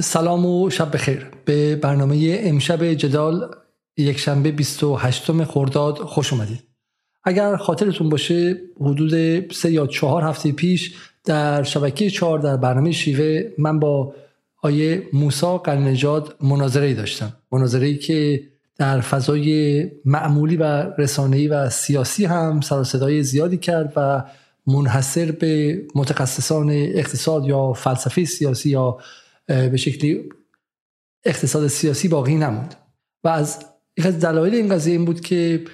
سلام و شب بخیر. به برنامه امشب جدال یک شنبه 28 خرداد خوش اومدید. اگر خاطرتون باشه حدود سه یا چهار هفته پیش در شبکه چهار در برنامه شیوه من با آیه موسا قلنجاد مناظره داشتم. مناظره که در فضای معمولی و رسانه‌ای و سیاسی هم سر زیادی کرد و منحصر به متخصصان اقتصاد یا فلسفه سیاسی یا به شکلی اقتصاد سیاسی باقی نموند. و از یک از دلایل این قضیه این بود که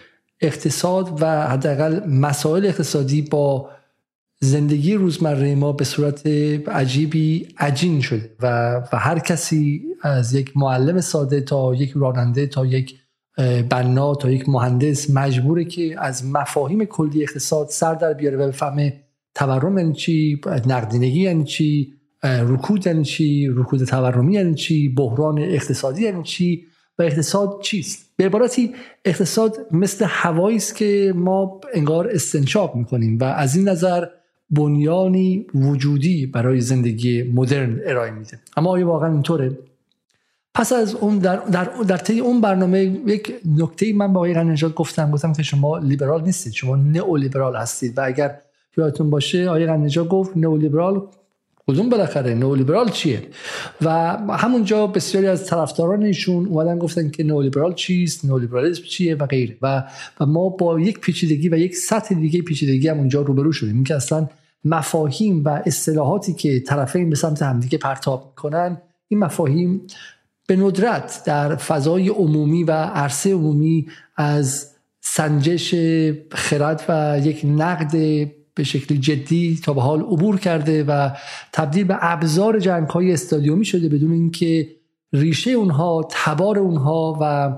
اقتصاد و حداقل مسائل اقتصادی با زندگی روزمره ما به صورت عجیبی عجین شده و, و هر کسی از یک معلم ساده تا یک راننده تا یک بنا تا یک مهندس مجبوره که از مفاهیم کلی اقتصاد سر در بیاره و بفهمه تورم یعنی چی نقدینگی یعنی چی رکود یعنی چی؟ رکود تورمی یعنی چی؟ بحران اقتصادی یعنی چی؟ و اقتصاد چیست؟ به عبارتی اقتصاد مثل هوایی است که ما انگار استنشاق می‌کنیم و از این نظر بنیانی وجودی برای زندگی مدرن ارائه میده. اما آیا واقعا اینطوره؟ پس از اون در در در طی اون برنامه یک نکته من با آقای نژاد گفتم گفتم که شما لیبرال نیستید شما نئو لیبرال هستید. و اگر یادتون باشه آقای نژاد گفت نئو لیبرال کدوم بالاخره نئولیبرال چیه؟ و همونجا بسیاری از طرفداران ایشون اومدن گفتن که نئولیبرال چیست نئولیبرالیسم چیه و غیره. و و ما با یک پیچیدگی و یک سطح دیگه پیچیدگی هم اونجا روبرو شدیم. این که اصلا مفاهیم و اصطلاحاتی که طرفین به سمت همدیگه پرتاب می‌کنن این مفاهیم به ندرت در فضای عمومی و عرصه عمومی از سنجش خرد و یک نقد به شکلی جدی تا به حال عبور کرده و تبدیل به ابزار جنگ های استادیومی شده بدون اینکه ریشه اونها تبار اونها و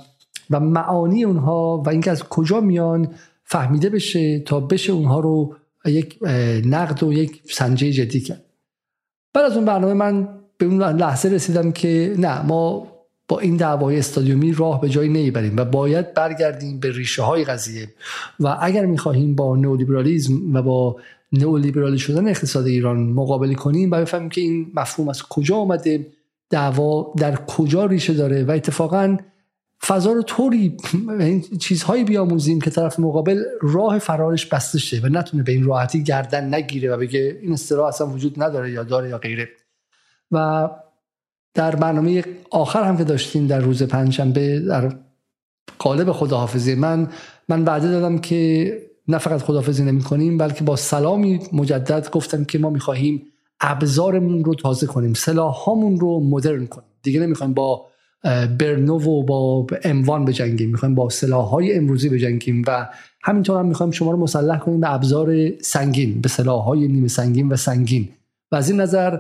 و معانی اونها و اینکه از کجا میان فهمیده بشه تا بشه اونها رو یک نقد و یک سنجه جدی کرد. بعد از اون برنامه من به اون لحظه رسیدم که نه ما با این دعوای استادیومی راه به جایی نمی‌بریم و باید برگردیم به ریشه های قضیه. و اگر می‌خواهیم با نئولیبرالیسم و با نئولیبرالی شدن اقتصاد ایران مقابله کنیم باید بفهمیم که این مفهوم از کجا آمده دعوا در کجا ریشه داره و اتفاقا فضا رو طوری چیزهایی بیاموزیم که طرف مقابل راه فرارش بسته شه و نتونه به این راحتی گردن نگیره و بگه این اصطلاح اصلا وجود نداره یا داره یا غیره. و در برنامه آخر هم که داشتیم در روز پنجشنبه در قالب خداحافظی من من بعده دادم که نه فقط خداحافظی نمی کنیم بلکه با سلامی مجدد گفتم که ما می‌خواهیم ابزارمون رو تازه کنیم سلاحامون رو مدرن کنیم. دیگه نمی‌خوایم با برنو و با اموان بجنگیم می‌خوایم با های امروزی بجنگیم و همینطور هم می‌خوایم شما رو مسلح کنیم به ابزار سنگین به های نیمه سنگین و سنگین. و از این نظر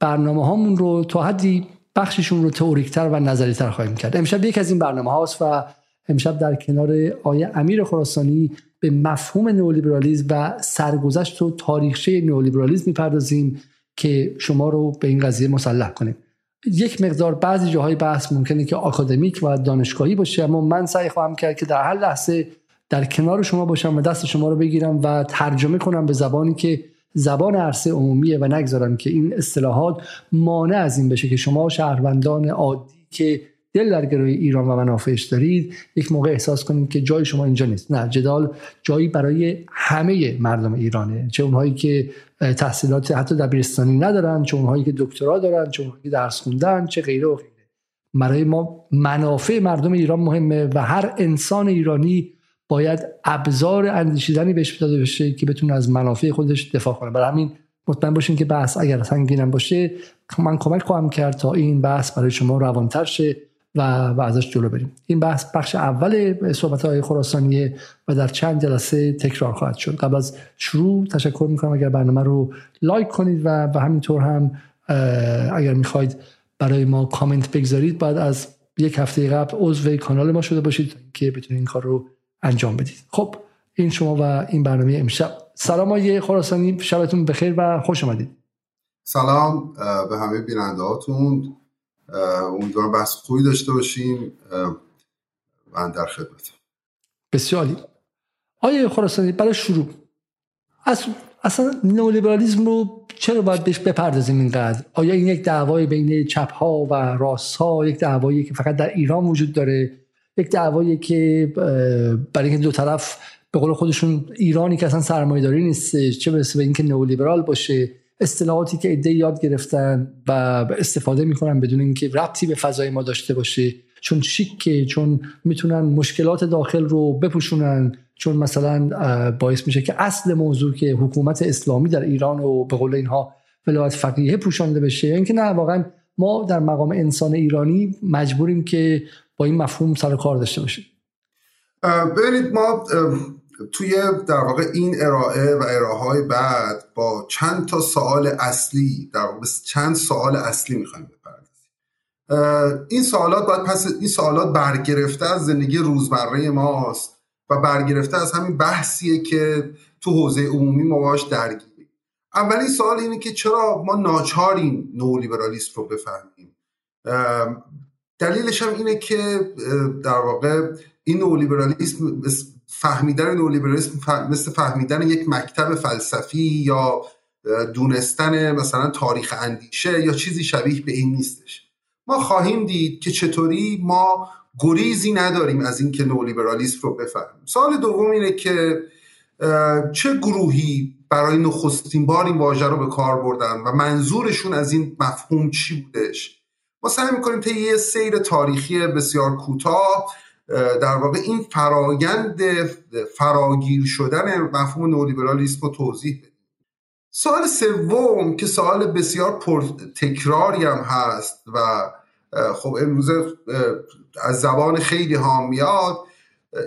برنامه هامون رو تا حدی بخششون رو تئوریکتر و نظریتر خواهیم کرد. امشب یک از این برنامه هاست و امشب در کنار آیه امیر خراسانی به مفهوم نئولیبرالیسم و سرگذشت و تاریخچه نئولیبرالیسم می‌پردازیم که شما رو به این قضیه مسلح کنیم. یک مقدار بعضی جاهای بحث ممکنه که آکادمیک و دانشگاهی باشه اما من سعی خواهم کرد که در هر لحظه در کنار شما باشم و دست شما رو بگیرم و ترجمه کنم به زبانی که زبان عرصه عمومیه و نگذارم که این اصطلاحات مانع از این بشه که شما شهروندان عادی که دل در گروی ایران و منافعش دارید یک موقع احساس کنید که جای شما اینجا نیست. نه جدال جایی برای همه مردم ایرانه. چه اونهایی که تحصیلات حتی دبیرستانی ندارن چه اونهایی که دکترا دارن چه اونهایی که درس خوندن چه غیره و غیره. برای ما منافع مردم ایران مهمه و هر انسان ایرانی باید ابزار اندیشیدنی بهش داده بشه که بتونه از منافع خودش دفاع کنه. برای همین مطمئن باشین که بحث اگر سنگینم باشه من کمک خواهم کرد تا این بحث برای شما روانتر شه و, و ازش جلو بریم. این بحث بخش اول صحبت های خراسانیه و در چند جلسه تکرار خواهد شد. قبل از شروع تشکر می‌کنم اگر برنامه رو لایک کنید و به همینطور هم اگر می‌خواید برای ما کامنت بگذارید بعد از یک هفته قبل عضو کانال ما شده باشید که بتونید این کار رو انجام بدید. خب این شما و این برنامه امشب. سلام های خراسانی شبتون بخیر و خوش آمدید سلام به همه بیننده هاتون امیدوارم بحث خوبی داشته باشیم من در خدمت. بسیاری آیه خراسانی برای شروع از اصلا نئولیبرالیسم رو چرا باید بهش بپردازیم اینقدر؟ آیا این یک دعوای بین چپ ها و راست ها یک دعوایی که فقط در ایران وجود داره؟ یک دعوایی که برای اینکه دو طرف به قول خودشون ایرانی که اصلا سرمایه‌داری نیست چه برسه به اینکه نئولیبرال باشه اصطلاحاتی که ایده یاد گرفتن و استفاده می‌کنن بدون اینکه ربطی به فضای ما داشته باشه. چون شیکه چون می‌تونن مشکلات داخل رو بپوشونن چون مثلا باعث میشه که اصل موضوع که حکومت اسلامی در ایران و به قول اینها ولایت فقیه پوشانده بشه. اینکه نه واقعا ما در مقام انسان ایرانی مجبوریم که با این مفهوم سر کار داشته باشیم. ببینید ما توی در واقع این ارائه و ارائه های بعد با چند تا سوال اصلی در واقع چند سوال اصلی می‌خوایم بپردازیم. این سوالات باید پس این سوالات برگرفته از زندگی روزمره ماست و برگرفته از همین بحثیه که تو حوزه عمومی ما باش درگیریم. اولین سوال اینه که چرا ما ناچاریم نولیبرالیسم رو بفهمیم؟ دلیلش هم اینه که در واقع این نولیبرالیسم فهمیدن نولیبرالیسم مثل فهمیدن یک مکتب فلسفی یا دونستن مثلا تاریخ اندیشه یا چیزی شبیه به این نیستش. ما خواهیم دید که چطوری ما گریزی نداریم از اینکه نولیبرالیسم رو بفهمیم. سال دوم اینه که چه گروهی برای نخستین بار این واژه رو به کار بردن و منظورشون از این مفهوم چی بودش؟ ما سعی می‌کنیم تا یه سیر تاریخی بسیار کوتاه در واقع این فرایند فراگیر شدن مفهوم نولیبرالیسم رو توضیح بدیم. سال سوم که سوال بسیار پر تکراری هم هست و خب امروز از زبان خیلی ها میاد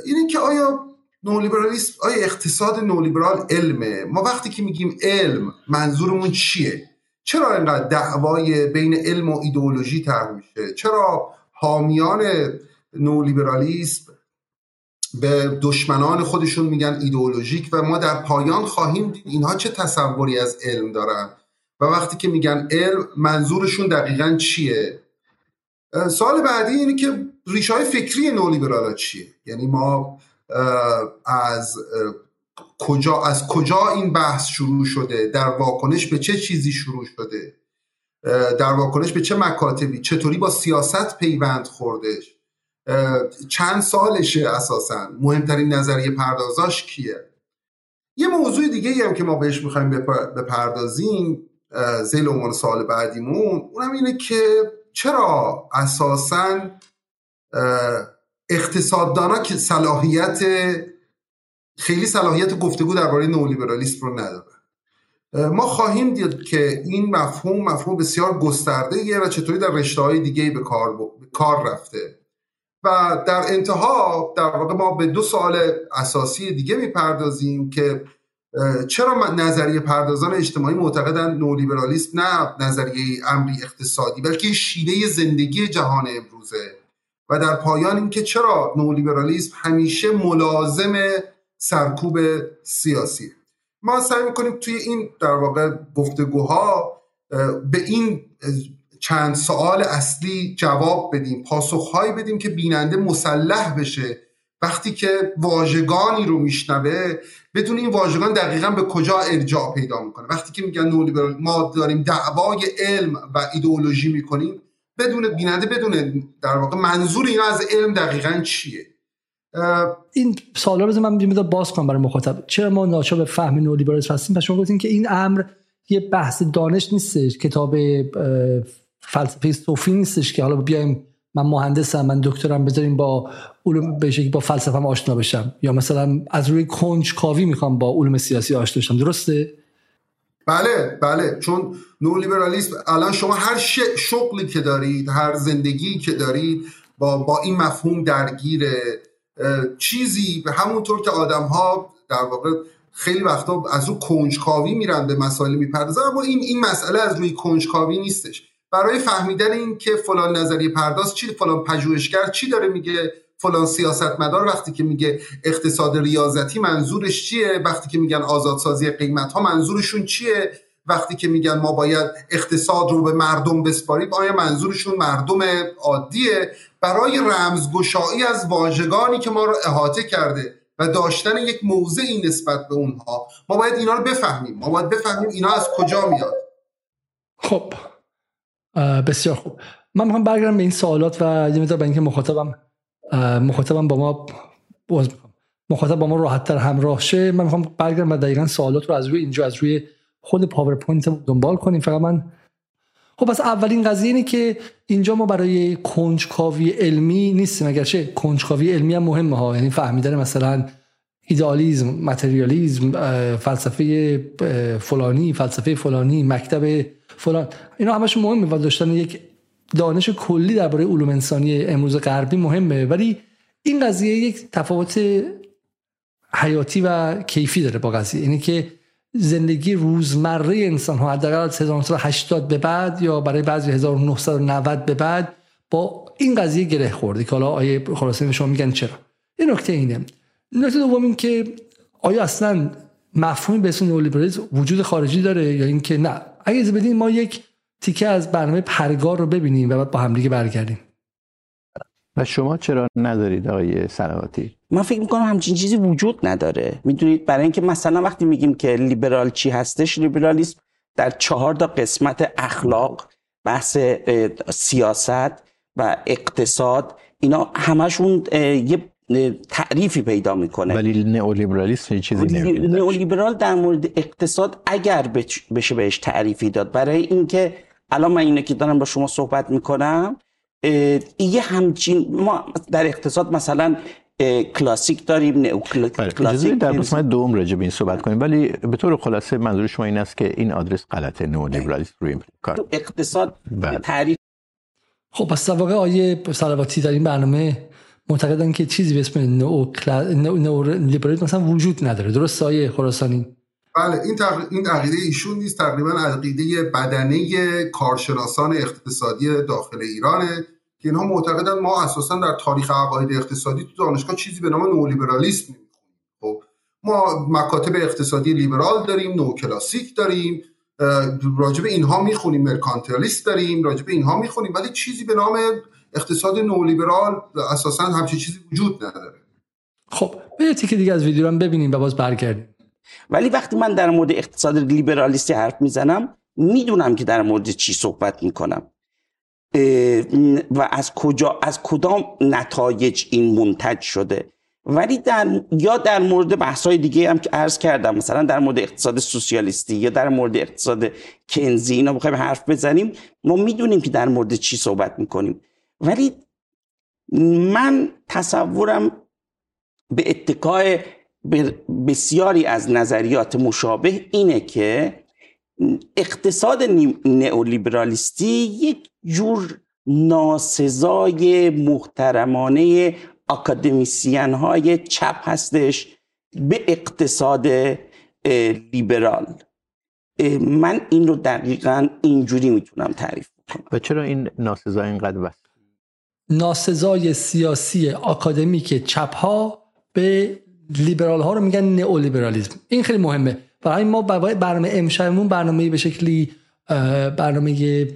اینه که آیا نولیبرالیسم آیا اقتصاد نولیبرال علمه؟ ما وقتی که میگیم علم منظورمون چیه؟ چرا اینقدر دعوای بین علم و ایدئولوژی تر میشه؟ چرا حامیان نولیبرالیسم به دشمنان خودشون میگن ایدئولوژیک و ما در پایان خواهیم دید اینها چه تصوری از علم دارن؟ و وقتی که میگن علم منظورشون دقیقا چیه؟ سال بعدی اینه که ریشه های فکری نولیبرالا چیه؟ یعنی ما از کجا از کجا این بحث شروع شده؟ در واکنش به چه چیزی شروع شده؟ در واکنش به چه مکاتبی؟ چطوری با سیاست پیوند خوردش؟ چند سالشه اساسا؟ مهمترین نظریه پردازاش کیه؟ یه موضوع دیگه هم که ما بهش می‌خوایم بپردازیم زیل عنوان سال بعدیمون اونم اینه که چرا اساسا اقتصاددانا که صلاحیت خیلی صلاحیت گفتگو درباره نولیبرالیسم رو ندارن ما خواهیم دید که این مفهوم مفهوم بسیار گسترده و چطوری در رشته های دیگه به کار, کار رفته. و در انتها در واقع ما به دو سوال اساسی دیگه می‌پردازیم که چرا نظریه پردازان اجتماعی معتقدن نولیبرالیسم نه نظریه امری اقتصادی بلکه شیوه زندگی جهان امروزه؟ و در پایان اینکه چرا نولیبرالیسم همیشه ملازم سرکوب سیاسی. ما سعی می‌کنیم توی این در واقع گفتگوها به این چند سوال اصلی جواب بدیم پاسخهایی بدیم که بیننده مسلح بشه. وقتی که واژگانی رو میشنوه بدون این واژگان دقیقا به کجا ارجاع پیدا می‌کنه؟ وقتی که میگن نولیبرال ما داریم دعوای علم و ایدئولوژی می‌کنیم بدون بیننده بدون در واقع منظور اینا از علم دقیقا چیه؟ این سوالا رو من یه باز کنم برای مخاطب. چرا ما ناچار به فهم نولیبرالیسم هستیم؟ شما گفتین که این امر یه بحث دانش نیستش کتاب فلسفه صوفی نیستش که حالا بیایم من مهندسم من دکترم بذاریم با علوم به با فلسفه آشنا بشم. یا مثلا از روی کنج کاوی می‌خوام با علوم سیاسی آشنا بشم. درسته؟ بله بله. چون نولیبرالیسم الان شما هر شغلی که دارید هر زندگی که دارید با, با این مفهوم درگیر چیزی به همونطور که آدم ها در واقع خیلی وقتا از رو کنجکاوی میرن به مسائل می‌پردازن اما این این مسئله از روی کنجکاوی نیستش. برای فهمیدن این که فلان نظریه پرداز چی فلان پژوهشگر چی داره میگه فلان سیاستمدار وقتی که میگه اقتصاد ریاضتی منظورش چیه وقتی که میگن آزادسازی قیمت ها منظورشون چیه وقتی که میگن ما باید اقتصاد رو به مردم بسپاریم آیا منظورشون مردم عادیه؟ برای رمزگشایی از واژگانی که ما رو احاطه کرده و داشتن یک موضعی نسبت به اونها ما باید اینا رو بفهمیم. ما باید بفهمیم اینا از کجا میاد. خب بسیار خوب. من می‌خوام برگردم به این سوالات و یه مقدار به اینکه مخاطبم مخاطبم با ما باز مخاطب با ما راحت تر همراه شه. من می‌خوام برگردم و دقیقا سوالات رو از روی اینجا از روی خود پاورپوینت دنبال کنیم. فقط من خب پس اولین قضیه اینه که اینجا ما برای کنجکاوی علمی نیستیم. اگرچه کنجکاوی علمی هم مهمه ها. یعنی فهمیدن مثلا ایدئالیزم ماتریالیزم فلسفه فلانی فلسفه فلانی مکتب فلان. اینا همش مهمه و داشتن یک دانش کلی درباره علوم انسانی امروز غربی مهمه. ولی این قضیه یک تفاوت حیاتی و کیفی داره با قضیه. اینه که زندگی روزمره انسان ها حداقل از 1980 به بعد یا برای بعضی 1990 به بعد با این قضیه گره خورده که حالا آیه خلاصه شما میگن چرا. این نکته اینه. نکته دوم این که آیا اصلا مفهومی به اسم نئولیبرالیسم وجود خارجی داره یا اینکه نه؟ اگه بدین ما یک تیکه از برنامه پرگار رو ببینیم و بعد با همدیگه برگردیم. و شما چرا ندارید آقای سلواتی من فکر می‌کنم همچین چیزی وجود نداره. می‌دونید برای اینکه مثلا وقتی میگیم که لیبرال چی هستش لیبرالیسم در چهار تا قسمت اخلاق بحث سیاست و اقتصاد اینا همشون یه تعریفی پیدا می‌کنه. ولی نئولیبرالیسم چیزی نمیده نئولیبرال در مورد اقتصاد اگر بشه بهش تعریفی داد. برای اینکه الان من اینه که دارم با شما صحبت می‌کنم یه همچین ما در اقتصاد مثلا کلاسیک داریم نئو بله، کلاسیک در قسمت دوم راجع به این صحبت کنیم. ولی به طور خلاصه منظور شما این است که این آدرس غلطه نئولیبرالیسم روی کار. اقتصاد بله. تعریف خب پس واقع آیه سلواتی در این برنامه معتقدن که چیزی به اسم نو, نو... لیبرالیسم مثلا وجود نداره. درست آیه خراسانی؟ بله این تق... این عقیده ایشون نیست. تقریبا عقیده بدنه کارشناسان اقتصادی داخل ایرانه. که اینها معتقدن ما اساسا در تاریخ عقاید اقتصادی تو دانشگاه چیزی به نام نولیبرالیسم نمی‌خونیم. خب ما مکاتب اقتصادی لیبرال داریم نو کلاسیک داریم راجب اینها می‌خونیم مرکانتالیست داریم راجب اینها می‌خونیم ولی چیزی به نام اقتصاد نولیبرال اساسا همچین چیزی وجود نداره. خب یه تیکه دیگه از ویدیو رو ببینیم و باز برگردیم. ولی وقتی من در مورد اقتصاد لیبرالیستی حرف می‌زنم می‌دونم که در مورد چی صحبت می‌کنم. و از کجا از کدام نتایج این منتج شده؟ ولی در یا در مورد بحث های دیگه هم که عرض کردم مثلا در مورد اقتصاد سوسیالیستی یا در مورد اقتصاد کنزی اینا بخوایم حرف بزنیم ما می‌دونیم که در مورد چی صحبت می‌کنیم. ولی من تصورم به اتکای بسیاری از نظریات مشابه اینه که اقتصاد نئولیبرالیستی یک جور ناسزای محترمانه اکادمیسیان های چپ هستش به اقتصاد لیبرال. من این رو دقیقا اینجوری می‌تونم تعریف کنم و چرا این ناسزا اینقدر وست؟ ناسزای سیاسی اکادمیک چپ ها به لیبرال ها رو میگن نئولیبرالیسم. این خیلی مهمه. برای ما برنامه امشبمون برنامه به شکلی برنامه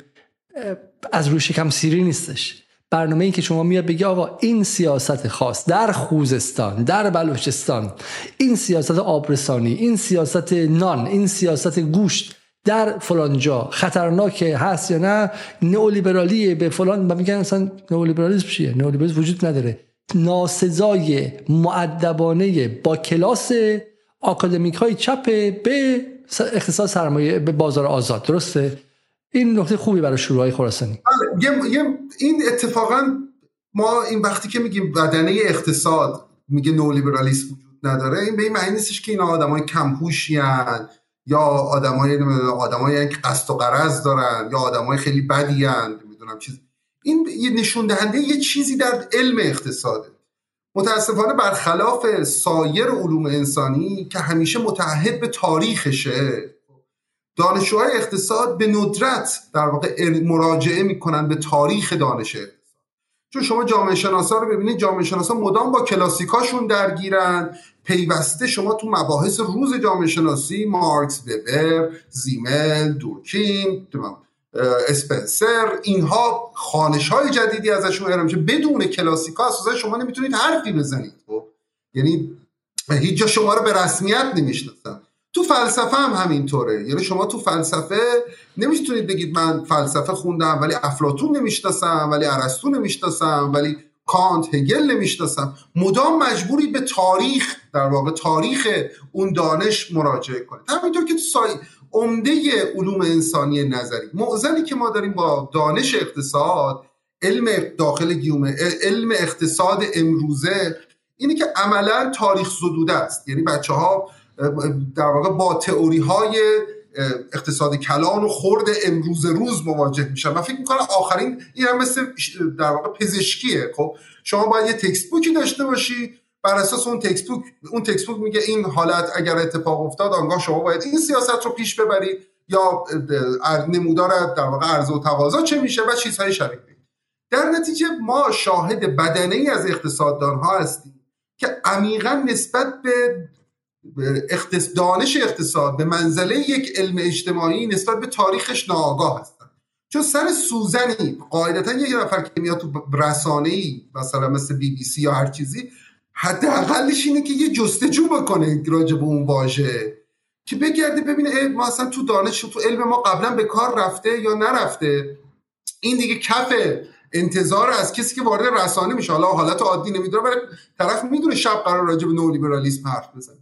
از روی شکم سیری نیستش. برنامه ای که شما میاد بگی آقا این سیاست خاص در خوزستان در بلوچستان این سیاست آبرسانی این سیاست نان این سیاست گوشت در فلان جا خطرناکه هست یا نه؟ نئولیبرالیه به فلان و میگن اصلا نئولیبرالیسم چیه؟ نئولیبرالیسم وجود نداره. ناسزای معدبانه با کلاس آکادمیک های چپ به اقتصاد سرمایه به بازار آزاد. درسته؟ این نقطه خوبی برای شروع خراسانی. بله، این اتفاقا ما این وقتی که میگیم بدنه اقتصاد میگه نولیبرالیسم وجود نداره این به این معنی نیستش که این آدمای کمهوشی یا آدمای آدمای که قصد و قرض دارن یا آدمای خیلی بدی نمی‌دونم چیز. این یه نشون دهنده یه چیزی در علم اقتصاده. متاسفانه برخلاف سایر علوم انسانی که همیشه متحد به تاریخشه دانشجوهای اقتصاد به ندرت در واقع مراجعه می‌کنن به تاریخ دانش اقتصاد. چون شما جامعه شناسا رو ببینید جامعه شناسا مدام با کلاسیکاشون درگیرن. پیوسته شما تو مباحث روز جامعه شناسی مارکس وبر زیمل دورکیم اسپنسر اینها خانش های جدیدی ازشون ارائه میشه. بدون کلاسیکا اساسا شما نمی‌تونید حرفی بزنید خب. یعنی هیچ جا شما رو به رسمیت نمی‌شناسن. تو فلسفه هم همینطوره. یعنی شما تو فلسفه نمی‌تونید بگید من فلسفه خوندم ولی افلاتون نمی‌شناسم ولی ارسطو نمی‌شناسم ولی کانت هگل نمی‌شناسم. مدام مجبوری به تاریخ در واقع تاریخ اون دانش مراجعه کنید. همینطور که تو سای عمده علوم انسانی نظری. معضلی که ما داریم با دانش اقتصاد علم داخل گیومه علم اقتصاد امروزه اینه که عملا تاریخ زدوده است. یعنی بچه ها در واقع با تئوری های اقتصاد کلان و خورد امروز روز مواجه میشن و فکر می‌کنم آخرین این هم مثل در واقع پزشکیه. خب شما باید یه تکست بوکی داشته باشی. بر اساس اون تکست بوک اون تکست بوک میگه این حالت اگر اتفاق افتاد آنگاه شما باید این سیاست رو پیش ببرید یا نمودار در واقع عرضه و تقاضا چه میشه و چیزهای شبیه. در نتیجه ما شاهد بدنه ای از اقتصاددان ها هستیم که عمیقا نسبت به دانش اقتصاد به منزله یک علم اجتماعی نسبت به تاریخش ناآگاه هستن. چون سر سوزنی قاعدتا یک نفر که میاد تو رسانه ای مثلا مثل بی بی سی یا هر چیزی حداقلش اینه که یه جستجو بکنه راجع به اون واژه که بگرده ببینه ما اصلا تو دانش تو علم ما قبلا به کار رفته یا نرفته. این دیگه کف انتظار از کسی که وارد رسانه میشه. حالا حالت عادی نمی‌دونه ولی طرف می‌دونه شب قرار راجع به نولیبرالیسم حرف بزنه.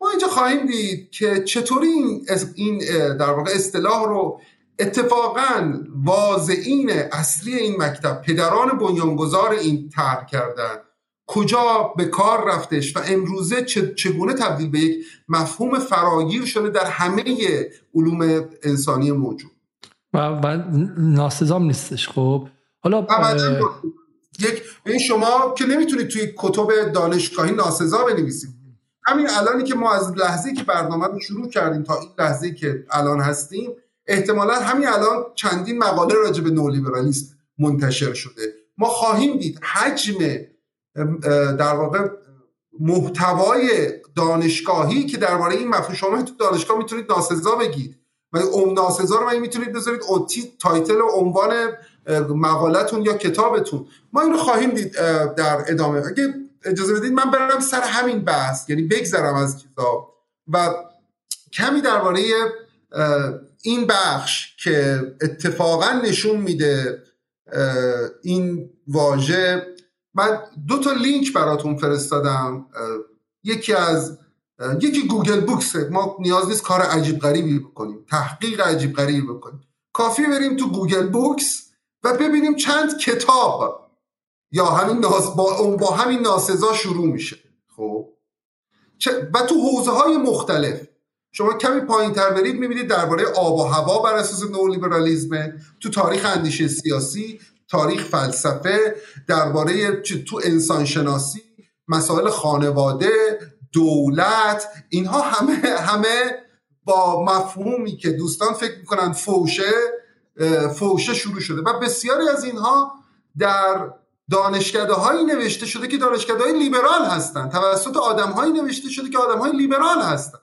ما اینجا خواهیم دید که چطوری این, این در واقع اصطلاح رو اتفاقا واضعین اصلی این مکتب پدران بنیانگذار این طرح کردن کجا به کار رفتش و امروزه چگونه تبدیل به یک مفهوم فراگیر شده در همه علوم انسانی موجود؟ و, و ناسزام نیستش خب. حالا یک این شما که نمی‌تونید توی کتب دانشگاهی ناسزا بنویسید. همین الانی که ما از لحظه که برنامه رو شروع کردیم تا این لحظه که الان هستیم احتمالا همین الان چندین مقاله راجع به نولیبرالیسم منتشر شده. ما خواهیم دید حجم در واقع محتوای دانشگاهی که درباره این مفهوم شما تو دانشگاه می‌تونید ناسزا بگید. و اون ناسزا رو می‌تونید بذارید title و عنوان مقالتون یا کتابتون. ما این رو خواهیم دید در ادامه. اگه اجازه بدید من برم سر همین بحث یعنی بگذرم از کتاب و کمی درباره این بخش که اتفاقا نشون میده این واژه. من دو تا لینک براتون فرستادم. یکی از یکی گوگل بوکس. ما نیاز نیست کار عجیب غریبی بکنیم تحقیق عجیب غریبی بکنیم. کافیه بریم تو گوگل بوکس و ببینیم چند کتاب یا همین ناس با، با همین ناسزا شروع میشه. خب؟ و تو حوزه های مختلف. شما کمی پایین تر برید می‌بینید درباره آب و هوا بر اساس نولیبرالیزم تو تاریخ اندیشه سیاسی تاریخ فلسفه درباره تو انسان شناسی مسائل خانواده دولت اینها همه همه با مفهومی که دوستان فکر می‌کنن فوشه فوشه شروع شده. و بسیاری از اینها در دانشکده هایی نوشته شده که دانشکده های لیبرال هستند توسط آدم هایی نوشته شده که آدم های لیبرال هستند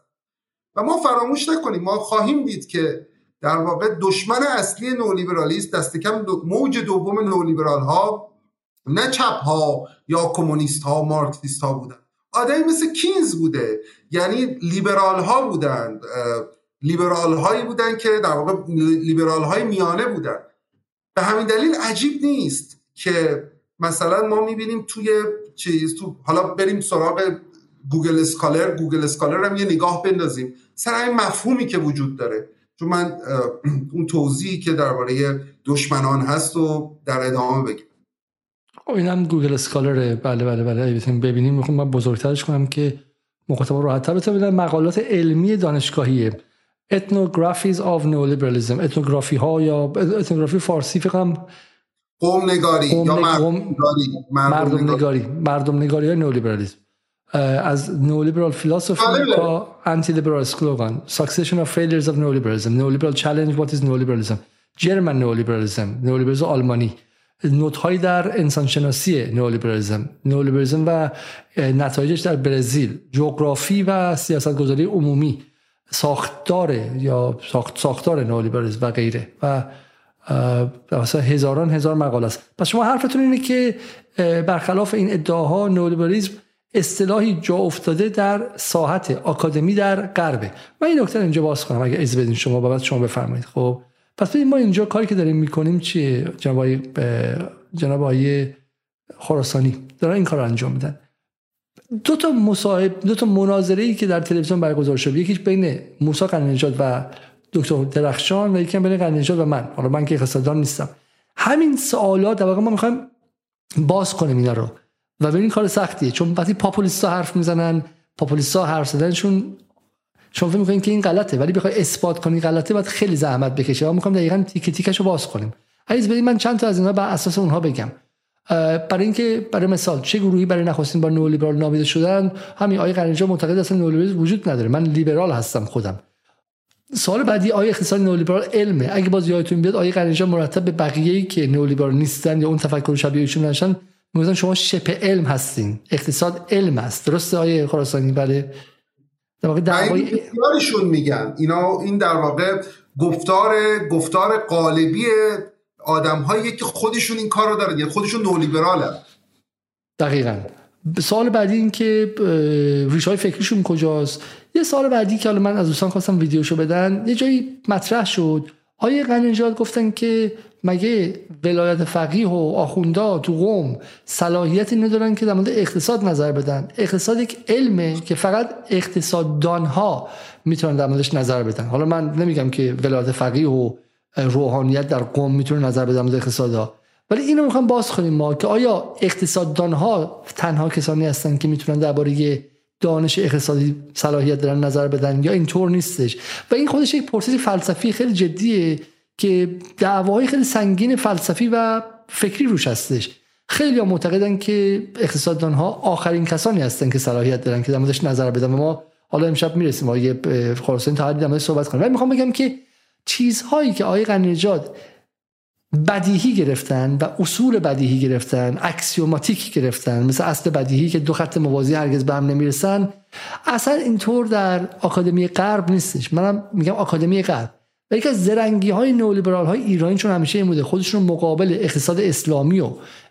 و ما فراموش نکنیم. ما خواهیم دید که در واقع دشمن اصلی نولیبرالیسم دست کم موج دوم نولیبرال ها نه چپ ها یا کمونیست ها مارکسیست ها بودن. آدمی مثل کینز بوده. یعنی لیبرال ها بودند. لیبرال هایی بودن که در واقع لیبرال های میانه بودن به همین دلیل عجیب نیست که مثلا ما می‌بینیم توی چیز تو حالا بریم سراغ گوگل اسکالر. گوگل اسکالر هم یه نگاه بندازیم. سر این مفهومی که وجود داره. چون من اون توضیحی که درباره دشمنان هست و در ادامه بگم. خب اینم گوگل اسکالره بله بله بله. ببینیم می‌خوام من بزرگترش کنم که مخاطب راحت‌تر بتونه مقالات علمی دانشگاهیه ethnographies of neoliberalism. اتنوگرافی ها یا اتنوگرافی فارسی فکرم قوم نگاری یا مردم نگاری؟ مردم نگاری. مردم نگاری های نولیبرالیسم از نولیبرال فیلسوفی تا انتی لیبرال سلوگان succession of failures of neoliberalism. Neoliberal challenge what is neoliberalism? German neoliberalism. Neoliberalism آلمانی نوت هایی در انسانشناسی نولیبرالیسم نولیبرالیسم و نتایجش در برزیل. جغرافی و سیاست گذاری عمومی. ساختار یا ساخت ساختار نولیبرالیسم و غیره. و مثلا هزاران هزار مقاله است. پس شما حرفتون اینه که برخلاف این ادعاها نولیبرالیسم اصطلاحی جا افتاده در ساحت آکادمی در غربه. من این نکته اینجا باز کنم اگه از بدین شما بعد شما بفرمایید. خب پس ببین ما اینجا کاری که داریم می‌کنیم چیه؟ جناب جناب آقای خراسانی دارن این کار رو انجام میدن. دو تا مصاحب دو تا مناظره ای که در تلویزیون برگزار شد یکیش بین موسی قنی‌نژاد و دکتر درخشان و یکی بین قنی‌نژاد و من. حالا من که اقتصاددان نیستم. همین سوالات در واقع ما می‌خوایم باز کنیم اینا رو. و ببین کار سختیه. چون وقتی پاپولیستا حرف می‌زنن پاپولیستا حرف زدنشون شما فکر می‌کنین که این غلطه. ولی بخوای اثبات کنی غلطه باید خیلی زحمت بکشه. ما می‌خوام دقیقاً تیک تیکشو باز کنیم. عزیز بدید من چند تا از اینا بر اساس اونها بگم. برای اینکه برای مثال چه گروهی برای نخستین بار نولیبرال نامیده شدن همین آقای قرنجا معتقد اصلا نولیبرالیسم وجود نداره. من لیبرال هستم خودم. سال بعدی آیه اقتصاد نولیبرال علمه؟ اگه باز یادتون بیاد آیه قرنجا مرتب به بقیه‌ای که نولیبرال نیستن یا اون تفکر شبیه ایشون نشن میگن شما شپ علم هستین. اقتصاد علم است. درسته آیه خراسانی؟ بله. در واقع دعوای میگن. اینا این در واقع گفتار گفتار قالبی آدم هایی که خودشون این کار رو دارن. یعنی خودشون نولیبرالن. دقیقا. سال بعدی این که ریش های فکریشون کجاست؟ یه سال بعدی که حالا من از دوستان خواستم ویدیوشو بدن یه جایی مطرح شد. آیه قنجاد گفتن که مگه ولایت فقیه و آخوندا تو قوم صلاحیتی ندارن که در مورد اقتصاد نظر بدن؟ اقتصاد یک علمه که فقط اقتصاددان ها می‌تونن در موردش نظر بدن. حالا من نمیگم که ولایت فقیه و روحانیت در قوم می‌تونه نظر بده در اقتصاد ولی اینو می‌خوام باز کنیم ما که آیا اقتصاددان ها تنها کسانی هستن که می‌تونن درباره دانش اقتصادی صلاحیت دارن نظر بدن یا اینطور نیستش؟ و این خودش یک پرسش فلسفی خیلی جدیه که دعواهای خیلی سنگین فلسفی و فکری روش هستش. خیلی ها معتقدن که اقتصاددان ها آخرین کسانی هستن که صلاحیت دارن که در نظر بدن. و ما حالا امشب می‌رسیم. ما یه خلاصه تا حدی صحبت کنیم. ولی می‌خوام بگم که چیزهایی که آقای قنیجاد بدیهی گرفتن و اصول بدیهی گرفتن اکسیوماتیک گرفتن. مثل اصل بدیهی که دو خط موازی هرگز به هم نمی‌رسن. اصلا اینطور در آکادمی غرب نیستش. منم میگم آکادمی غرب. و یکی از زرنگی های نولیبرال های ایرانی چون همیشه این بوده خودشون مقابل اقتصاد اسلامی و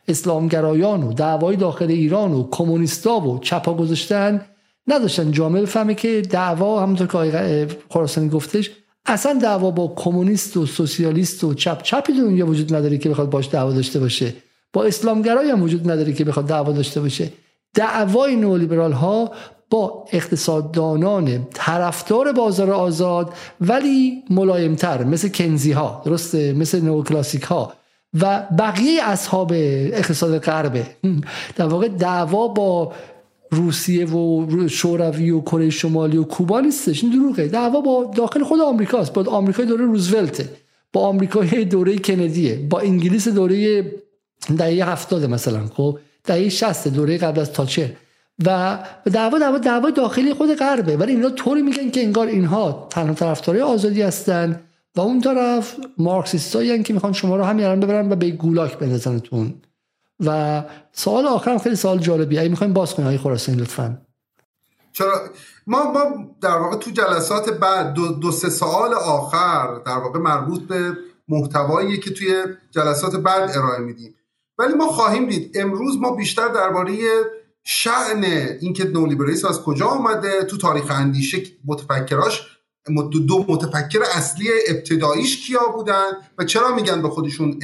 اسلامگرایان و دعوای داخل ایران و کمونیستا و چپا گذاشتن نداشتن. جامعه بفهمه که دعوا همونطور که خراسانی گفتش اصلا دعوا با کمونیست و سوسیالیست و چپ چپی دنیا وجود نداره که بخواد باش دعوا داشته باشه. با اسلامگرایی هم وجود نداره که بخواد دعوا داشته باشه. دعوای نولیبرال ها با اقتصاددانان طرفدار بازار آزاد ولی ملایمتر مثل کنزی ها درسته؟ مثل نوکلاسیک ها و بقیه اصحاب اقتصاد غربه در واقع دعوا با روسیه و شوروی و کره شمالی و کوبا نیستش این دروغه. دعوا با داخل خود آمریکاست با آمریکای دوره روزولت. با آمریکای دوره کندیه با انگلیس دوره دهه هفتاد مثلا خب؟ دهه 60 دوره قبل از تاچر و دعوا دعوا دعوا داخلی خود غربه. ولی اینا طوری میگن که انگار اینها تنها طرفدارای آزادی هستن. و اون طرف مارکسیستایی که می‌خوان شما رو همین ببرن و به گولاک بندازنتون و سوال آخرم خیلی سوال جالبیه. اگه می‌خوایم باز کنیم های خراسانی لطفا. چرا؟ ما ما در واقع تو جلسات بعد دو, دو سه سوال آخر در واقع مربوط به محتوایی که توی جلسات بعد ارائه میدیم. ولی ما خواهیم دید امروز ما بیشتر درباره شعن اینکه نولیبرالیسم از کجا آمده تو تاریخ اندیشه متفکراش دو متفکر اصلی ابتداییش کیا بودن و چرا میگن به خودشون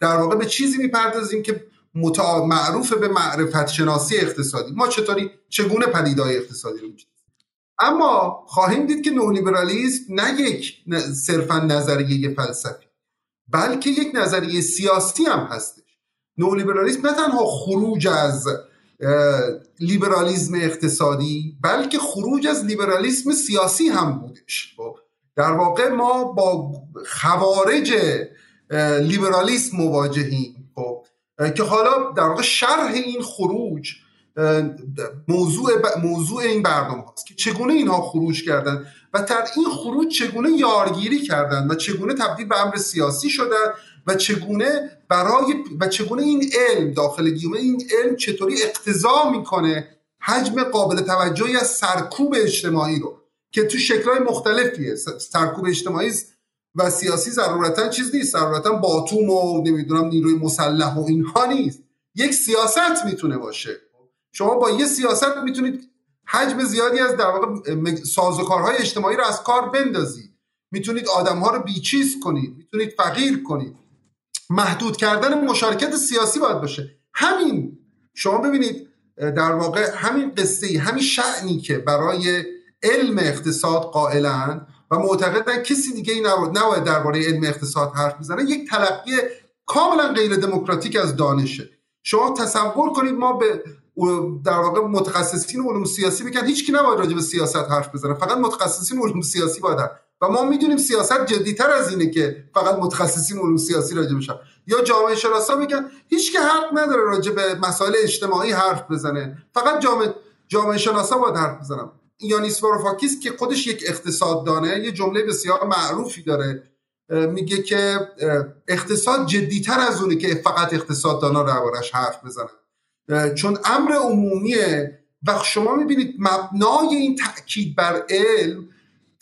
در واقع به چیزی می‌پردازیم که متع... معروف به معرفت شناسی اقتصادی. ما چطوری چگونه پدیدهای اقتصادی رو اما خواهیم دید که نولیبرالیسم نه یک صرفا نظریه فلسفی بلکه یک نظریه سیاسی هم هستش. نولیبرالیسم نه تنها خروج از لیبرالیزم اقتصادی بلکه خروج از لیبرالیسم سیاسی هم بودش. خب، در واقع ما با خوارج لیبرالیسم مواجهیم. که حالا در واقع شرح این خروج موضوع موضوع این برنامه هاست که چگونه اینها خروج کردن و در این خروج چگونه یارگیری کردن و چگونه تبدیل به امر سیاسی شدن و چگونه برای و چگونه این علم داخل گیومه این علم چطوری اقتضا می‌کنه حجم قابل توجهی از سرکوب اجتماعی رو که تو شکلهای مختلفیه. سرکوب اجتماعی و سیاسی ضرورتا چیز نیست ضرورتا باتوم و نمی‌دونم نیروی مسلح و اینها نیست. یک سیاست می‌تونه باشه. شما با یه سیاست می‌تونید حجم زیادی از در واقع سازوکارهای اجتماعی رو از کار بندازید. می‌تونید آدمها رو بیچیز کنید می‌تونید فقیر کنید. محدود کردن مشارکت سیاسی باید باشه. همین. شما ببینید در واقع همین قصه همین شعنی که برای علم اقتصاد قائلن و معتقدن کسی دیگه ای نباید درباره علم اقتصاد حرف بزنه یک تلقی کاملا غیر دموکراتیک از دانشه. شما تصور کنید ما به در واقع متخصصین علوم سیاسی بگن هیچکی نباید راجع به سیاست حرف بزنه. فقط متخصصین علوم سیاسی باید و ما می‌دونیم سیاست جدیتر از اینه که فقط متخصصین علوم سیاسی راجع بشن یا جامعه شناسا میگن هیچ که حق نداره راجع به مسائل اجتماعی حرف بزنه. فقط جامعه جامعه شناسا باید حرف بزنن یانیس واروفاکیس که خودش یک اقتصاد دانه یه جمله بسیار معروفی داره. میگه که اقتصاد جدیتر از اونه که فقط اقتصاد دانا دربارش حرف بزنن. چون امر عمومیه. و شما می‌بینید مبنای این تاکید بر علم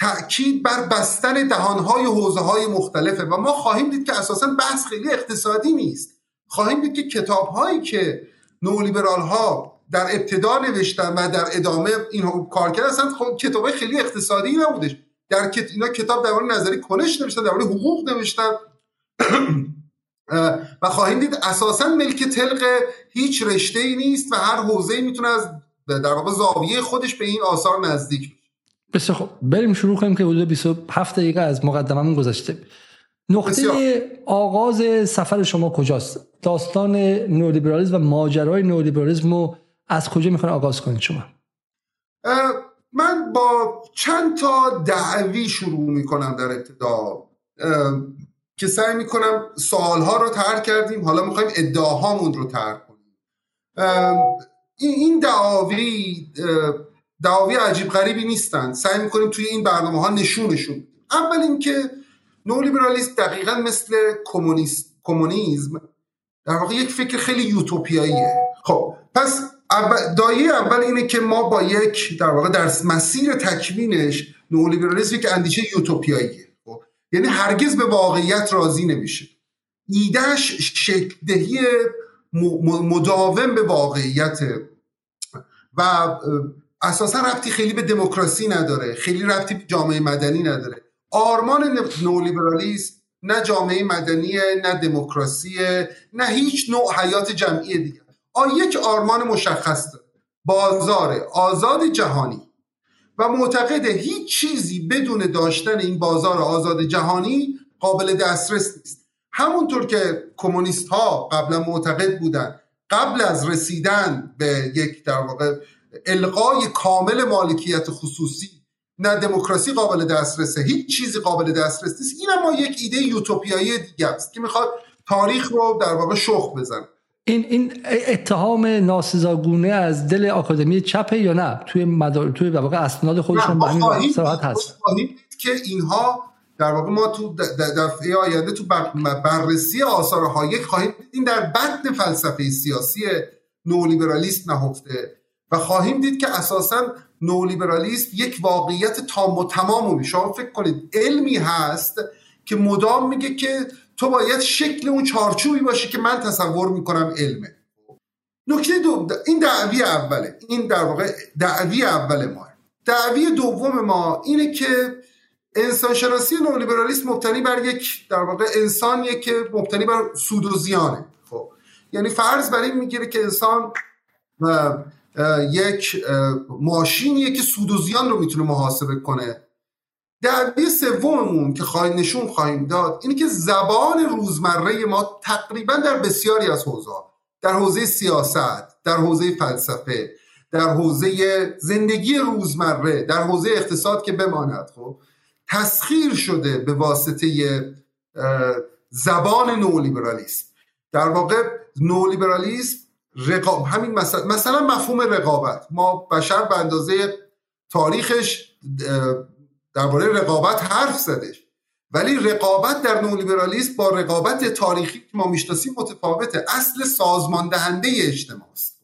تاکید بر بستن دهانهای حوزه های مختلفه و ما خواهیم دید که اساسا بحث خیلی اقتصادی نیست. خواهیم دید که کتاب هایی که نولیبرال ها در ابتدا نوشتن و در ادامه این کار کردن اصلا خب کتاب خیلی اقتصادی نبودش. در کت... اینا کتاب درباره نظری کنش نوشتن درباره حقوق نوشتن. و خواهیم دید اساسا ملک تلق هیچ رشته ای نیست و هر حوزه ای می‌تونه از در واقع زاویه خودش به این آثار نزدیک بسیار خب بریم شروع کنیم که حدود 27 دقیقه از مقدممون گذشته. نقطه آغاز سفر شما کجاست؟ داستان نولیبرالیسم و ماجرای نولیبرالیسم رو از کجا می‌خوان آغاز کنید شما؟ من با چند تا دعوی شروع می‌کنم در ابتدا. که سعی می‌کنم سوالها رو ترک کردیم. حالا می‌خوایم ادعاهامون رو ترک کنیم. این دعاوی دعاوی عجیب غریبی نیستن. سعی می‌کنیم توی این برنامه ها نشونشون اول اینکه نولیبرالیسم دقیقا مثل کمونیسم در واقع یک فکر خیلی یوتوپیاییه. خب پس دایه اول اینه که ما با یک در واقع در مسیر تکوینش نولیبرالیسم یک اندیشه یوتوپیاییه خب؟ یعنی هرگز به واقعیت راضی نمیشه. ایدهش شکل دهی مداوم به واقعیت. و اساسا ربطی خیلی به دموکراسی نداره خیلی ربطی به جامعه مدنی نداره. آرمان نولیبرالیسم نه جامعه مدنی نه دموکراسی نه هیچ نوع حیات جمعی دیگه. یک آرمان مشخص داره. بازار آزاد جهانی. و معتقد هیچ چیزی بدون داشتن این بازار آزاد جهانی قابل دسترس نیست. همونطور که کمونیست ها قبلا معتقد بودن قبل از رسیدن به یک در واقع القای کامل مالکیت خصوصی نه دموکراسی قابل دسترسه هیچ چیزی قابل دسترس نیست. این ما یک ایده یوتوپیایی دیگه است که می‌خواد تاریخ رو در واقع شخ بزنه. این این اتهام ناسزاگونه از دل آکادمی چپه یا نه؟ توی مدار توی واقع اسناد خودشون به همین صراحت هست. که اینها در واقع ما تو دفعه آینده تو بررسی آثار هایک خواهیم این در بطن فلسفه سیاسی نولیبرالیسم نهفته و خواهیم دید که اساسا نولیبرالیسم یک واقعیت تام و تمام شما فکر کنید علمی هست که مدام میگه که تو باید شکل اون چارچوبی باشه که من تصور می‌کنم علمه. نکته دوم این دعوی اوله. این در واقع دعوی اول ما. دعوی دوم ما اینه که انسانشناسی نولیبرالیسم مبتنی بر یک در واقع انسانیه که مبتنی بر سود و زیانه. خب یعنی فرض بر این می‌گیره که انسان یک ماشینیه که سود و زیان رو می‌تونه محاسبه کنه. دعوی سوممون که خواهی نشون خواهیم داد اینه که زبان روزمره ما تقریبا در بسیاری از حوزه در حوزه سیاست در حوزه فلسفه در حوزه زندگی روزمره در حوزه اقتصاد که بماند. خب تسخیر شده به واسطه زبان نولیبرالیسم. در واقع نولیبرالیسم رقاب همین مثلا, مثلا مفهوم رقابت. ما بشر به اندازه تاریخش درباره رقابت حرف زدش ولی رقابت در نولیبرالیسم با رقابت تاریخی که ما می‌شناسیم متفاوته. اصل سازمان دهنده اجتماع است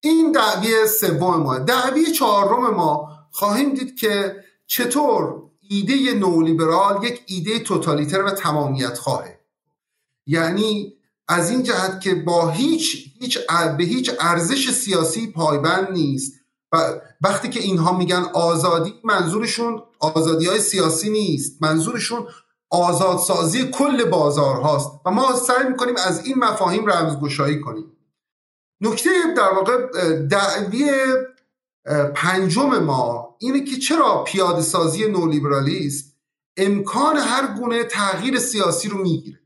این دعوی سوم ما دعوی چهارم ما خواهیم دید که چطور ایده نولیبرال یک ایده توتالیتر و تمامیت خواهه یعنی از این جهت که با هیچ, هیچ به هیچ ارزش سیاسی پایبند نیست. و وقتی که اینها میگن آزادی منظورشون آزادی های سیاسی نیست. منظورشون آزادسازی کل بازار هاست و ما سعی می‌کنیم از این مفاهیم رمزگشایی کنیم. نکته در واقع دعوی پنجم ما اینه که چرا پیاده سازی نولیبرالیست امکان هر گونه تغییر سیاسی رو می‌گیره؟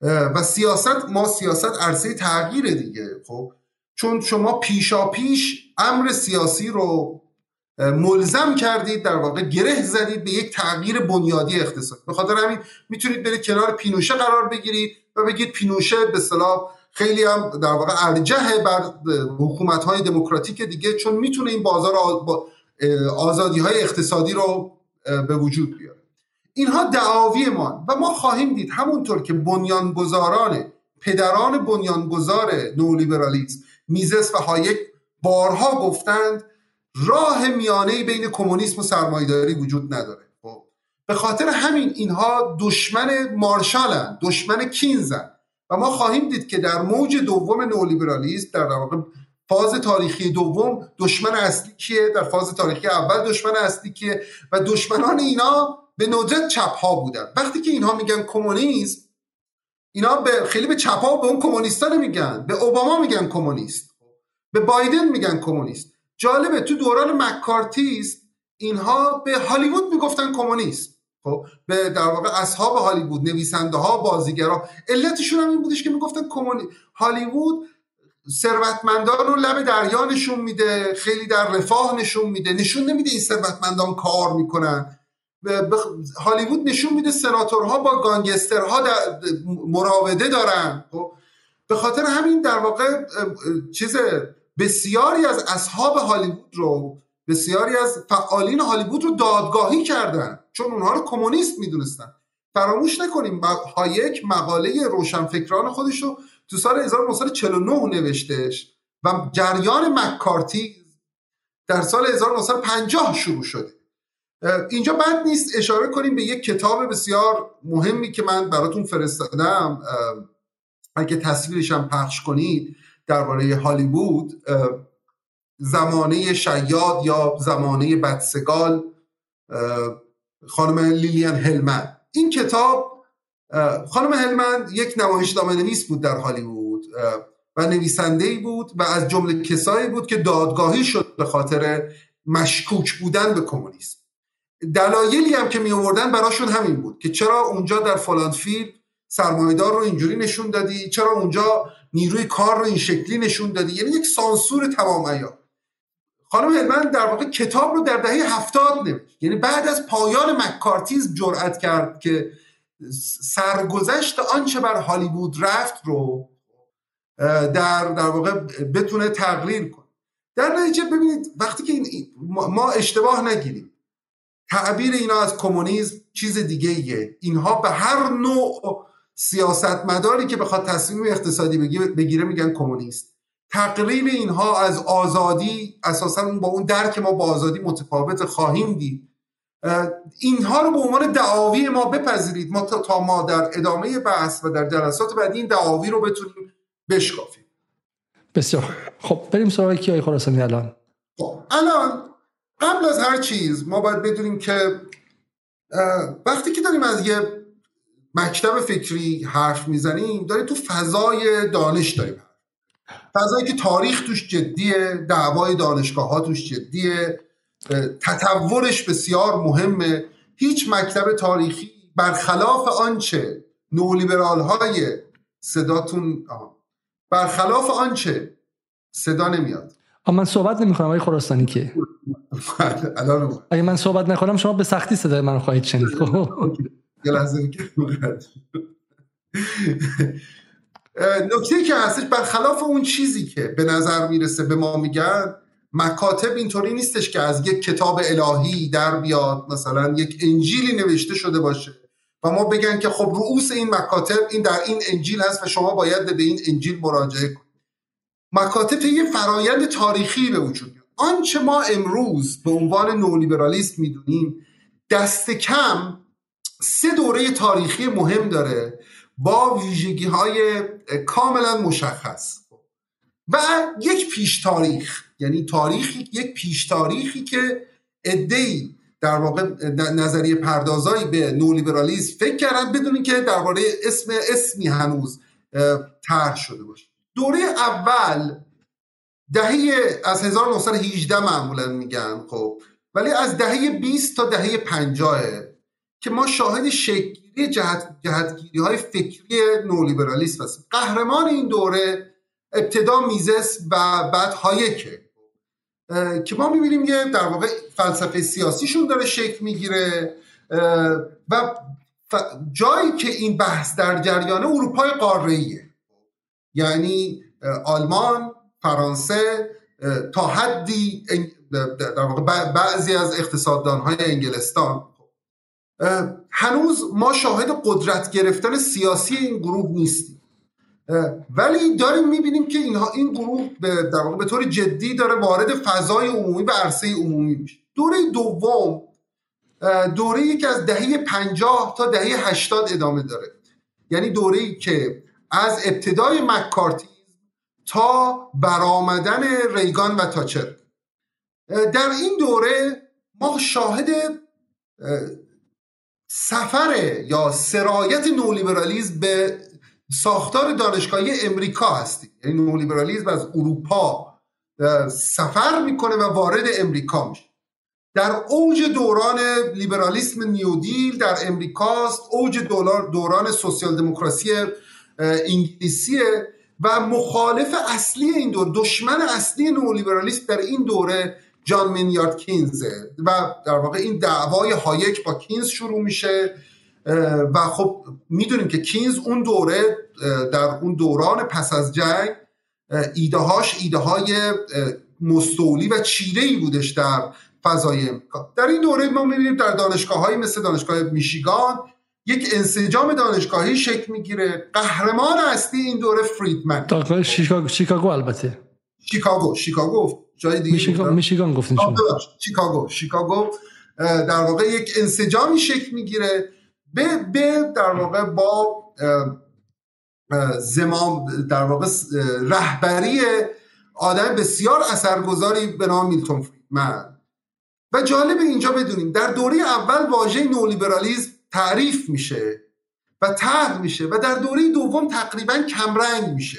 و سیاست ما سیاست عرصه تغییره دیگه خب؟ چون شما پیشا پیش امر سیاسی رو ملزم کردید در واقع گره زدید به یک تغییر بنیادی اقتصادی به خاطر همین می‌تونید برید کنار پینوشه قرار بگیرید و بگید پینوشه به صلاح خیلی هم در واقع ارجه بر حکومت های دموکراتیک دیگه چون می‌تونه این بازار آزادی های اقتصادی رو به وجود بیاره. اینها دعاوی ما و ما خواهیم دید همونطور که بنیانگذاران پدران بنیانگذار نولیبرالیسم میزس و هایک بارها گفتند راه میانه بین کمونیسم و سرمایداری وجود نداره. خب به خاطر همین اینها دشمن مارشالن دشمن کینزن. و ما خواهیم دید که در موج دوم نولیبرالیسم در واقع فاز تاریخی دوم دشمن اصلی کیه؟ در فاز تاریخی اول دشمن اصلی کیه؟ و دشمنان اینا به ندرت چپ ها بودن. وقتی که اینها میگن کمونیسم اینا به خیلی به چپ ها به اون کمونیستا میگن به اوباما میگن کمونیست. به بایدن میگن کمونیست. جالبه تو دوران مکارتیست اینها به هالیوود می‌گفتن کمونیست. خب به در واقع اصحاب هالیوود نویسنده ها بازیگرا. علتشون هم این بودش که می‌گفتن کمونی هالیوود ثروتمندان رو لب دریا نشون میده خیلی در رفاه نشون میده. نشون نمیده این ثروتمندان کار می‌کنن. هالیوود نشون میده سناتورها با گانگسترها مراوده دارن. خب؟ به خاطر همین در واقع چیز بسیاری از اصحاب هالیوود رو بسیاری از فعالین هالیوود رو دادگاهی کردن. چون اونها رو کمونیست می‌دونستن. فراموش نکنیم هایک مقاله روشنفکران خودش رو تو سال 1949 نوشتش و جریان مکارتی در سال 1950 شروع شده. اینجا بد نیست اشاره کنیم به یک کتاب بسیار مهمی که من براتون فرستادم. اگه تصویرش هم پخش کنید درباره هالیوود زمانه شیاد یا زمانه بدسگال خانم لیلیان هلمن این کتاب خانم هلمن یک نمایشنامه نویس بود در هالیوود و نویسنده بود و از جمله کسایی بود که دادگاهی شد به خاطر مشکوک بودن به کمونیسم. دلایلی هم که می آوردن براشون همین بود که چرا اونجا در فلان فیلم سرمایدار رو اینجوری نشون دادی؟ چرا اونجا نیروی کار رو این شکلی نشون دادی؟ یعنی یک سانسور تمام ایار خانم هلمن در واقع کتاب رو در دهه هفتاد نوشت. یعنی بعد از پایان مکارتیز جرأت کرد که سرگذشت آنچه بر هالیوود رفت رو در در واقع بتونه تقریر کنه. در نتیجه ببینید وقتی که این ما اشتباه نگیریم. تعبیر اینا از کمونیسم چیز دیگه ایه. اینها به هر نوع سیاستمداری که بخواد تصمیم اقتصادی بگیره میگن کمونیست. تقریب اینها از آزادی اساسا با اون درک ما با آزادی متفاوت خواهیم دید. اینها رو به عنوان دعاوی ما بپذیرید. ما تا ما در ادامه بحث و در جلسات بعدی این دعاوی رو بتونیم بشکافیم. بسیار. خب بریم سراغ کی خراسانی الان. خب الان قبل از هر چیز ما باید بدونیم که وقتی که داریم از یه مکتب فکری حرف می‌زنیم داریم تو فضای دانش داریم فضایی که تاریخ توش جدیه دعوای دانشگاه ها توش جدیه تطورش بسیار مهمه. هیچ مکتب تاریخی برخلاف آنچه نولیبرال های صداتون برخلاف آنچه صدا نمیاد. من صحبت نمی کنم آقای خراسانی که؟ اگه من صحبت نکنم شما به سختی صدای من خواهید شنید. یه لحظه نکته که هستش برخلاف اون چیزی که به نظر می‌رسه به ما میگن مکاتب اینطوری نیستش که از یک کتاب الهی در بیاد مثلا یک انجیلی نوشته شده باشه و ما بگن که خب رؤوس این مکاتب این در این انجیل هست و شما باید به این انجیل مراجعه کنید. مکاتب یه فرایند تاریخی به وجود آنچه ما امروز به عنوان نولیبرالیست می‌دونیم دست کم سه دوره تاریخی مهم داره با ویژگی های کاملا مشخص. و یک پیش تاریخ یعنی تاریخی یک پیش تاریخی که ادهی در واقع نظریه پردازایی به نولیبرالیسم فکر کردن بدونی که درباره اسم اسمی هنوز طرح شده باشه. دوره اول دهه از 1918 معمولا میگن خب. ولی از دهه 20 تا دهه 50 که ما شاهد شکلی جهت جهتگیری های فکری نولیبرالیسم هستیم. قهرمان این دوره ابتدا میزس و بعد هایکه که ما می‌بینیم یه در واقع فلسفه سیاسیشون داره شکل می‌گیره. و جایی که این بحث در جریان اروپای قاره یعنی آلمان فرانسه تا حدی در واقع بعضی از اقتصاددان های انگلستان هنوز ما شاهد قدرت گرفتن سیاسی این گروه نیستیم. ولی داریم می‌بینیم که اینها این گروه در واقع به طور جدی داره وارد فضای عمومی و عرصه عمومی میشه. دوره دوم دوره که از دهه 50 تا دهه 80 ادامه داره. یعنی دوره ای که از ابتدای مکارتیزم تا برآمدن ریگان و تاچر در این دوره ما شاهد سفر یا سرایت نولیبرالیزم به ساختار دانشگاهی امریکا هستیم. یعنی نولیبرالیزم از اروپا سفر می‌کنه و وارد امریکا میشه. در اوج دوران لیبرالیسم نیودیل در امریکاست. اوج دوران سوسیال دموکراسی انگلیسیه. و مخالف اصلی این دور دشمن اصلی نولیبرالیسم در این دوره جان مینیارد کینزه و در واقع این دعوای هایک با کینز شروع میشه و خب می‌دونیم که کینز اون دوره در اون دوران پس از جنگ ایده هاش ایده های مستولی و چیره ای بودش در فضای امریکا. در این دوره ما می‌بینیم در دانشگاه مثل دانشگاه میشیگان یک انسجام دانشگاهی شکل می‌گیره. قهرمان اصلی این دوره فریدمن. دانشگاه شیکاگو شیکاگو البته. شیکاگو. شیکاگو جای دیگه میشیگان میشیگان گفتین شما. شیکاگو. شیکاگو در واقع یک انسجامی شکل می‌گیره. به به در واقع با زمام در واقع رهبری آدم بسیار اثرگذاری به نام میلتون فریدمن. و جالب اینجا بدونیم در دوره اول واژه نولیبرالیزم تعریف میشه و طرح میشه و در دوره دوم تقریبا کمرنگ میشه.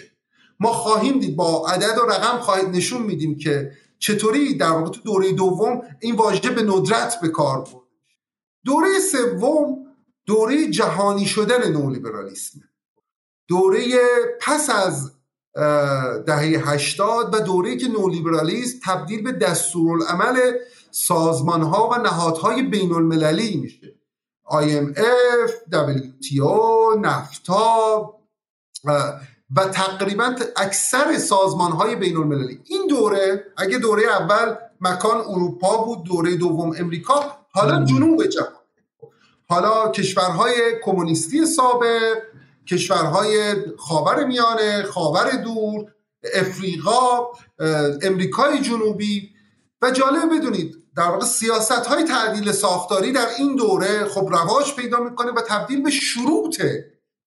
ما خواهیم دید با عدد و رقم خواهید نشون میدیم که چطوری در واقع تو دوره دوم این واژه به ندرت به کار برده دوره سوم دوره جهانی شدن نولیبرالیسم. دوره پس از دهه هشتاد و دوره که نولیبرالیسم تبدیل به دستورالعمل سازمان ها و نهادهای بین المللی میشه. IMF, WTO, نفتا و تقریبا اکثر سازمان های بین المللی این دوره اگه دوره اول مکان اروپا بود دوره دوم امریکا حالا جنوب جهان. حالا کشورهای کمونیستی سابق کشورهای خاور میانه خاور دور افریقا امریکای جنوبی و جالب بدونید در واقع سیاست های تعدیل ساختاری در این دوره خب رواج پیدا می‌کنه و تبدیل به شروط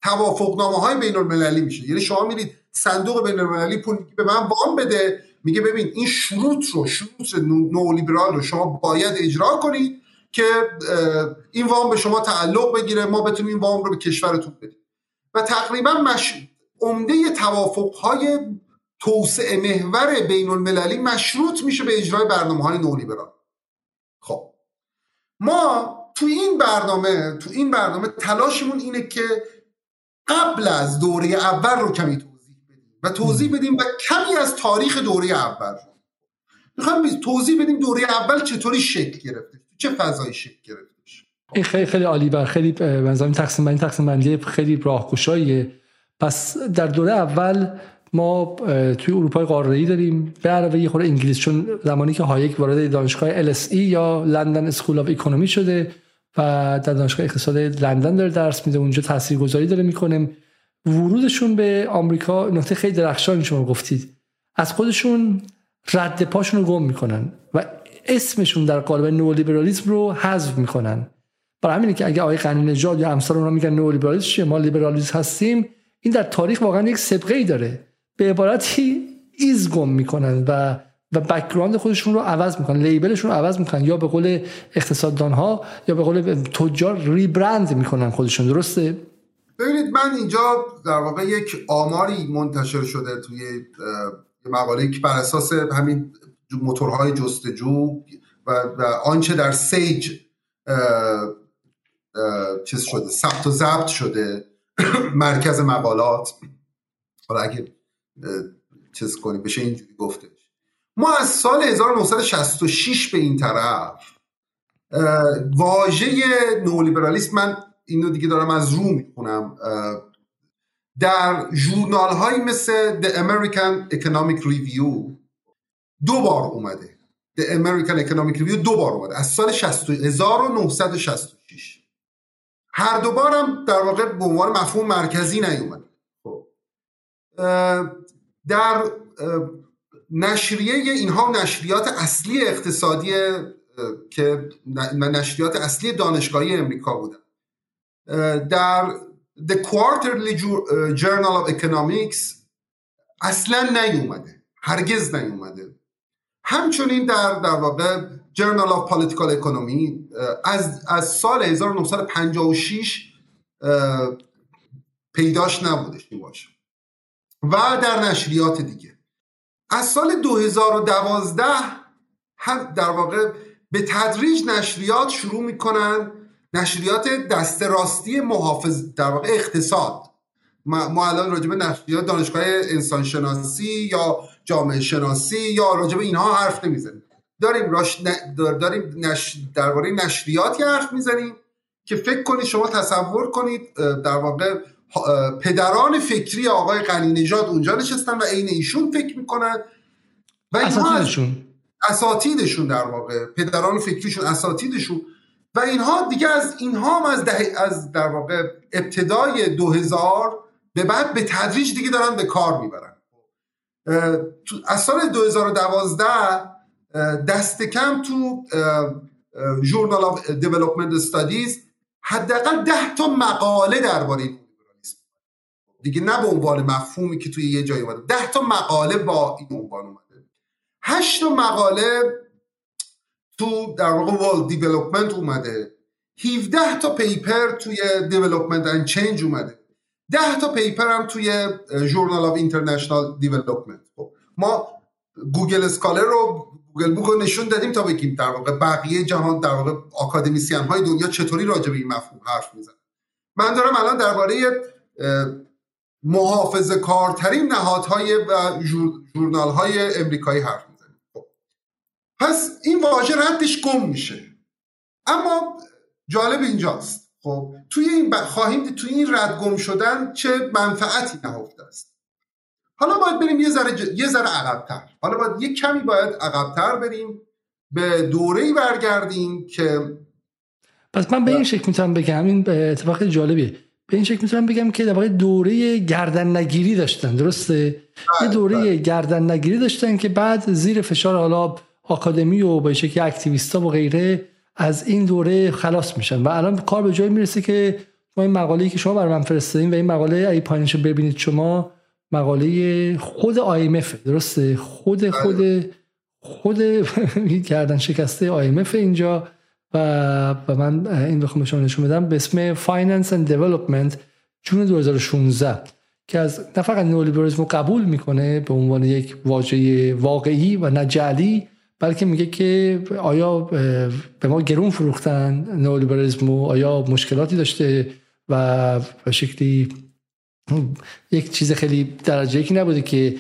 توافقنامه های بین المللی میشه. یعنی شما میرید صندوق بین المللی پول به من وام بده میگه ببین این شروط رو شروط نولیبرال رو شما باید اجرا کنید که این وام به شما تعلق بگیره ما بتونیم این وام رو به کشورتون بدیم. و تقریبا مش... عمده توافق های توسعه محور بین المللی مشروط میشه به اجرای برنامه های نولیبرال. خب. ما تو این برنامه تو این برنامه تلاشمون اینه که قبل از دوره اول رو کمی توضیح بدیم و توضیح بدیم و کمی از تاریخ دوره اول رو. می‌خوایم توضیح بدیم دوره اول چطوری شکل گرفته چه فضایی شکل گرفته این خیلی خیلی عالی و خیلی بنظرم تقسیم بندی تقسیم بندی خیلی راهگشاییه. پس در دوره اول ما توی اروپای قاره داریم. به علاوه یه خورده انگلیس چون زمانی که هایک وارد دانشگاه LSE یا London School of Economy شده و در دانشگاه اقتصاد لندن داره درس میده اونجا تاثیرگذاری داره می‌کنه. ورودشون به آمریکا نقطه خیلی درخشانی شما گفتید. از خودشون رد پاشون رو گم می‌کنن و اسمشون در قالب نولیبرالیسم رو حذف می‌کنن. برای همینه که اگه آقای غنی نژاد یا امثال اونا میگن نولیبرالیسم ما لیبرالیسم هستیم. این در تاریخ واقعا یک سبقه ای داره. به عبارتی ایز گم می‌کنن و و background خودشون رو عوض می‌کنن label شون رو عوض می‌کنن. یا به قول اقتصاددان ها یا به قول تجار rebrand می‌کنن خودشون. درسته؟ ببینید من اینجا در واقع یک آماری منتشر شده توی مقاله که بر اساس همین موتورهای جستجو و, و آنچه در سیج چیز شده ثبت و ضبط شده مرکز مقالات. حالا اگه چیز کنیم بشه اینجوری گفته ما از سال 1966 به این طرف واژه نولیبرالیسم من اینو دیگه دارم از رو می‌خونم در جورنال هایی مثل The American Economic Review دو بار اومده. The American Economic Review دو بار اومده. از سال 1966 هر دو بارم در واقع به عنوان مفهوم مرکزی نیومد خب. در نشریه اینها نشریات اصلی اقتصادی که نشریات اصلی دانشگاهی امریکا بودن. در The Quarterly Journal of Economics اصلا نیومده هرگز نیومده. همچنین در در واقع Journal of Political Economy از, از سال 1956 پیداش نبودش باشه. و در نشریات دیگه. از سال 2012 هم در واقع به تدریج نشریات شروع می‌کنن. نشریات دست راستی محافظ در واقع اقتصاد. ما الان راجب نشریات دانشگاه انسانشناسی یا جامعه شناسی یا راجب اینها حرف نمی‌زنیم. داریم راش داریم نش... درباره نشریاتی حرف می‌زنیم که فکر کنید شما تصور کنید در واقع پدران فکری آقای غنی نژاد اونجا نشستن و عین ایشون فکر می‌کنن. و اساتیدشون. اساتیدشون در واقع پدران فکریشون اساتیدشون. و اینها دیگه از اینها هم از, ده... از در واقع ابتدای 2000 به بعد به تدریج دیگه دارن به کار می‌برن. از سال 2012 دست کم تو جورنال آف دیولپمنت استادیز حداقل ده تا مقاله درباره دیگه نه به عنوان مفهومی که توی یه جایی اومده. ده تا مقاله با این عنوان اومده. هشت تا مقاله تو در واقع World Development اومده. 17 تا paper توی Development and Change اومده. 10 تا paper هم توی Journal of International Development ما گوگل اسکالر رو گوگل بوک رو نشون دادیم تا بگیم در واقع بقیه جهان در واقع academician های دنیا چطوری راجع به این مفهوم حرف میزن من دارم الان درباره محافظه کارترین نهادهای و جورنال های امریکایی حرف می‌زنیم خب. پس این واژه ردش گم میشه. اما جالب اینجاست. خب توی این ب... خواهیم توی این رد گم شدن چه منفعتی نهفته است. حالا باید بریم یه ذره ج... یه ذره عقبتر. حالا باید یه کمی باید عقبتر بریم به دوره‌ای برگردیم که پس من به این شکل می‌تونم بگم. این اتفاق جالبیه. به این شکل می‌تونم بگم که در واقع دوره گردن نگیری داشتن درسته؟ یه بله، دوره بله. گردن نگیری داشتن که بعد زیر فشار حالا آکادمی و به شکل اکتیویستا و غیره از این دوره خلاص میشن. و الان کار به جای می‌رسه که ما این مقاله‌ای که شما برای من فرستادین و این مقاله ای پایینش رو ببینید شما مقاله خود IMF درسته؟ خود خود خود گردن شکسته IMF اینجا. و, و من این بخوام شما نشون بدم به اسم Finance and Development جون 2016 که از نه فقط نولیبرالیسم قبول می‌کنه به عنوان یک واژه واقعی و نه جعلی بلکه میگه که آیا به ما گرون فروختن نولیبرالیسم آیا مشکلاتی داشته و به شکلی یک چیز خیلی درجه یکی نبوده که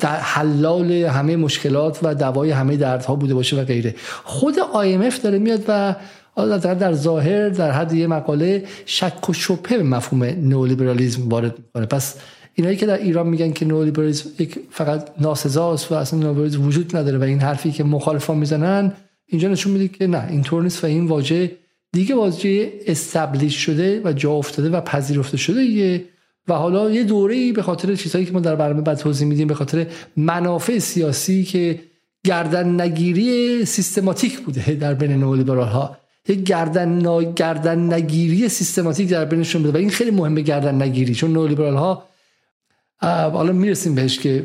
در حلال همه مشکلات و دوای همه دردها بوده باشه و غیره. خود IMF داره میاد و در, در ظاهر در حد یه مقاله شک و شبه به مفهوم نولیبرالیزم وارد می‌کنه. پس اینایی که در ایران میگن که نولیبرالیسم یک فقط ناسزاست و اصلا نولیبرالیسم وجود نداره و این حرفی که مخالفان می‌زنن اینجا نشون میده که نه اینطور نیست و این واژه دیگه واژه استبلیش شده و جا افتاده و پذیرفته شده یه و حالا یه دوره به خاطر چیزهایی که ما در برنامه بعد توضیح میدیم به خاطر منافع سیاسی که گردن نگیری سیستماتیک بوده در بین نولیبرال ها یک گردن گردن نگیری سیستماتیک در بینشون بوده و این خیلی مهمه گردن نگیری چون نولیبرال ها حالا می‌رسیم بهش که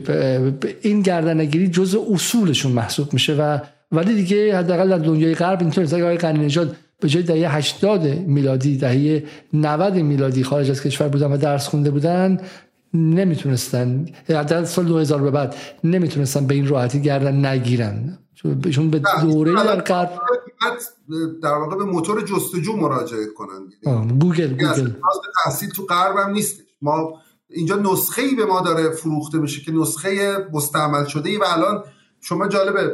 این گردن نگیری جزء اصولشون محسوب میشه و ولی دیگه حداقل در دنیای غرب اینطور اگه آقای غنی نژاد به جای دهه 80 میلادی دهه 90 میلادی خارج از کشور بودن و درس خونده بودن نمی‌تونستن در سال 2000 به بعد نمی‌تونستن به این راحتی گردن نگیرن. چون یه دوره در غرب در واقع به موتور جستجو مراجعه کنن. گوگل گوگل. تحصیل تو غرب هم نیست ما اینجا نسخه ای به ما داره فروخته میشه که نسخه مستعمل شده ای و الان شما جالبه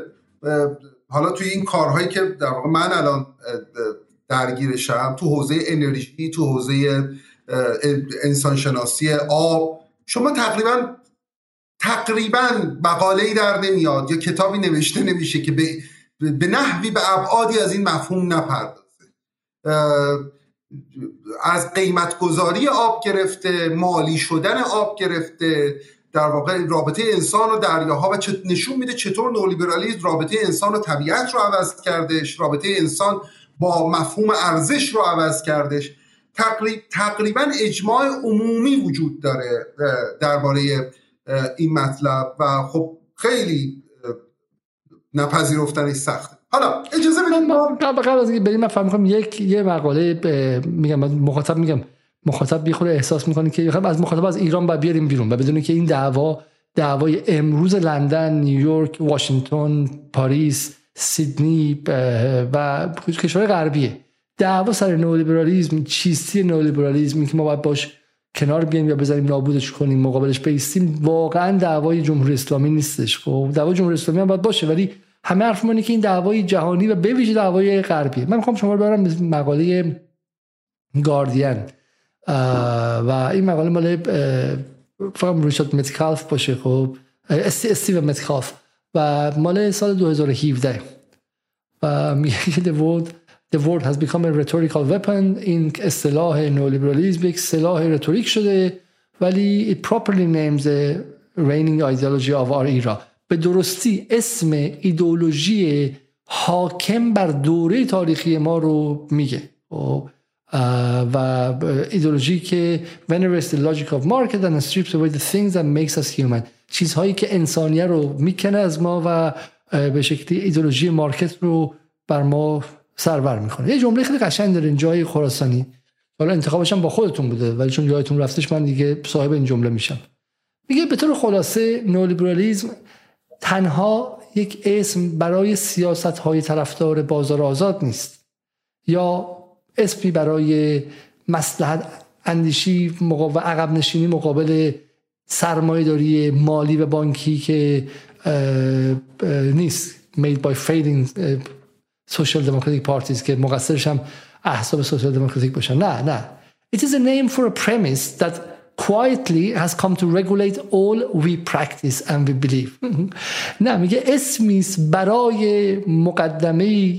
حالا توی این کارهایی که در واقع من الان درگیرشم تو حوزه انرژی تو حوزه انسانشناسی آب شما تقریبا تقریبا مقاله در نمیاد یا کتابی نوشته نمیشه که به, به نحوی به ابعادی از این مفهوم نپردازه. از قیمت گذاری آب گرفته مالی شدن آب گرفته در واقع رابطه انسان و دریاها و نشون میده چطور نولیبرالیسم رابطه انسان و طبیعت رو عوض کردش رابطه انسان با مفهوم ارزش رو عوض کردش. تقریب، تقریبا اجماع عمومی وجود داره درباره این مطلب و خب خیلی نپذیرفتنش سخته. حالا اجازه بدید ما قبل از اینکه بریم من فهم یک یه مقاله میگم مخاطب میگم. مخاطب بیخوره احساس می‌کنه که از مخاطب از ایران باید بیاریم بیرون و بدونی که این دعوا دعوای امروز لندن نیویورک واشنگتن پاریس سیدنی و کشور غربیه. دعوا سر نولیبرالیزم چیستی نولیبرالیزم که ما باید باش کنار بیایم یا بزنیم نابودش کنیم مقابلش بیستیم واقعا دعوای جمهوری اسلامی نیستش. خب دعوای جمهوری اسلامی هم باید باشه ولی همه حرف که این دعوای جهانی و به ویژه دعوای غربیه. من می‌خوام شما رو برم مقاله گاردین. و این مقاله مال فقط ریچارد متکالف باشه خب استیو متکالف و مال سال 2017 و میگه the word the word has become a rhetorical weapon این اصطلاح نولیبرالیزم یک سلاح رتوریک شده ولی it properly names the reigning ideology of our era. به درستی اسم ایدولوژی حاکم بر دوره تاریخی ما رو میگه خب، و ایدولوژی که venerates the logic of market and strips away the things that makes us human. چیزهایی که انسانیه رو می‌کنه از ما و به شکلی ایدولوژی مارکت رو بر ما سرور می‌کنه. یه جمله خیلی قشنگ داره جای خراسانی. حالا انتخابش هم با خودتون بوده ولی چون جایتون رفتش من دیگه صاحب این جمله میشم. میگه به طور خلاصه نولیبرالیزم تنها یک اسم برای سیاست های طرفدار بازار آزاد نیست. یا اسمی برای مسلحت اندیشی و عقب نشینی مقابل سرمایه داری مالی و بانکی که نیست. Made by fading social democratic parties که مقصرش هم احساب سوشال دموکراتیک باشن. نه نه. It is a name for a premise that quietly has come to regulate all we practice and we believe. نه میگه اسمی برای مقدمه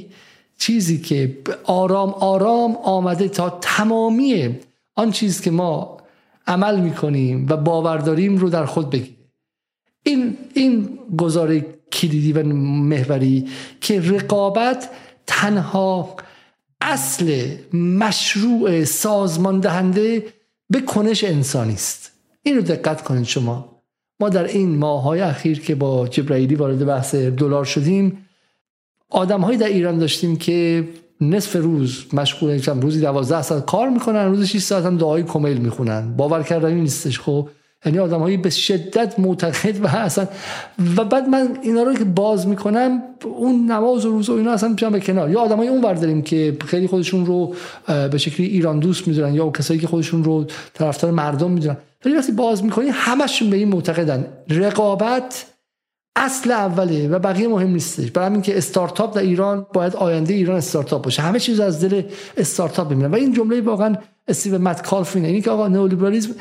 چیزی که آرام آرام آمده تا تمامی آن چیز که ما عمل می‌کنیم و باور داریم رو در خود بگیره. این این گزاره کلیدی و محوری که رقابت تنها اصل مشروع سازمان دهنده به کنش انسانی است. این دقت کنید شما. ما در این ماهای اخیر که با جبرائیلی وارد بحث دلار شدیم آدم در ایران داشتیم که نصف روز مشغول روزی 12 ساعت کار می‌کنن روز 6 ساعت هم دعای کمیل می‌خونن. باور کردنی نیستش خب. یعنی آدمهایی به شدت معتقد و اصلا و بعد من اینا رو که باز می‌کنم اون نماز و روز و اینا اصلا میشن به کنار. یا آدمای اون ور داریم که خیلی خودشون رو به شکلی ایران دوست می‌دونن یا کسایی که خودشون رو طرفدار مردم می‌دونن ولی وقتی باز می‌کنی همشون به این معتقدن. رقابت اصل اوله و بقیه مهم نیستش. برای همین که استارتاپ در ایران باید آینده ایران استارتاپ باشه. همه چیز از دل استارتاپ ببینن و این جمله واقعا استیو مت کالفین اینی که آقا نئولیبرالیسم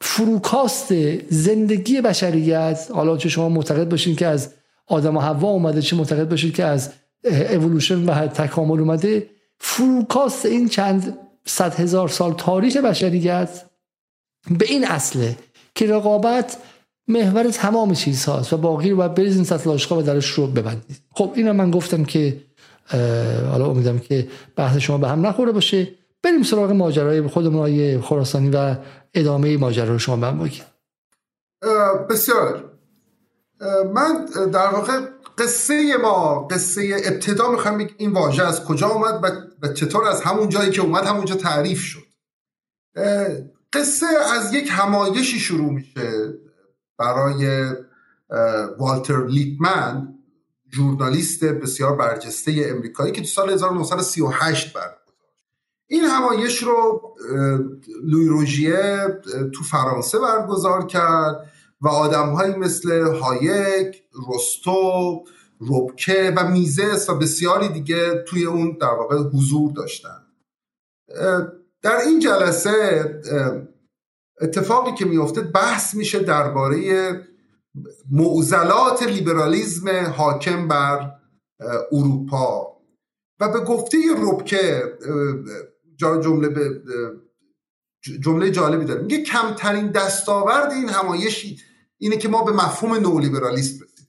فروکاست زندگی بشریت حالا چه شما معتقد باشین که از آدم و حوا اومده چه معتقد باشین که از اولوشن و تکامل اومده فروکاست این چند صد هزار سال تاریخ بشریت به این اصله که رقابت محور تمام چیز هاست و باقی رو باید بریزین سطل آشقا و درش رو ببندید خب اینو من گفتم که حالا امیدم که بحث شما به هم نخوره باشه. بریم سراغ ماجرای خودمون های خراسانی و ادامه ماجرا رو شما به هم بسیار. من در واقع قصه ما قصه ابتدا می‌خوام این واژه از کجا اومد و چطور از همون جایی که اومد همونجا تعریف شد. قصه از یک همایشی شروع میشه. برای والتر لیپمن ژورنالیست بسیار برجسته امریکایی که تو سال 1938 برگزار این همایش رو لوی روژیه تو فرانسه برگزار کرد و آدمهایی مثل هایک، روستو، روبکه و میزس و بسیاری دیگه توی اون در واقع حضور داشتن. در این جلسه اتفاقی که میفته بحث میشه درباره معضلات لیبرالیزم حاکم بر اروپا. و به گفته ربکه جمله به جمله جالبی داره. میگه کمترین دستاورد این همایشی اینه که ما به مفهوم نولیبرالیسم رسیم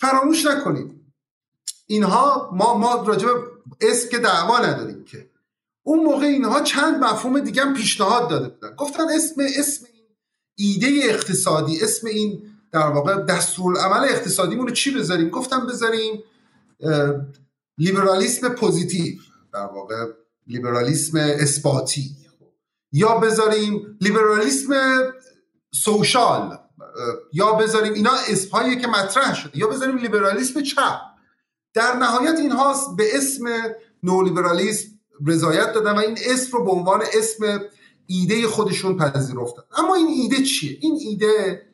فراموش نکنید. اینها ما ما راجع اسم که دعوا نداریم که. اون موقع اینها چند مفهوم دیگه هم پیشنهاد داده بودن. گفتن اسم اسم این ایده اقتصادی اسم این در واقع دستورالعمل اقتصادیمون رو چی بذاریم؟ گفتم بذاریم لیبرالیسم پوزیتیو در واقع لیبرالیسم اثباتی. یا بذاریم لیبرالیسم سوشال یا بذاریم اینا اسمهایی که مطرح شده یا بذاریم لیبرالیسم چپ. در نهایت اینها به اسم نولیبرالیسم رضایت دادن و این اسم رو به عنوان اسم ایده خودشون پذیرفتن. اما این ایده چیه؟ این ایده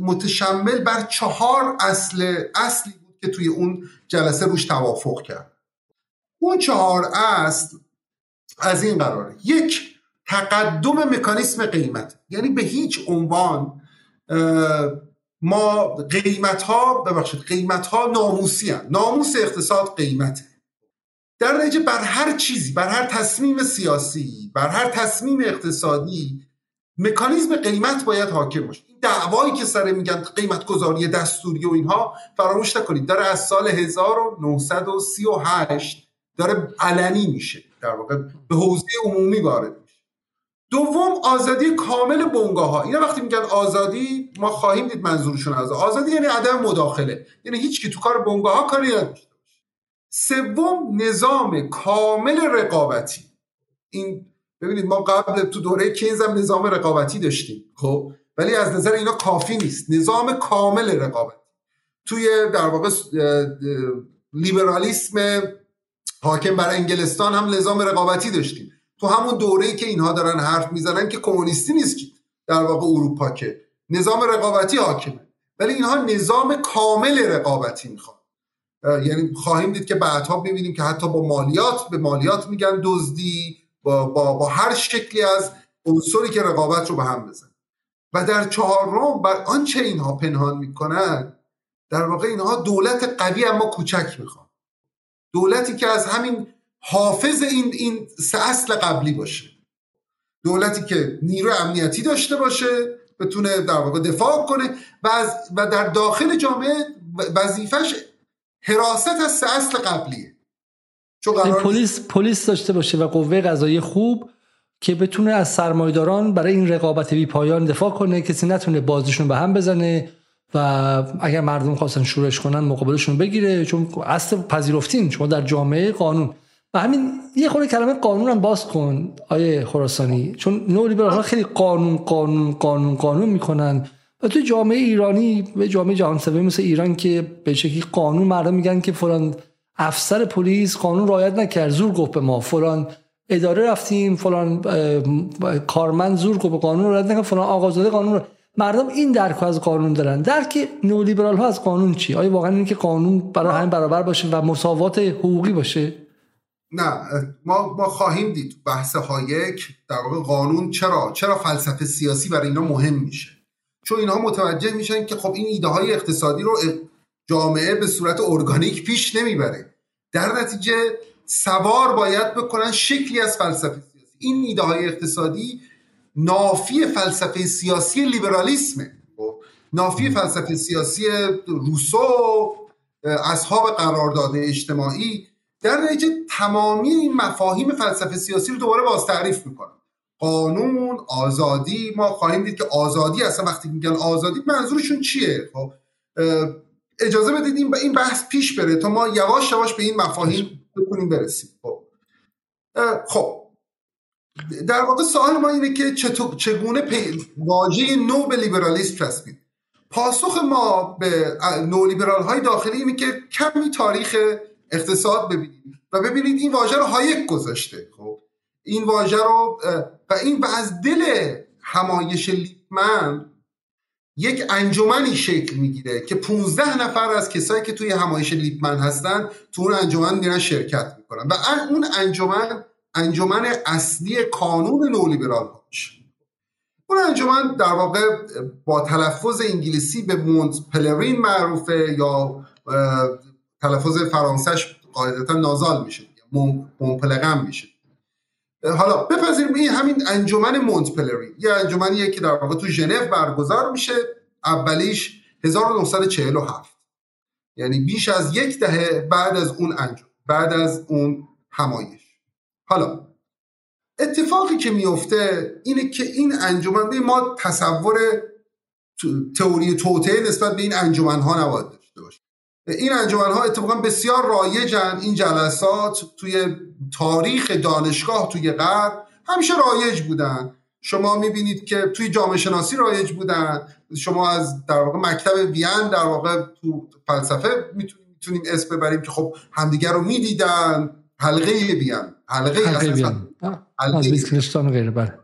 متشمل بر چهار اصل اصلی بود که توی اون جلسه روش توافق کرد. اون چهار اصل از این قراره. یک تقدم مکانیسم قیمت. یعنی به هیچ عنوان ما قیمت ها ببخشید قیمت ها ناموسی هم. ناموس اقتصاد قیمته. در نتیجه بر هر چیزی بر هر تصمیم سیاسی بر هر تصمیم اقتصادی مکانیزم قیمت باید حاکم باشه. این دعوایی که سر میگن قیمت گذاری دستوری و اینها فراموش نکنید. داره از سال 1938 داره علنی میشه. در واقع به حوزه عمومی وارد دوم آزادی کامل بنگاه ها اینا وقتی میگن آزادی ما خواهیم دید منظورشون از آزادی یعنی عدم مداخله. یعنی هیچ کی تو کار بنگاه ها کاری نداشته سوم نظام کامل رقابتی. این ببینید ما قبل تو دوره کینز هم نظام رقابتی داشتیم خب؟ ولی از نظر اینا کافی نیست. نظام کامل رقابتی توی در واقع لیبرالیسم حاکم بر انگلستان هم نظام رقابتی داشتیم. تو همون دوره که اینها دارن حرف می‌زنن که کمونیستی نیست که در واقع اروپا که. نظام رقابتی حاکمه. ولی اینها نظام کامل رقابتی می‌خوان. یعنی خواهیم دید که بعدها ببینیم که حتی با مالیات به مالیات میگن دزدی با, با, با هر شکلی از عنصری که رقابت رو به هم بزن و در چهارم بر آنچه اینها پنهان می‌کنن در واقع اینها دولت قوی اما کوچک می‌خوان. دولتی که از همین حافظ این این سه اصل قبلی باشه. دولتی که نیرو امنیتی داشته باشه بتونه در واقع دفاع کنه و, و در داخل جامعه وظیفش حراست از اصل قبلیه. چون قرار پلیس پلیس داشته باشه و قوه قضایی خوب که بتونه از سرمایداران برای این رقابت بی پایان دفاع کنه کسی نتونه بازیشون به هم بزنه و اگر مردم خواستن شورش کنن مقابلشون بگیره چون اصل پذیرفتین شما در جامعه قانون. و همین یه خورده کلمه قانون هم باز کن آیه خراسانی. چون نو ها خیلی قانون قانون قانون قانون می‌کنن. و تو جامعه ایرانی به جامعه جهان سوم مثل ایران که به شکلی قانون مردم میگن که فلان افسر پلیس قانون رعایت نکرد زور گفت به ما فلان اداره رفتیم فلان کارمند زور گفت به قانون رعایت نکرد فلان آقازاده قانون مردم این درک از قانون دارن. درک نولیبرال ها از قانون چی؟ آیا واقعا اینه که قانون برای همین برابر باشه و مساوات حقوقی باشه؟ نه ما ما خواهیم دید بحث هایک در واقع قانون چرا چرا فلسفه سیاسی برای اینا مهم میشه؟ چون اینها متوجه میشن که خب این ایده های اقتصادی رو جامعه به صورت ارگانیک پیش نمی‌بره. در نتیجه سوار باید بکنن شکلی از فلسفه سیاسی. این ایده های اقتصادی نافی فلسفه سیاسی لیبرالیسمه. خب، نافی فلسفه سیاسی روسو اصحاب قرارداد اجتماعی در نتیجه تمامی این مفاهیم فلسفه سیاسی رو دوباره باز تعریف می‌کنن قانون آزادی ما خواهیم دید که آزادی اصلا وقتی میگن آزادی منظورشون چیه؟ خب اجازه بدید این بحث پیش بره تا ما یواش یواش به این مفاهیم بکنیم برسیم. خب. خب. در واقع سوال ما اینه که چگونه واژه نو به لیبرالیسم چسبید؟ پاسخ ما به نولیبرال های داخلی اینه که کمی تاریخ اقتصاد ببینید و ببینید این واژه رو هایک گذاشته. خب. این واژه رو و این و از دل همایش لیپمن یک انجمنی شکل می‌گیره که 15 نفر از کسایی که توی همایش لیپمن هستن تو اون انجمن میرن شرکت می‌کنن. و اون انجمن انجمن اصلی کانون نولیبرال هاش اون انجمن در واقع با تلفظ انگلیسی به مونت پلرین معروفه یا تلفظ فرانسش قاعدتا نازال میشه. مونپلغم میشه. حالا بپذیریم این همین انجمن مونت پلرین یه انجمنیه که در واقع تو ژنو برگزار میشه اولیش 1947 یعنی بیش از یک دهه بعد از اون انجام بعد از اون همایش. حالا اتفاقی که میفته اینه که این انجمن ما تصور تئوری توطعه نسبت به این انجمن ها نباید داشته باشه این انجمن ها اتفاقا بسیار رایجن. این جلسات توی تاریخ دانشگاه توی غرب همیشه رایج بودن. شما می‌بینید که توی جامعه شناسی رایج بودن. شما از در واقع مکتب وین در واقع تو فلسفه می‌تونیم اسم ببریم که خب همدیگر رو می‌دیدن. حلقه وین حلقه حلقه و غیره بله.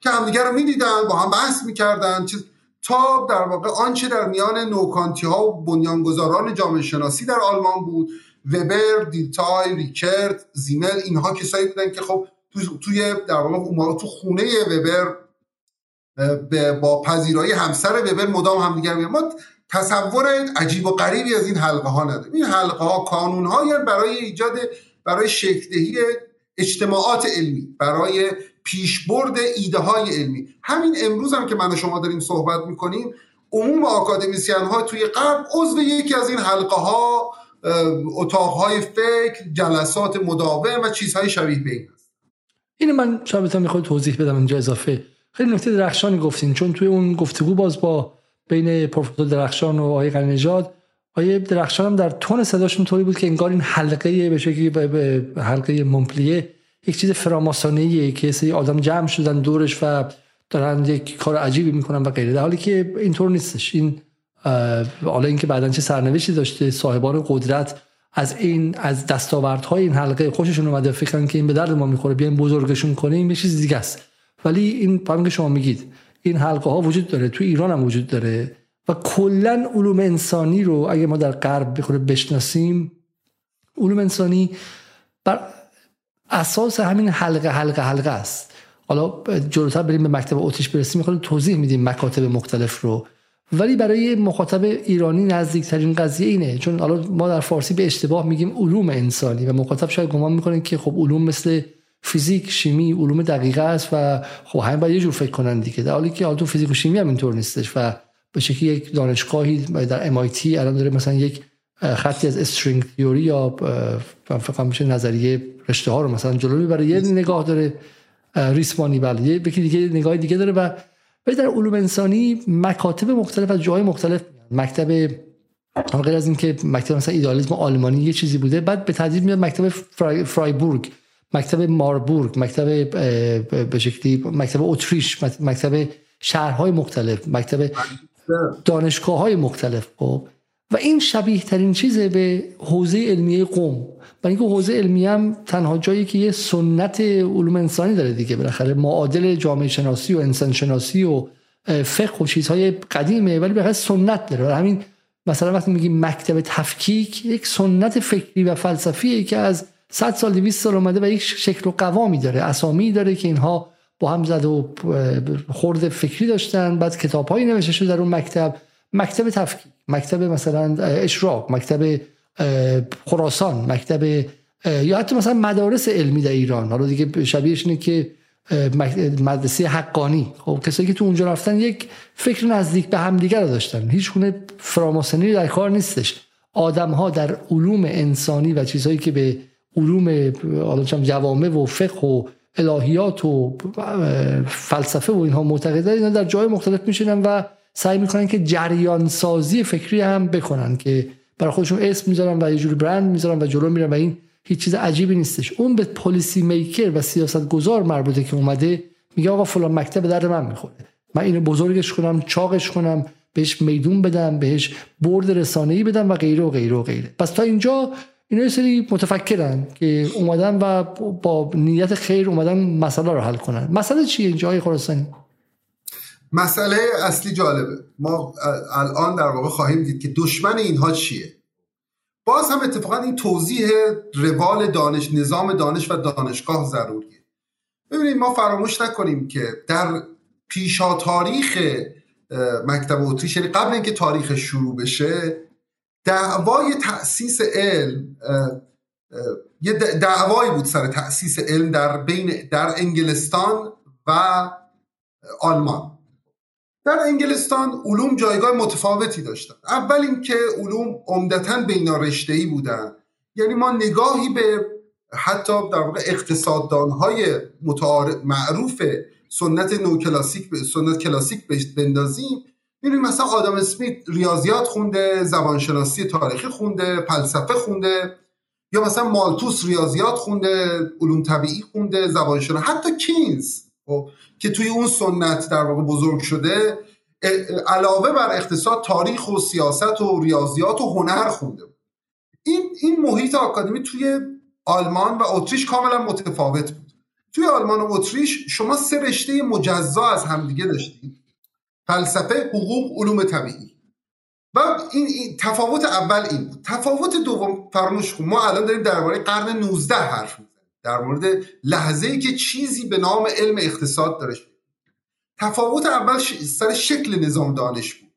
که همدیگر رو می‌دیدن با هم بحث می‌کردن. چیز تا در واقع آنچه در میان نوکانتی ها و بنیانگذاران جامعه شناسی در آلمان بود. وبر، دیلتای، ریچرد، زیمل اینها کسایی بودن که خب توی در واقع تو خونه وبر با پذیرایی همسر وبر مدام هم دیگر ما تصور عجیب و غریبی از این حلقه ها نداریم. این حلقه ها کانون برای ایجاد برای شکلدهی اجتماعات علمی برای پیشبرد ایده های علمی. همین امروز هم که من و شما داریم صحبت می‌کنیم عموم آکادمیسیان ها توی قبل عضو یکی از این حلقه ها اتاق های فکر جلسات مداوم و چیزهای شبیه به این هست این من شاید می‌خواد توضیح بدم اینجا اضافه. خیلی نکته درخشانی گفتین چون توی اون گفتگو باز با بین پروفسور درخشان و آقای قنیجاد آیه درخشان هم در تون صداشون طوری بود که انگار این حلقه به شکلی حلقه ممپلیه یک چیز فراماسانه که سری آدم جمع شدن دورش و دارن یک کار عجیبی می‌کنن و غیره. در حالی که اینطور نیستش. این حالا اینکه بعدا چه سرنوشتی داشته صاحبان قدرت از این از دستاوردهای این حلقه خوششون اومده فکرن که این به درد ما می‌خوره بیایم بزرگشون کنیم یه چیز دیگه است. ولی این که شما میگید این حلقه ها وجود داره تو ایران هم وجود داره و کلا علوم انسانی رو اگه ما در غرب بخوره بشناسیم علوم انسانی بر اساس همین حلقه حلقه حلقه است. حالا جلوتر بریم به مکتب اتریش برسیم می‌خواد توضیح میدیم مکاتب مختلف رو. ولی برای مخاطب ایرانی نزدیکترین قضیه اینه. چون حالا ما در فارسی به اشتباه میگیم علوم انسانی و مخاطب شاید گمان می‌کنه که خب علوم مثل فیزیک شیمی علوم دقیقه است و خب همین باید یه جور فکر کنن دیگه. در حالی که حالا تو فیزیک و شیمی هم اینطور نیستش و به شکلی یک دانشگاهی در MIT الان داره مثلا یک خطی از استرینگ تیوری یا فکر میشه نظریه رشته ها رو مثلا جلو می‌بره یه نگاه داره ریسمانی بله. یه دیگه نگاه دیگه داره و ولی در علوم انسانی مکاتب مختلف از جای مختلف مکتب غیر از اینکه مکتب مثلا ایدالیسم آلمانی یه چیزی بوده بعد به تدریج میاد مکتب فرای، فرایبورگ مکتب ماربورگ مکتب به شکلی مکتب اتریش مکتب شهرهای مختلف مکتب دانشگاه های مختلف خب. و این شبیه ترین چیزه به حوزه علمیه قوم. و اینکه حوزه علمی هم تنها جایی که یه سنت علوم انسانی داره دیگه بالاخره معادل جامعه شناسی و انسان شناسی و فقه و چیزهای قدیمه ولی به سنت داره. همین مثلا وقتی میگیم مکتب تفکیک یک سنت فکری و فلسفیه که از 100 سال 200 سال اومده و یک شکل و قوامی داره اسامی داره که اینها با هم زد و خورد فکری داشتن بعد کتاب هایی نوشته شده در اون مکتب. مکتب تفکیک مکتب مثلا اشراق مکتب خراسان مکتب یا حتی مثلا مدارس علمی در ایران. حالا دیگه شبیهش اینه که مدرسه حقانی. خب کسایی که تو اونجا رفتن یک فکر نزدیک به همدیگه رو داشتن. هیچ گونه فراماسنی در کار نیستش. آدم ها در علوم انسانی و چیزهایی که به علوم جوامع و فقه و الهیات و فلسفه و اینها معتقدن اینا در جای مختلف میشینن و سعی می‌کنن که جریان سازی فکری هم بکنن که برای خودشون اسم می‌ذارن و یه جوری برند می‌ذارن و جلو میرن و این هیچ چیز عجیبی نیستش. اون به پلیسی میکر و سیاست گذار مربوطه که اومده میگه آقا فلان مکتب در من می‌خوره. من اینو بزرگش کنم چاقش کنم بهش میدون بدم بهش برد رسانه‌ای بدم و غیره و غیره و غیره. پس تا اینجا اینا یه سری متفکرن که اومدن و با نیت خیر اومدن مسئله رو حل کنن. مسئله چیه اینجا های خراسانی؟ مسئله اصلی جالبه. ما الان در واقع خواهیم دید که دشمن اینها چیه. باز هم اتفاقا این توضیح روال دانش نظام دانش و دانشگاه ضروریه. ببینید ما فراموش نکنیم که در پیشا تاریخ مکتب اتریش یعنی قبل اینکه تاریخ شروع بشه دعوای تأسیس علم یه دعوایی بود سر تأسیس علم در بین در انگلستان و آلمان. در انگلستان علوم جایگاه متفاوتی داشتن. اول اینکه علوم عمدتا بین ای بودن. یعنی ما نگاهی به حتی در واقع اقتصاددانهای معروف سنت نو کلاسیک سنت کلاسیک بندازیم ببینید مثلا آدم اسمیت ریاضیات خونده زبانشناسی تاریخی خونده فلسفه خونده یا مثلا مالتوس ریاضیات خونده علوم طبیعی خونده زبانشناسی حتی کینز. خب که توی اون سنت در واقع بزرگ شده علاوه بر اقتصاد تاریخ و سیاست و ریاضیات و هنر خونده این این محیط آکادمی توی آلمان و اتریش کاملا متفاوت بود. توی آلمان و اتریش شما سه رشته مجزا از همدیگه داشتید. فلسفه حقوق علوم طبیعی. و این, تفاوت اول این بود. تفاوت دوم فراموش ما الان داریم درباره قرن 19 حرف می‌زنیم. در مورد لحظه ای که چیزی به نام علم اقتصاد داره. تفاوت اول سر شکل نظام دانش بود.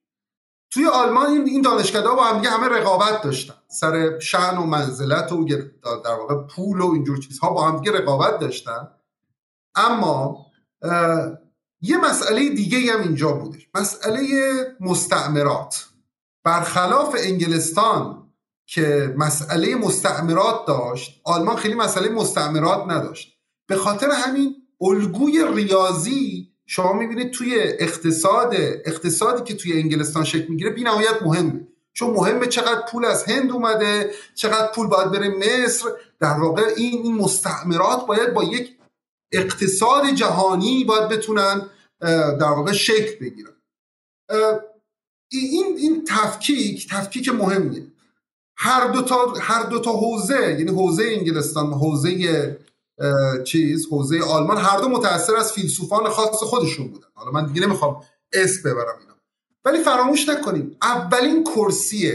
توی آلمان این دانشگاه با هم همه رقابت داشتن. سر شن و منزلت و در واقع پول و اینجور چیزها با هم رقابت داشتن. اما یه مسئله دیگه هم اینجا بودش. مسئله مستعمرات. برخلاف انگلستان که مسئله مستعمرات داشت. آلمان خیلی مسئله مستعمرات نداشت. به خاطر همین الگوی ریاضی شما می‌بینید توی اقتصاد اقتصادی که توی انگلستان شکل می‌گیره بی نهایت مهمه. چون مهمه چقدر پول از هند اومده چقدر پول باید بره مصر. در واقع این این مستعمرات باید با یک اقتصاد جهانی باید بتونن در واقع شکل بگیرن. این این تفکیک تفکیک مهمیه. هر دو تا هر دو تا حوزه یعنی حوزه انگلستان حوزه چیز حوزه آلمان هر دو متاثر از فیلسوفان خاص خودشون بودن. حالا من دیگه نمی‌خوام اسم ببرم اینا. ولی فراموش نکنیم اولین کرسی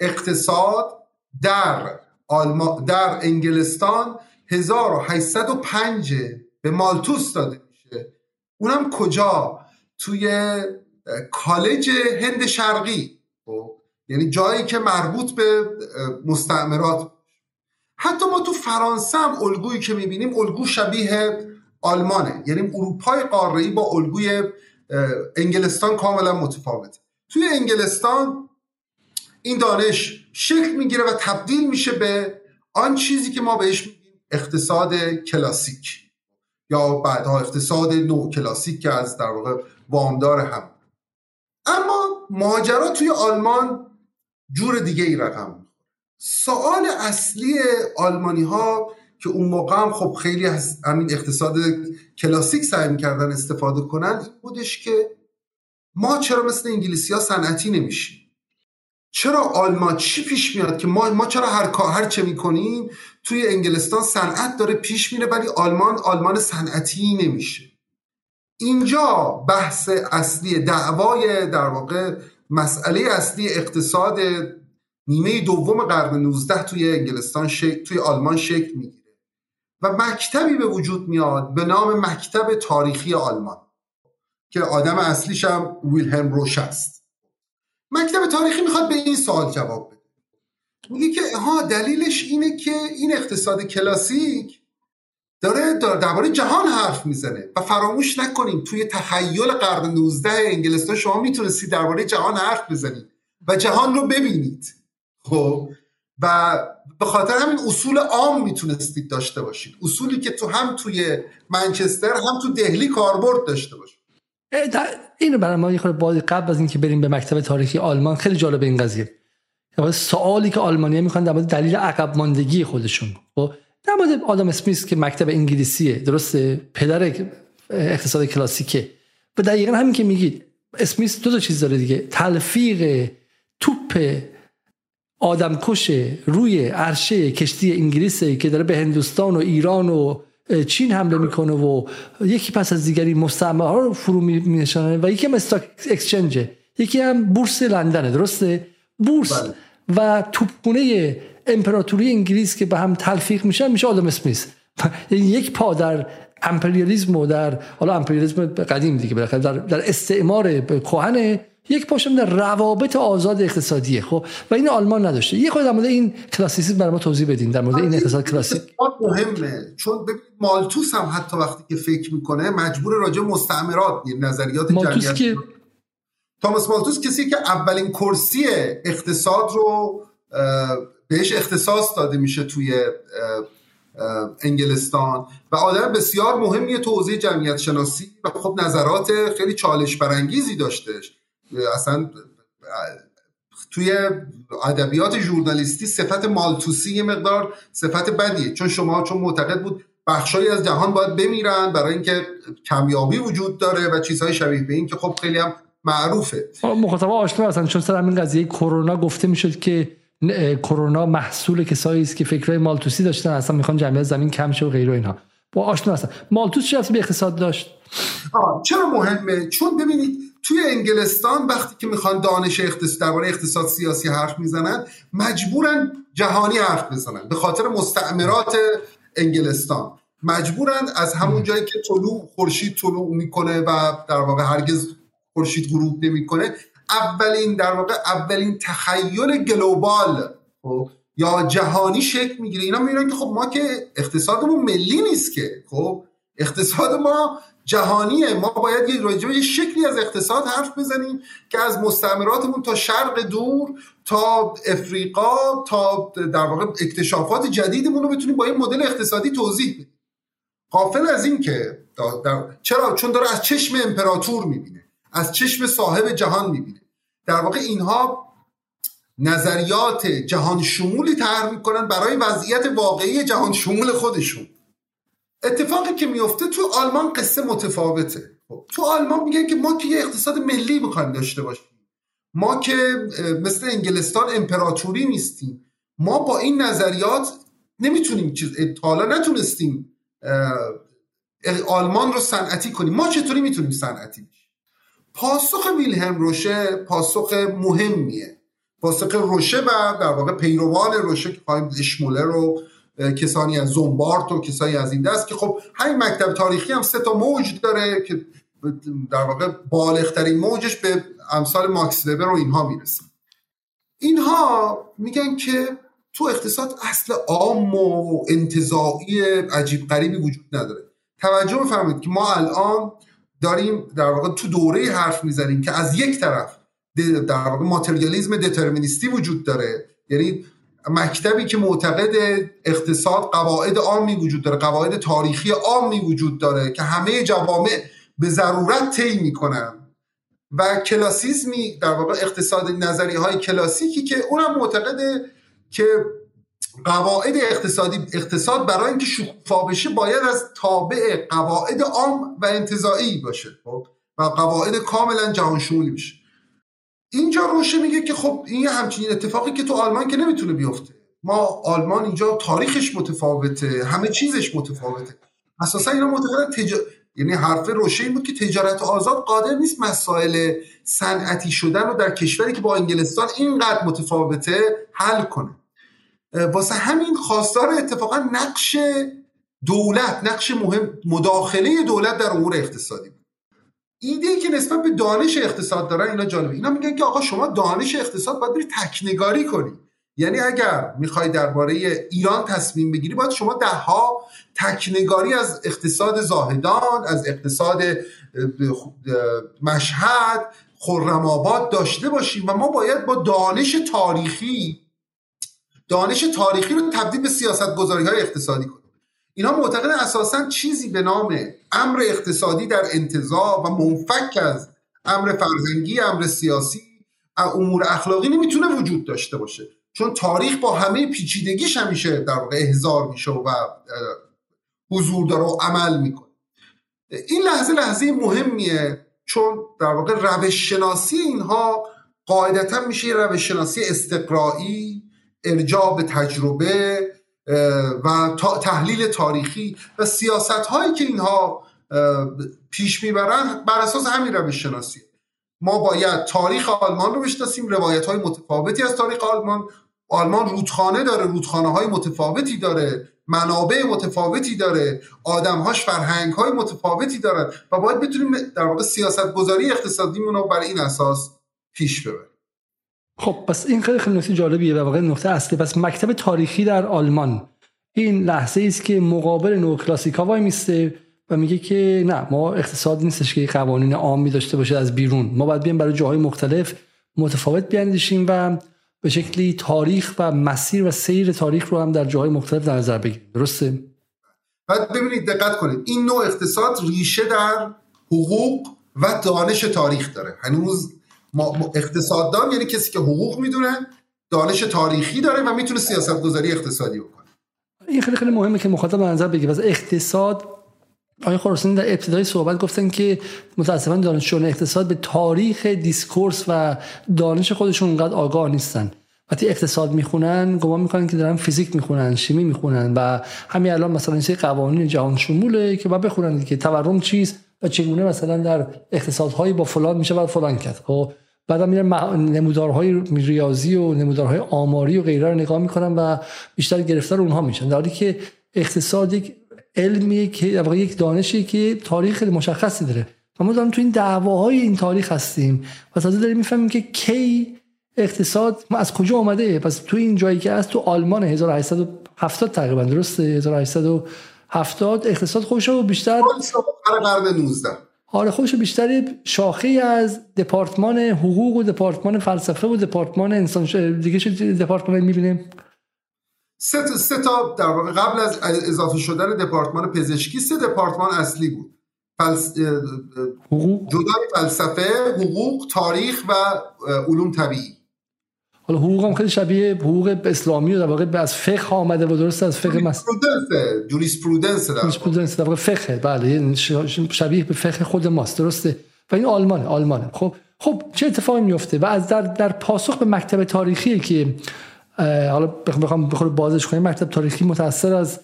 اقتصاد در آلمان در انگلستان 1805 به مالتوس داده میشه. اونم کجا؟ توی کالج هند شرقی. خب؟ یعنی جایی که مربوط به مستعمرات. حتی ما تو فرانسه هم الگویی که می‌بینیم الگو شبیه آلمانه. یعنی اروپای قاره با الگوی انگلستان کاملا متفاوته توی انگلستان این دانش شکل می‌گیره و تبدیل میشه به آن چیزی که ما بهش اقتصاد کلاسیک. یا بعدها اقتصاد نو کلاسیک که از در واقع وامدار هم. اما ماجرا توی آلمان جور دیگه ای رقم سوال اصلی آلمانی ها که اون موقع هم خب خیلی از همین اقتصاد کلاسیک سعی می‌کردن استفاده کنن بودش که ما چرا مثل انگلیسی ها صنعتی نمیشیم؟ چرا آلمان چی پیش میاد که ما, ما چرا هر کار هر چه می‌کنیم توی انگلستان صنعت داره پیش میره ولی آلمان آلمان صنعتی نمیشه؟ اینجا بحث اصلی دعوای در واقع مسئله اصلی اقتصاد نیمه دوم قرن 19 توی انگلستان توی آلمان شکل می‌گیره و مکتبی به وجود میاد به نام مکتب تاریخی آلمان که آدم اصلیش هم ویلهلم روش است. مکتب تاریخی می‌خواد به این سوال جواب بده. میگه که ها دلیلش اینه که این اقتصاد کلاسیک داره درباره جهان حرف می‌زنه و فراموش نکنیم توی تخیل قرن 19 انگلستان شما می‌تونستید درباره جهان حرف بزنید و جهان رو ببینید. خب؟ و به خاطر همین اصول عام می‌تونستید داشته باشید اصولی که تو هم توی منچستر هم تو دهلی کاربرد داشته باشید اینو برای ما یه قبل از اینکه بریم به مکتب تاریخی آلمان خیلی جالب این قضیه. سوالی که آلمانیا می‌خوان در دلیل عقب ماندگی خودشون. خب؟ در مورد آدم اسمیس که مکتب انگلیسیه درسته؟ پدر اقتصاد کلاسیکه. و دقیقا همین که میگید اسمیس دو تا چیز داره دیگه. تلفیق توپ آدمکش روی عرشه کشتی انگلیسه که داره به هندوستان و ایران و چین حمله می‌کنه و یکی پس از دیگری مستعمره ها رو فرو مینشانه و یکی هم استاک اکسچنجه یکی هم بورس لندنه درسته؟ بورس بله. و توپخونه امپراتوری انگلیس که به هم تلفیق میشن میشه آدم اسمیس. یعنی یک پا در امپریالیسم و در حالا امپریالیسم قدیم دیگه بالاخره در, در استعمار کهن یک پاشم در روابط آزاد اقتصادیه خب؟ و این آلمان نداشته. یه خود در مورد این کلاسیسیسم برای ما توضیح بدین در مورد این اقتصاد کلاسیک. مهمه. چون مالتوس هم حتی وقتی که فکر می‌کنه مجبور راجع مستعمرات نظریات مالتوس که تاماس مالتوس کسی که اولین کرسی اقتصاد رو بهش اختصاص داده میشه توی انگلستان و آدم بسیار مهمیه تو حوزه جمعیت شناسی و خب نظرات خیلی چالش برانگیزی داشتش اصلا توی ادبیات ژورنالیستی صفت مالتوسی یه مقدار صفت بدیه. چون شما چون معتقد بود بخشایی از جهان باید بمیرن برای اینکه کمیابی وجود داره و چیزهای شبیه به این که خب خیلی هم معروفه. مخاطبا آشنا هستن چون سر همین قضیه کرونا گفته می‌شد که کرونا محصول کسایی است که فکرای مالتوسی داشتن اصلا می‌خوان جمعیت زمین کم شه و غیره اینها. با آشنا هستن مالتوس چه به اقتصاد داشت؟ آه چرا مهمه؟ چون ببینید توی انگلستان وقتی که می‌خوان دانش اقتصاد درباره اقتصاد سیاسی حرف می‌زنن مجبورن جهانی حرف بزنن به خاطر مستعمرات انگلستان. مجبورن از همون جایی که طلوع خورشید طلوع می‌کنه و در واقع هرگز خورشید غروب نمی‌کنه اولین در واقع اولین تخیل گلوبال. خب یا جهانی شکل می‌گیره. اینا میگن که خب ما که اقتصادمون ملی نیست که. خب اقتصاد ما جهانیه. ما باید یه راجبه یه شکلی از اقتصاد حرف بزنیم که از مستعمراتمون تا شرق دور تا افریقا تا در واقع اکتشافات جدیدمون رو بتونیم با این مدل اقتصادی توضیح بدیم. قافل از این که چرا؟ چون داره از چشم امپراتور می‌بینه. از چشم صاحب جهان می‌بینه. در واقع اینها نظریات جهان شمولی طرح می‌کنن برای وضعیت واقعی جهان شمول خودشون. اتفاقی که میفته تو آلمان قصه متفاوته. تو آلمان میگن که ما که یه اقتصاد ملی می‌خوایم داشته باشیم. ما که مثل انگلستان امپراتوری نیستیم. ما با این نظریات نمی‌تونیم چیز حالا نتونستیم آلمان رو صنعتی کنیم. ما چطوری می‌تونیم صنعتی پاسخ ویلهم روشه پاسخ مهمیه. پاسخ روشه و در واقع پیروان روشه که خواهیم اشموله رو کسانی از زنبارت و کسانی از این دست که خب همین مکتب تاریخی هم سه تا موج داره که در واقع بالغترین موجش به امثال ماکس وبر و اینها می‌رسه. اینها میگن که تو اقتصاد اصل عام و انتظاعی عجیب غریبی وجود نداره. توجه بفرمایید که ما الان داریم در واقع تو دوره حرف می‌زنیم که از یک طرف در واقع ماتریالیزم دترمینیستی وجود داره. یعنی مکتبی که معتقد اقتصاد قواعد عامی وجود داره قواعد تاریخی عامی وجود داره که همه جوامع به ضرورت طی می‌کنن. و کلاسیزمی در واقع اقتصاد نظری های کلاسیکی که اونم معتقده که قواعد اقتصادی اقتصاد برای اینکه شکوفا بشه باید از تابع قواعد عام و انتظایی باشه خب؟ و قواعد کاملا جهان شمولی بشه. اینجا روشه میگه که خب این همچین اتفاقی که تو آلمان که نمی‌تونه بیفته. ما آلمان اینجا تاریخش متفاوته همه چیزش متفاوته. اساسا اینا معتقدن تج... یعنی حرف روشه این بود که تجارت آزاد قادر نیست مسائل صنعتی شدن رو در کشوری که با انگلستان اینقدر متفاوته حل کنه. واسه همین خواستار اتفاقا نقش دولت نقش مهم مداخله دولت در امور اقتصادی ایده ای که نسبت به دانش اقتصاد دارن اینا جالبه. اینا میگن که آقا شما دانش اقتصاد باید بری تکنگاری کنی. یعنی اگر می‌خوای درباره ایران تصمیم بگیری باید شما دهها تکنگاری از اقتصاد زاهدان از اقتصاد مشهد خرم داشته باشیم و ما باید با دانش تاریخی دانش تاریخی رو تبدیل به سیاست گذاری های اقتصادی کنیم اینا معتقد اساسا چیزی به نام امر اقتصادی در انتظار و منفک از امر فرهنگی امر سیاسی امور اخلاقی نمی‌تونه وجود داشته باشه. چون تاریخ با همه پیچیدگیش همیشه در واقع احضار میشه و حضور داره و عمل می‌کنه. این لحظه لحظه مهمیه چون در واقع روش شناسی اینها قاعدتا میشه یه روش شناسی استقرایی ارجاع به تجربه و تحلیل تاریخی و سیاست هایی که اینها پیش می‌برن بر اساس همین روش شناسی. ما باید تاریخ آلمان رو بشناسیم روایت های متفاوتی از تاریخ آلمان. آلمان رودخانه داره رودخانه های متفاوتی داره منابع متفاوتی داره آدمهاش فرهنگ های متفاوتی دارن و باید بتونیم در واقع سیاست گذاری اقتصادیمون رو بر این اساس پیش ببریم. خب پس این خیلی خیلی نکته جالبیه و واقعا نقطه اصلی. پس مکتب تاریخی در آلمان. این لحظه است که مقابل نو کلاسیکا وای میسته و میگه که نه ما اقتصاد نیستش که قوانین عامی داشته باشه از بیرون. ما باید بیایم برای جاهای مختلف متفاوت بیاندیشیم و به شکلی تاریخ و مسیر و سیر تاریخ رو هم در جاهای مختلف در نظر بگیریم. درسته؟ بعد ببینید دقت کنید. این نوع اقتصاد ریشه در حقوق و دانش تاریخ داره. هنوز ما اقتصاددان یعنی کسی که حقوق می‌دونه دانش تاریخی داره و می‌تونه سیاست گذاری اقتصادی بکنه. این خیلی خیلی مهمه که مخاطب نظر بگیره. اقتصاد آقای خراسانی در ابتدای صحبت گفتن که متاسفانه دانشجویان اقتصاد به تاریخ discourse و دانش خودشون اونقدر آگاه نیستن. وقتی اقتصاد می‌خونن گمان می‌کنن که دارن فیزیک می‌خونن شیمی می‌خونن و همین الان مثلا این قوانین جهان شموله که باید بخونن که تورم چیست؟ و چگونه مثلا در اقتصادهایی با فلان میشه و فلان کرد. خب بعد میرن نمودارهای ریاضی و نمودارهای آماری و غیره رو نگاه می‌کنن و بیشتر گرفتار اونها میشن. در حالی که اقتصاد یک علمیه که در یک دانشی که تاریخ خیلی مشخصی داره. و ما داریم تو این دعواهای این تاریخ هستیم و تازه داریم می‌فهمیم که کی اقتصاد ما از کجا اومده. پس تو این جایی که از تو آلمان 1870 تقریبا درسته؟ 1870 اقتصاد خوش و بیشتر قرن 19 آره خوش بیشتر شاخه از دپارتمان حقوق و دپارتمان فلسفه و دپارتمان انسان دیگه چه دپارتمان می‌بینیم؟ سه تا, سه تا در واقع قبل از اضافه شدن دپارتمان پزشکی سه دپارتمان اصلی بود. فلس... جدای فلسفه حقوق تاریخ و علوم طبیعی. حالا حقوق هم خیلی شبیه حقوق اسلامی و در واقع از فقه آمده و درست از فقه مس جوریسپرودنس جوریسپرودنس در واقع. فقه. بله شبیه به فقه خود ماست درسته؟ و این آلمانه آلمانه. خب خب چه اتفاقی میفته و از در در پاسخ به مکتب تاریخی که حالا بخوام بخوام بازش کنیم مکتب تاریخی متاثر از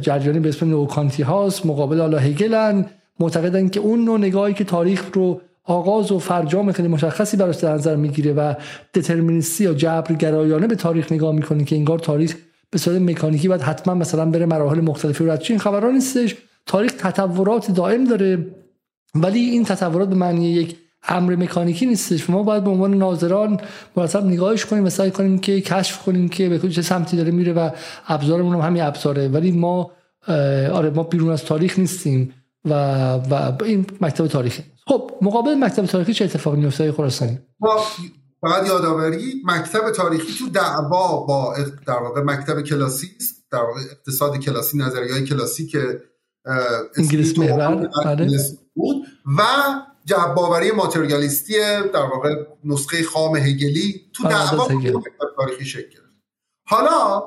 جریانی به اسم نوکانتی هاست مقابل حالا هگلن معتقدن که اون نوع نگاهی که تاریخ رو آغاز و فرجام خیلی مشخصی براش در نظر می‌گیره و دترمینیستی یا جبرگرایانه به تاریخ نگاه می‌کنه که انگار تاریخ به صورت مکانیکی باید حتما مثلا بره مراحل مختلفی رو این خبران نیستش. تاریخ تطورات دائم داره ولی این تطورات به معنی یک امر مکانیکی نیستش. ما باید به عنوان ناظران مرتب نگاهش کنیم و سعی کنیم که کشف کنیم که به چه سمتی داره میره و ابزارمون هم همین ابزاره. ولی ما آره ما بیرون از تاریخ نیستیم و و این مکتب تاریخی خب مقابل مکتب تاریخی چه اتفاقی میفته خراسانی؟ فقط یادآوری مکتب تاریخی تو دعوا با در واقع مکتب کلاسی در واقع اقتصاد کلاسی نظریه کلاسی که انگلیس محور بله. بود و جباوری ماتریالیستی در واقع نسخه خام هگلی تو دعوا مکتب تاریخی شکل حالا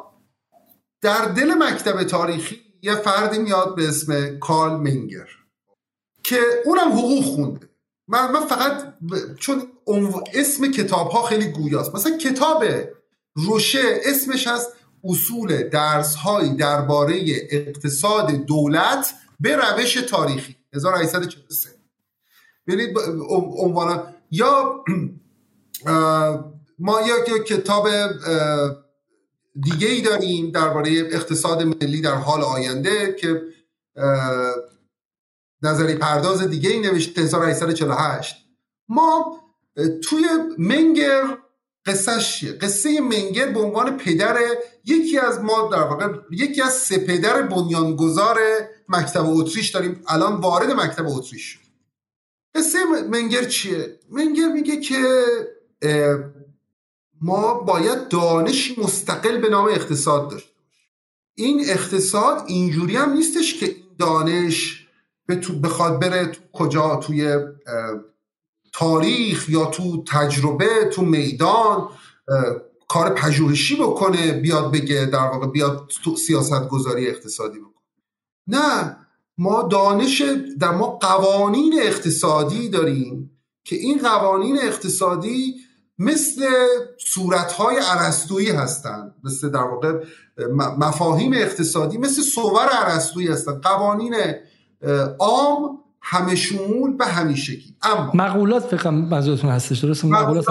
در دل مکتب تاریخی یه فردی میاد به اسم کارل منگر که اونم حقوق خونده. من, من فقط چون اسم کتاب ها خیلی گویاست. مثلا کتاب روشه اسمش هست اصول درس هایی درباره اقتصاد دولت به روش تاریخی. 1843 ببینید عنوان یا ما یا کتاب دیگه ای داریم درباره اقتصاد ملی در حال آینده که نظری پرداز دیگه ای نوشته 1848 ما توی منگر قصه قصه منگر به عنوان پدر یکی از ما در واقع یکی از سه پدر بنیانگذار مکتب اتریش داریم. الان وارد مکتب اتریش شد. قصه منگر چیه؟ منگر میگه که ما باید دانشی مستقل به نام اقتصاد داشته باشیم. این اقتصاد اینجوری هم نیستش که این دانش به تو بخواد بره تو کجا توی تاریخ یا تو تجربه تو میدان کار پژوهشی بکنه بیاد بگه در واقع بیاد تو سیاست گذاری اقتصادی بکنه. نه ما دانش در ما قوانین اقتصادی داریم که این قوانین اقتصادی مثل صورتهای عرستویی هستند مثل در واقع مفاهیم اقتصادی مثل صور عرستویی هستند قوانین عام همه شمول و همیشگی اما مقولات فکر منظورتون هستش درست مقولات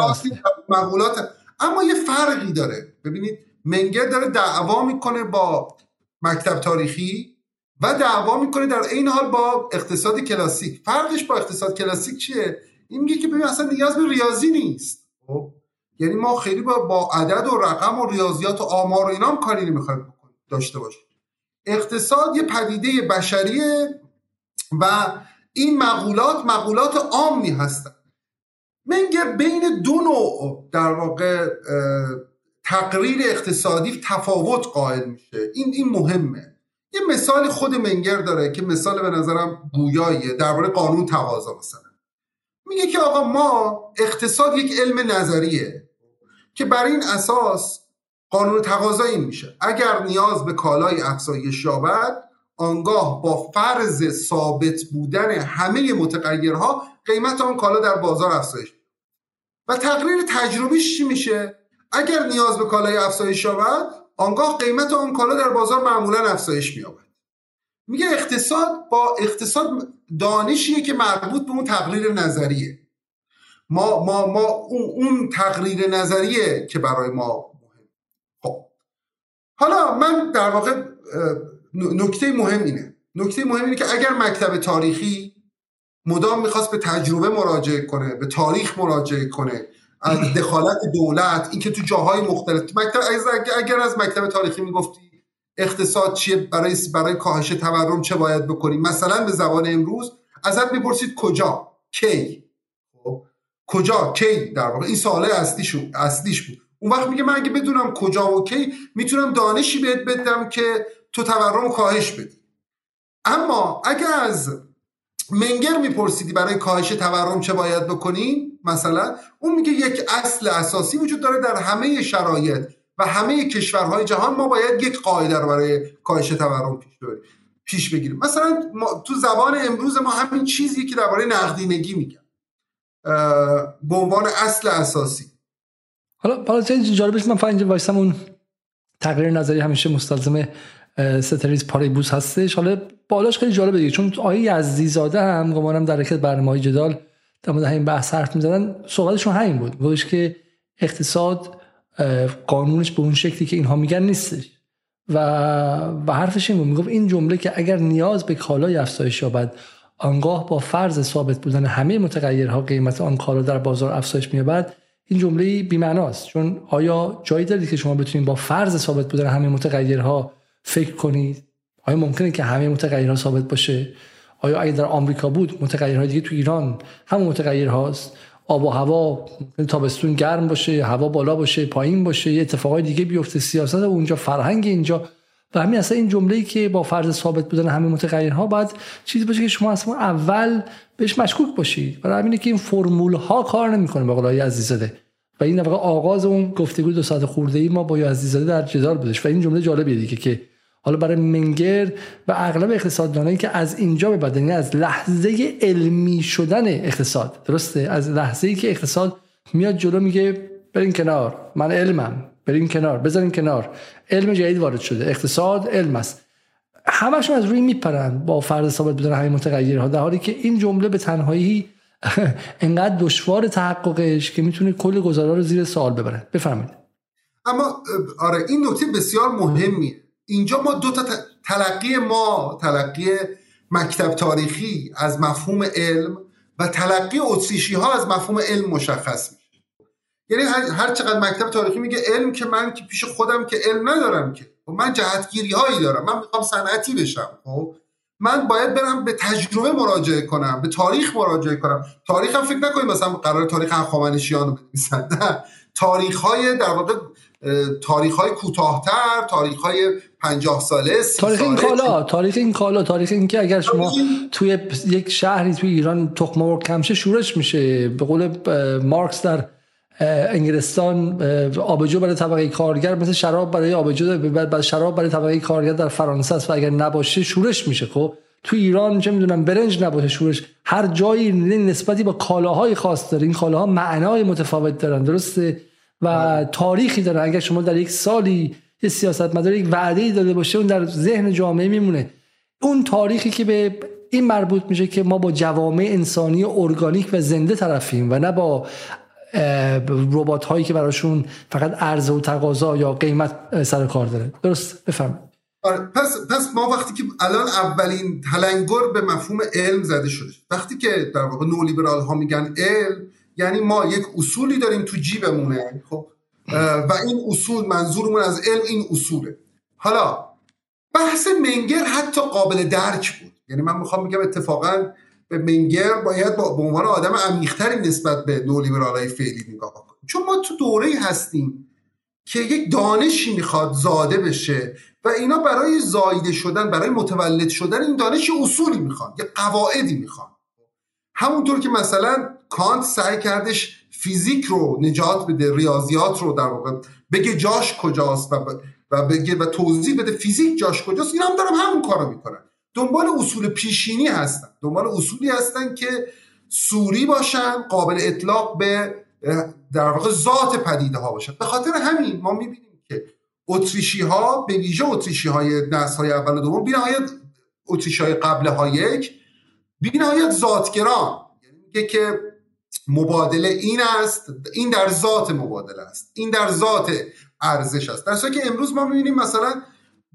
مقولات اما یه فرقی داره. ببینید منگر داره دعوا می‌کنه با مکتب تاریخی و دعوا می‌کنه در این حال با اقتصاد کلاسیک. فرقش با اقتصاد کلاسیک چیه؟ این میگه که ببین اصلا نیاز به ریاضی نیست. خب؟ یعنی ما خیلی با, با عدد و رقم و ریاضیات و آمار و اینا هم کاری نمی‌خوایم داشته باشیم. اقتصاد یه پدیده بشریه و این مقولات مقولات عامی هستن منگر بین دو نوع در واقع تقریر اقتصادی تفاوت قائل میشه. این این مهمه. یه مثال خود منگر داره که مثال به نظرم گویاییه درباره قانون تقاضا مثلا. میگه که آقا ما اقتصاد یک علم نظریه که بر این اساس قانون تقاضا این میشه. اگر نیاز به کالای افزایش یابد آنگاه با فرض ثابت بودن همه متغیرها قیمت آن کالا در بازار افزایش و تقریر تجربیش چی میشه؟ اگر نیاز به کالای افزایش یابد آنگاه قیمت آن کالا در بازار معمولا افزایش مییابد. میگه اقتصاد با اقتصاد دانشیه که مربوط به اون تقریر نظریه. ما ما ما اون, تقریر نظریه که برای ما مهم. خب. حالا من در واقع نکته مهم اینه. نکته مهم اینه که اگر مکتب تاریخی مدام می‌خواست به تجربه مراجعه کنه به تاریخ مراجعه کنه از دخالت دولت اینکه تو جاهای مختلف مکتب اگر از مکتب تاریخی می‌گفتی اقتصاد چیه برای برای کاهش تورم چه باید بکنیم مثلا به زبان امروز ازت می‌پرسید کجا؟ کی؟ خب کجا؟ کی؟ در واقع این سواله اصلیش اصلیش بود. اون وقت میگه من اگه بدونم کجا و کی می‌تونم دانشی بهت بدم که تو تورم کاهش بدی. اما اگر از منگر میپرسیدی برای کاهش تورم چه باید بکنیم مثلا اون میگه یک اصل اساسی وجود داره در همه شرایط و همه کشورهای جهان ما باید یک قاعده رو برای کاهش تورم پیش پیش بگیریم. مثلا تو زبان امروز ما همین چیزی که درباره نقدینگی میگن. به عنوان اصل اساسی. حالا حالا جالبش من فقط اینجا اون تغییر نظری همیشه مستلزم ستریز پاریبوس هستش. حالا بالاش خیلی جالبه دیگه چون آیه یزدی زاده هم گمانم در حرکت برنامه جدال در مورد همین بحث حرف می‌زدن صحبتشون همین بود. گفتش که اقتصاد قانونش به اون شکلی که اینها میگن نیستش. و و حرفش این بود. می‌گفت این جمله که اگر نیاز به کالای افزایش یابد آنگاه با فرض ثابت بودن همه متغیرها قیمت آن کالا در بازار افزایش مییابد این جمله بی‌معناست. چون آیا جایی دارید که شما بتونید با فرض ثابت بودن همه متغیرها فکر کنید؟ آیا ممکنه که همه متغیرها ثابت باشه؟ آیا اگر در آمریکا بود متغیرهای دیگه تو ایران همون متغیرهاست آب و هوا تابستون گرم باشه هوا بالا باشه پایین باشه یه اتفاقای دیگه بیفته سیاست اونجا فرهنگ اینجا. و همین اصلا این جمله‌ای که با فرض ثابت بودن همه متغیرها باید چیزی باشه که شما اصلا اول بهش مشکوک باشید. برای همینه که این فرمول ها کار نمی‌کنه به قول عزیزاده. و این واقعا آغاز اون گفتگو دو ساعت خورده ای ما با عزیزاده در جدال بودش. و این جمله جالبیه دیگه که حالا برای منگر و اغلب اقتصاددانایی که از اینجا به بعد یعنی از لحظه علمی شدن اقتصاد. درسته؟ از لحظه ای که اقتصاد میاد جلو میگه برین کنار من علمم برین کنار بذارین کنار. علم جدید وارد شده اقتصاد علم است. همشون از روی میپرن با فرض ثابت بودن همین متغیرها در حالی که این جمله به تنهایی انقدر دشوار تحققش که می‌تونه کل گزارا رو زیر سوال ببره. بفرمایید. اما آره این نکته بسیار مهمیه. اینجا ما دو تا تلقی ما تلقی مکتب تاریخی از مفهوم علم و تلقی اتریشی ها از مفهوم علم مشخص میشه. یعنی هر چقدر مکتب تاریخی میگه علم که من که پیش خودم که علم ندارم که. خب من جهتگیری هایی دارم. من می‌خوام صنعتی بشم. خب من باید برم به تجربه مراجعه کنم به تاریخ مراجعه کنم. تاریخ هم فکر نکنیم مثلا قرار تاریخ هخامنشیان رو بنویسن. تاریخ های در واقع تاریخ های کوتاهتر تاریخ های پنجاه ساله تاریخ این کالا تاریخ این کالا تاریخ این که اگر شما توی یک شهری توی ایران تخم مرغ کمشه شورش میشه. به قول مارکس در انگلستان آبجو برای طبقه کارگر مثل شراب برای آبجو برای شراب برای طبقه کارگر در فرانسه است و اگر نباشه شورش میشه. خب تو ایران چه می‌دونم برنج نباشه شورش. هر جایی نسبتی با کالاهای خاص داره. این کالاها معنای متفاوت دارن درسته؟ و بله. تاریخی دارن. اگر شما در یک سالی یه سیاست مدار یک وعده ای داده باشه اون در ذهن جامعه میمونه. اون تاریخی که به این مربوط میشه که ما با جوامع انسانی ارگانیک و زنده طرفیم و نه با ربات هایی که براشون فقط عرضه و تقاضا یا قیمت سر کار داره. درست؟ بفهم آره پس پس ما وقتی که الان اولین تلنگر به مفهوم علم زده شده. وقتی که در واقع نولیبرال ها میگن علم یعنی ما یک اصولی داریم تو جیبمونه خب؟ و این اصول منظورمون از علم این اصوله. حالا بحث منگر حتی قابل درک بود. یعنی من می‌خوام بگم اتفاقا به منگر باید با به عنوان آدم عمیقتری نسبت به های فعلی نگاه کنیم چون ما تو دوره هستیم که یک دانشی می‌خواد زاده بشه و اینا برای زایده شدن برای متولد شدن این دانش اصولی می‌خوان یه قواعدی می‌خوان. همونطور که مثلا کانت سعی کردش فیزیک رو نجات بده ریاضیات رو در واقع بگه جاش کجاست و, و بگه و توضیح بده فیزیک جاش کجاست. اینا هم دارم همون کارو می‌کنن. دنبال اصول پیشینی هستن. دنبال اصولی هستن که سوری باشن قابل اطلاق به در واقع ذات پدیده ها باشن. به خاطر همین ما می‌بینیم که اتریشی ها به ویژه اتریشی های نسل های اول و دوم بینهایت اتریشی های قبل ها یک بینهایت ذاتگران. یعنی میگه که مبادله این است این در ذات مبادله است این در ذات ارزش است. در که امروز ما می‌بینیم مثلا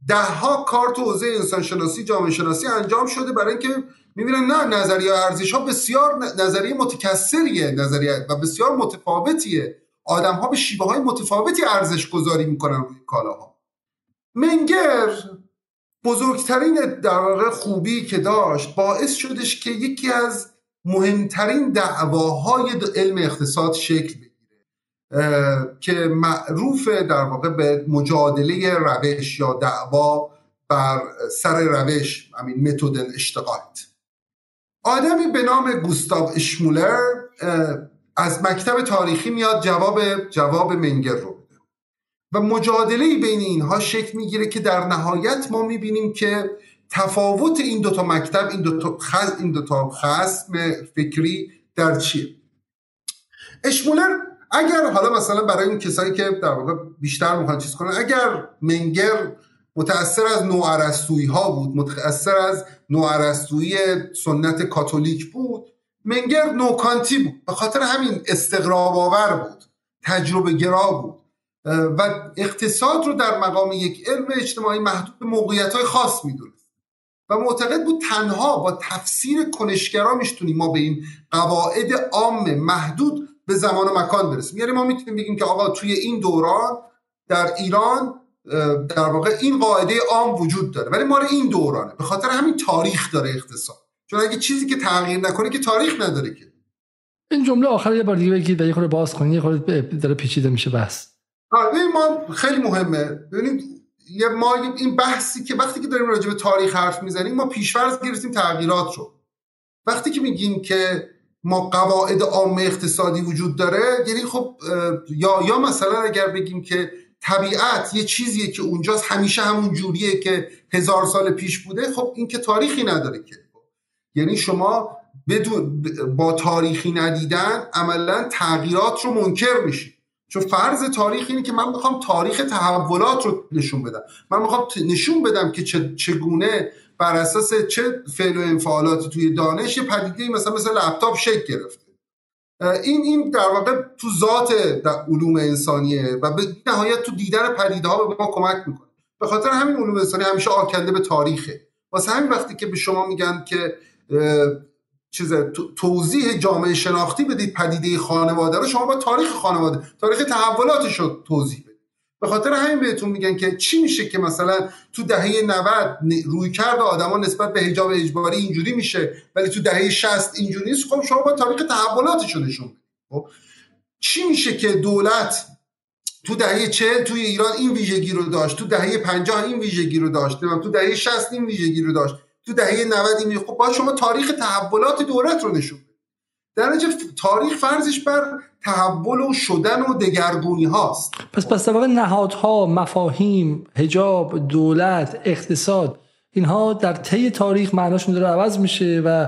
ده ها کار تو حوزه انسان شناسی جامعه شناسی انجام شده برای اینکه می‌بینن نه نظریه ارزش ها بسیار نظریه متکثریه نظریه و بسیار متفاوتیه. آدم ها به شیوه های متفاوتی ارزش گذاری می‌کنن روی کالاها. منگر بزرگترین در خوبی که داشت باعث شدش که یکی از مهمترین دعواهای علم اقتصاد شکل که معروف در واقع به مجادله روش یا دعوا بر سر روش همین متد اشتقاقت آدمی به نام گوستاو اشمولر از مکتب تاریخی میاد جواب جواب منگر رو بده. و مجادله بین اینها شکل می‌گیره که در نهایت ما می‌بینیم که تفاوت این دوتا مکتب این دوتا خز این دوتا خصم فکری در چیه؟ اشمولر اگر حالا مثلا برای این کسایی که در واقع بیشتر می‌خوان چیز کنن اگر منگر متأثر از نوعرستویی ها بود متأثر از نوعرستویی سنت کاتولیک بود منگر نوکانتی بود. به خاطر همین استقراب آور بود تجربه گرا بود. و اقتصاد رو در مقام یک علم اجتماعی محدود به موقعیت های خاص می‌دونست و معتقد بود تنها با تفسیر کنشگرا میشتونیم ما به این قواعد عام محدود به زمان و مکان برسیم. یعنی ما می‌تونیم بگیم که آقا توی این دوران در ایران در واقع این قاعده عام وجود داره ولی مال این دورانه. به خاطر همین تاریخ داره اقتصاد. چون اگه چیزی که تغییر نکنه که تاریخ نداره که. این جمله آخر یه بار دیگه بگید یه خورده باز کنید یه خورده داره پیچیده میشه بحث. آره ما خیلی مهمه. ببینید یه ما این بحثی که وقتی که داریم راجع به تاریخ حرف می‌زنیم ما پیشورز گرفتیم تغییرات رو. وقتی که میگیم که ما قواعد عام اقتصادی وجود داره یعنی خب یا یا مثلا اگر بگیم که طبیعت یه چیزیه که اونجاست همیشه همون جوریه که هزار سال پیش بوده خب این که تاریخی نداره که. یعنی شما بدون با تاریخی ندیدن عملا تغییرات رو منکر میشید. چون فرض تاریخ اینه که من می‌خوام تاریخ تحولات رو نشون بدم. من می‌خوام نشون بدم که چگونه بر اساس چه فعل و انفعالاتی توی دانش یه پدیده مثلا مثل لپتاپ شکل گرفته. این این در واقع تو ذات علوم انسانیه و به نهایت تو دیدن پدیده ها به ما کمک می‌کنه. به خاطر همین علوم انسانی همیشه آکنده به تاریخه. واسه همین وقتی که به شما میگن که چیز توضیح جامعه شناختی بدید پدیده خانواده رو. شما با تاریخ خانواده تاریخ تحولاتش رو توضیح بدید. به خاطر همین بهتون میگن که چی میشه که مثلا تو دهه 90 روی کرد آدما نسبت به حجاب اجباری اینجوری میشه ولی تو دهه 60 اینجوری نیست. خب شما با تاریخ تحولاتش نشون خب چی میشه که دولت تو دهه 40 توی ایران این ویژگی رو داشت تو دهه 50 این ویژگی رو داشت تو دهه 60 این ویژگی رو داشت. تو دهه 90 این خب با شما تاریخ تحولات دولت رو نشون در تاریخ فرضش بر تحول و شدن و دگرگونی هاست. پس پس طبق نهادها مفاهیم حجاب دولت اقتصاد اینها در طی تاریخ معناشون داره عوض میشه و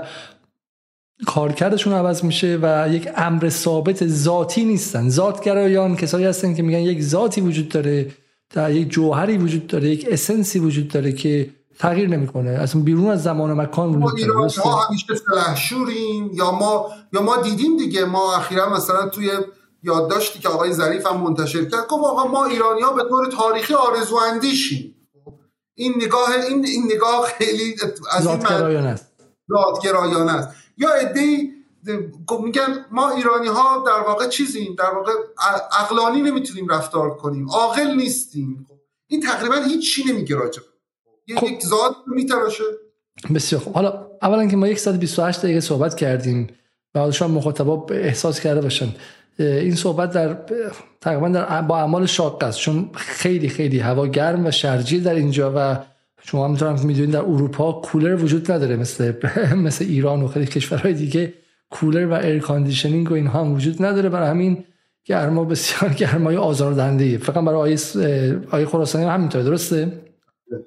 کارکردشون عوض میشه و یک امر ثابت ذاتی نیستن. ذاتگرایان کسایی هستن که میگن یک ذاتی وجود داره در یک جوهری وجود داره یک اسنسی وجود داره که تغییر نمی‌کنه. اصلا بیرون از زمان و مکان ما ایران ها همیشه سلحشوریم یا ما یا ما دیدیم دیگه. ما اخیرا مثلا توی یادداشتی که آقای ظریف هم منتشر کرد گفت آقا ما ایرانی ها به طور تاریخی آرزو اندیشیم این نگاه این, این نگاه خیلی از این است. ذاتگرایانه است. یا ادعی میگن ما ایرانی ها در واقع چیزیم. در واقع عقلانی نمی‌تونیم رفتار کنیم. عاقل نیستیم. این تقریبا هیچ چی نمیگه راجب خب. یک ذات میتراشه. بسیار خوب. حالا اولا که ما یک ساعت 28 دقیقه صحبت کردیم و شما مخاطبا احساس کرده باشن. این صحبت در تقریبا در با اعمال شاق است چون خیلی خیلی هوا گرم و شرجی در اینجا و شما هم می‌تونم می‌دونید در اروپا کولر وجود نداره مثل مثل ایران و خیلی کشورهای دیگه کولر و air conditioning و اینها هم وجود نداره. برای همین گرما بسیار گرمای آزاردهنده فقط برای آقای آقای خراسانی هم همینطوره درسته؟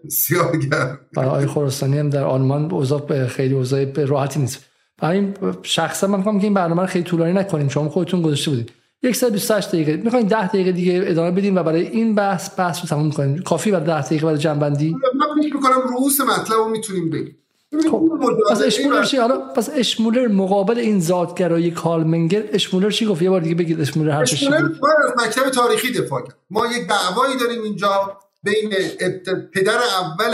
بسیار گرم. برای آقای خراسانی هم در آلمان اوضاع خیلی اوضاع راحتی نیست. برای این شخصا من میگم که این برنامه رو خیلی طولانی نکنیم. شما خودتون گذاشته بودید. 128 دقیقه. می‌خواین 10 دقیقه دیگه ادامه بدیم و برای این بحث بحث رو تموم کنیم. کافیه برای 10 دقیقه برای جمع بندی من فکر می‌کنم رؤوس مطلب رو می‌تونیم بگیم خب. پس اشمولر چی؟ حالا پس اشمولر مقابل این ذاتگرایی کالمنگر اشمولر چی گفت؟ یه بار دیگه بگید اشمولر هر اشمولر از مکتب تاریخی دفاع کرد. ما یک دعوایی داریم اینجا. بین پدر اول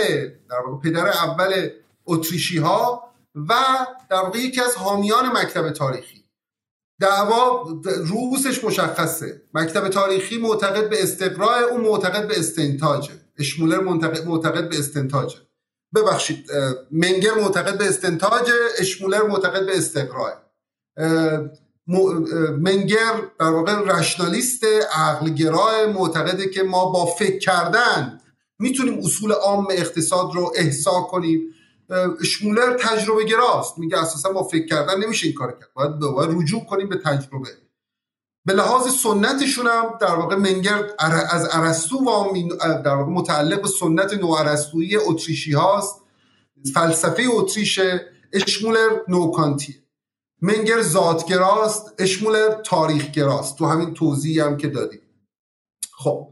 در واقع پدر اول اتریشی ها و در واقع یکی از حامیان مکتب تاریخی. دعوا روسش مشخصه. مکتب تاریخی معتقد به استقراء او معتقد به استنتاجه اشمولر معتقد به استنتاجه ببخشید منگر معتقد به استنتاج اشمولر معتقد به استقراء. منگر در واقع رشنالیست عقلگراه معتقده که ما با فکر کردن می‌تونیم اصول عام اقتصاد رو احسا کنیم. شمولر تجربه گراست. میگه اساسا با فکر کردن نمیشه این کار کرد. باید, باید رجوع کنیم به تجربه. به لحاظ سنتشون هم در واقع منگر از ارسطو و در واقع متعلق به سنت نو ارسطویی اتریشی هاست. فلسفه اتریش اشمولر نوکانتیه. منگر ذاتگراست اشمولر تاریخگراست تو همین توضیحی هم که دادیم خب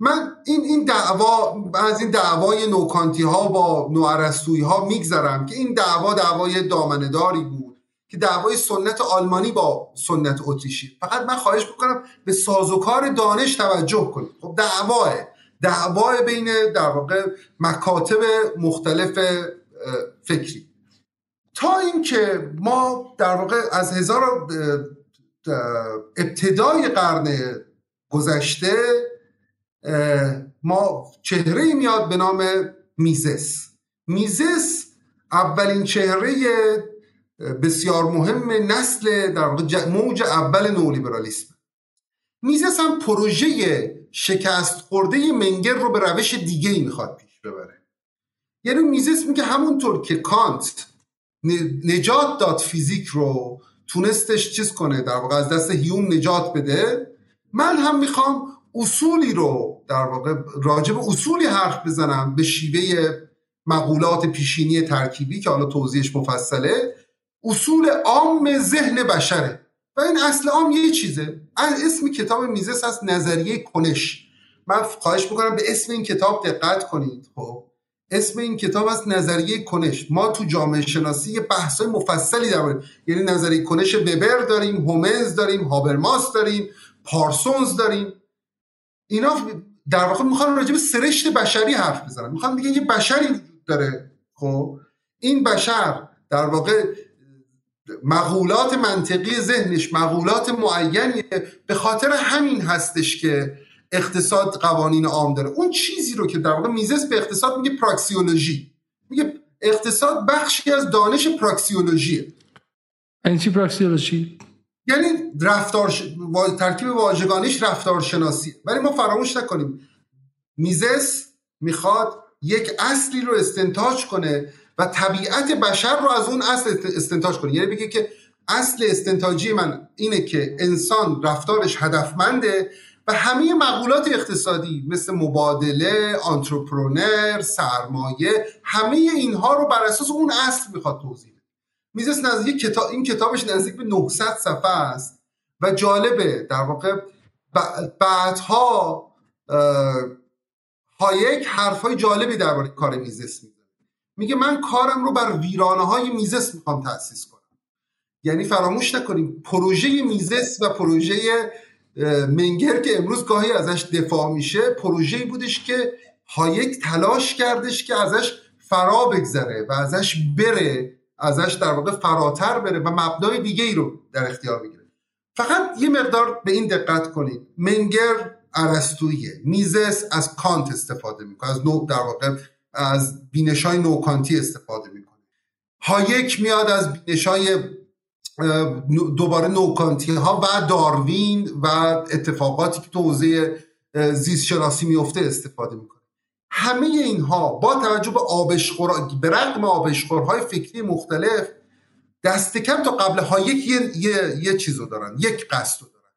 من این این دعوا از این دعوای نوکانتی ها با نوارستوی ها میگذرم که این دعوا دعوای دامنداری بود که دعوای سنت آلمانی با سنت اتریشی. فقط من خواهش بکنم به سازوکار دانش توجه کنید. خب دعواه. دعوای بین در واقع مکاتب مختلف فکری. تا اینکه ما در واقع از هزار ابتدای قرن گذشته ما چهره میاد به نام میزس. میزس اولین چهره بسیار مهم نسل در واقع موج اول نولیبرالیسم. میزس هم پروژه شکست خورده منگر رو به روش دیگه ای می‌خواد پیش ببره. یعنی میزس میگه همونطور که کانت نجات داد فیزیک رو. تونستش چیز کنه در واقع از دست هیوم نجات بده. من هم می‌خوام اصولی رو در واقع راجب اصولی حرف بزنم به شیوه مقولات پیشینی ترکیبی که حالا توضیحش مفصله. اصول عام ذهن بشره. و این اصل عام یه چیزه. اسم کتاب میزس هست نظریه کنش. من خواهش می‌کنم به اسم این کتاب دقت کنید. خب. اسم این کتاب از نظریه کنش. ما تو جامعه شناسی یه بحثای مفصلی داریم یعنی نظریه کنش وبر داریم هومز داریم هابرماس داریم پارسونز داریم. اینا در واقع می‌خوان راجع به سرشت بشری حرف بزنن. می‌خوان بگن یه بشری وجود داره. خب؟ این بشر در واقع مقولات منطقی ذهنش مقولات معینیه. به خاطر همین هستش که اقتصاد قوانین عام داره. اون چیزی رو که در واقع میزس به اقتصاد میگه پراکسیولوژی. میگه اقتصاد بخشی از دانش پراکسیولوژیه. این یعنی چی پراکسیولوژی؟ یعنی رفتار ترکیب واژگانیش رفتارشناسی ولی ما فراموش نکنیم. میزس می‌خواد یک اصلی رو استنتاج کنه و طبیعت بشر رو از اون اصل استنتاج کنه. یعنی بگه که اصل استنتاجی من اینه که انسان رفتارش هدفمنده همه مقولات اقتصادی مثل مبادله، آنترپرونر، سرمایه همه اینها رو بر اساس اون اصل می‌خواد توضیح بده. میزس نزدیک کتاب این کتابش نزدیک به 900 صفحه است و جالبه. در واقع بعدها هایک حرفهای جالبی درباره کار میزس می‌زنه. میگه من کارم رو بر ویرانه های میزس می‌خوام تاسیس کنم. یعنی فراموش نکنیم پروژه میزس و پروژه منگر که امروز گاهی ازش دفاع میشه پروژه‌ای بودش که هایک تلاش کردش که ازش فرا بگذره و ازش بره ازش در واقع فراتر بره و مبنای دیگه ای رو در اختیار بگیره. فقط یه مقدار به این دقت کنید. منگر ارسطویه میزس از کانت استفاده می‌کنه از نو در واقع از بینش های نوکانتی استفاده می‌کنه. هایک میاد از بینش های دوباره نوکانتی ها و داروین و اتفاقاتی که تو حوزه زیست شناسی میفته استفاده می‌کنه. همه اینها با توجه به آبشخور به رغم آبشخورهای فکری مختلف دست کم تا قبل ها یک یه, یه،, یه چیزو دارن. یک قصد دارن.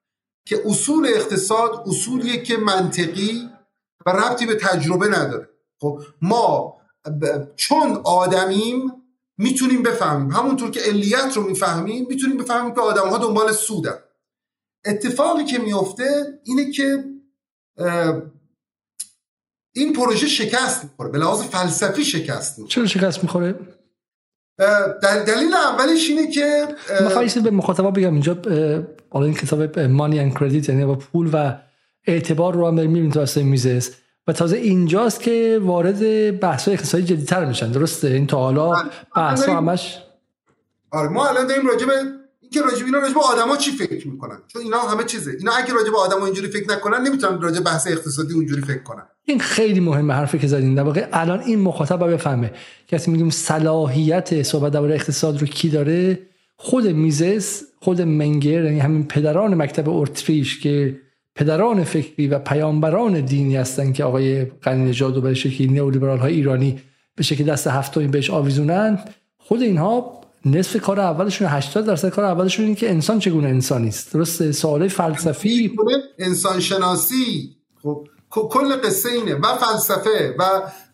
که اصول اقتصاد اصولیه که منطقی و ربطی به تجربه نداره. خب ما چون آدمیم می‌تونیم بفهمیم. همونطور که علیت رو می‌فهمیم می‌تونیم بفهمیم که آدم ها دنبال سودن. اتفاقی که میفته اینه که این پروژه شکست می‌خوره به لحاظ فلسفی شکست می‌خوره. چرا شکست می‌خوره؟ دلیل اولش اینه که میخوایی به مخاطبا بگم. اینجا حالا این کتاب مانی ان کردیت یعنی با پول و اعتبار رو هم می‌بینیم تو میزه و تازه اینجاست که وارد بحث اقتصادی جدیتر میشن. درسته؟ این تا حالا بله. بحث همش آره ما الان داریم راجع به اینکه راجع اینا راجع به آدما چی فکر می‌کنن؟ چون اینا همه چیزه. اینا اگه راجع به آدما اینجوری فکر نکنن نمی‌تونن راجع بحث اقتصادی اونجوری فکر کنن. این خیلی مهمه حرفی که زدین. در واقع الان این مخاطب بفهمه. کسی میگیم صلاحیت صحبت درباره اقتصاد رو کی داره؟ خود میزس خود منگر یعنی همین پدران مکتب اورتریش که پدران فکری و پیامبران دینی هستن که آقای غنی نژاد و به شکلی نئولیبرال های ایرانی به شکل دست هفتمی بهش آویزونن خود اینها نصف کار اولشون 80 درصد کار اولشون این که انسان چگونه انسانی است. درست سوال فلسفی. انسان شناسی خب کل قصه اینه. و فلسفه و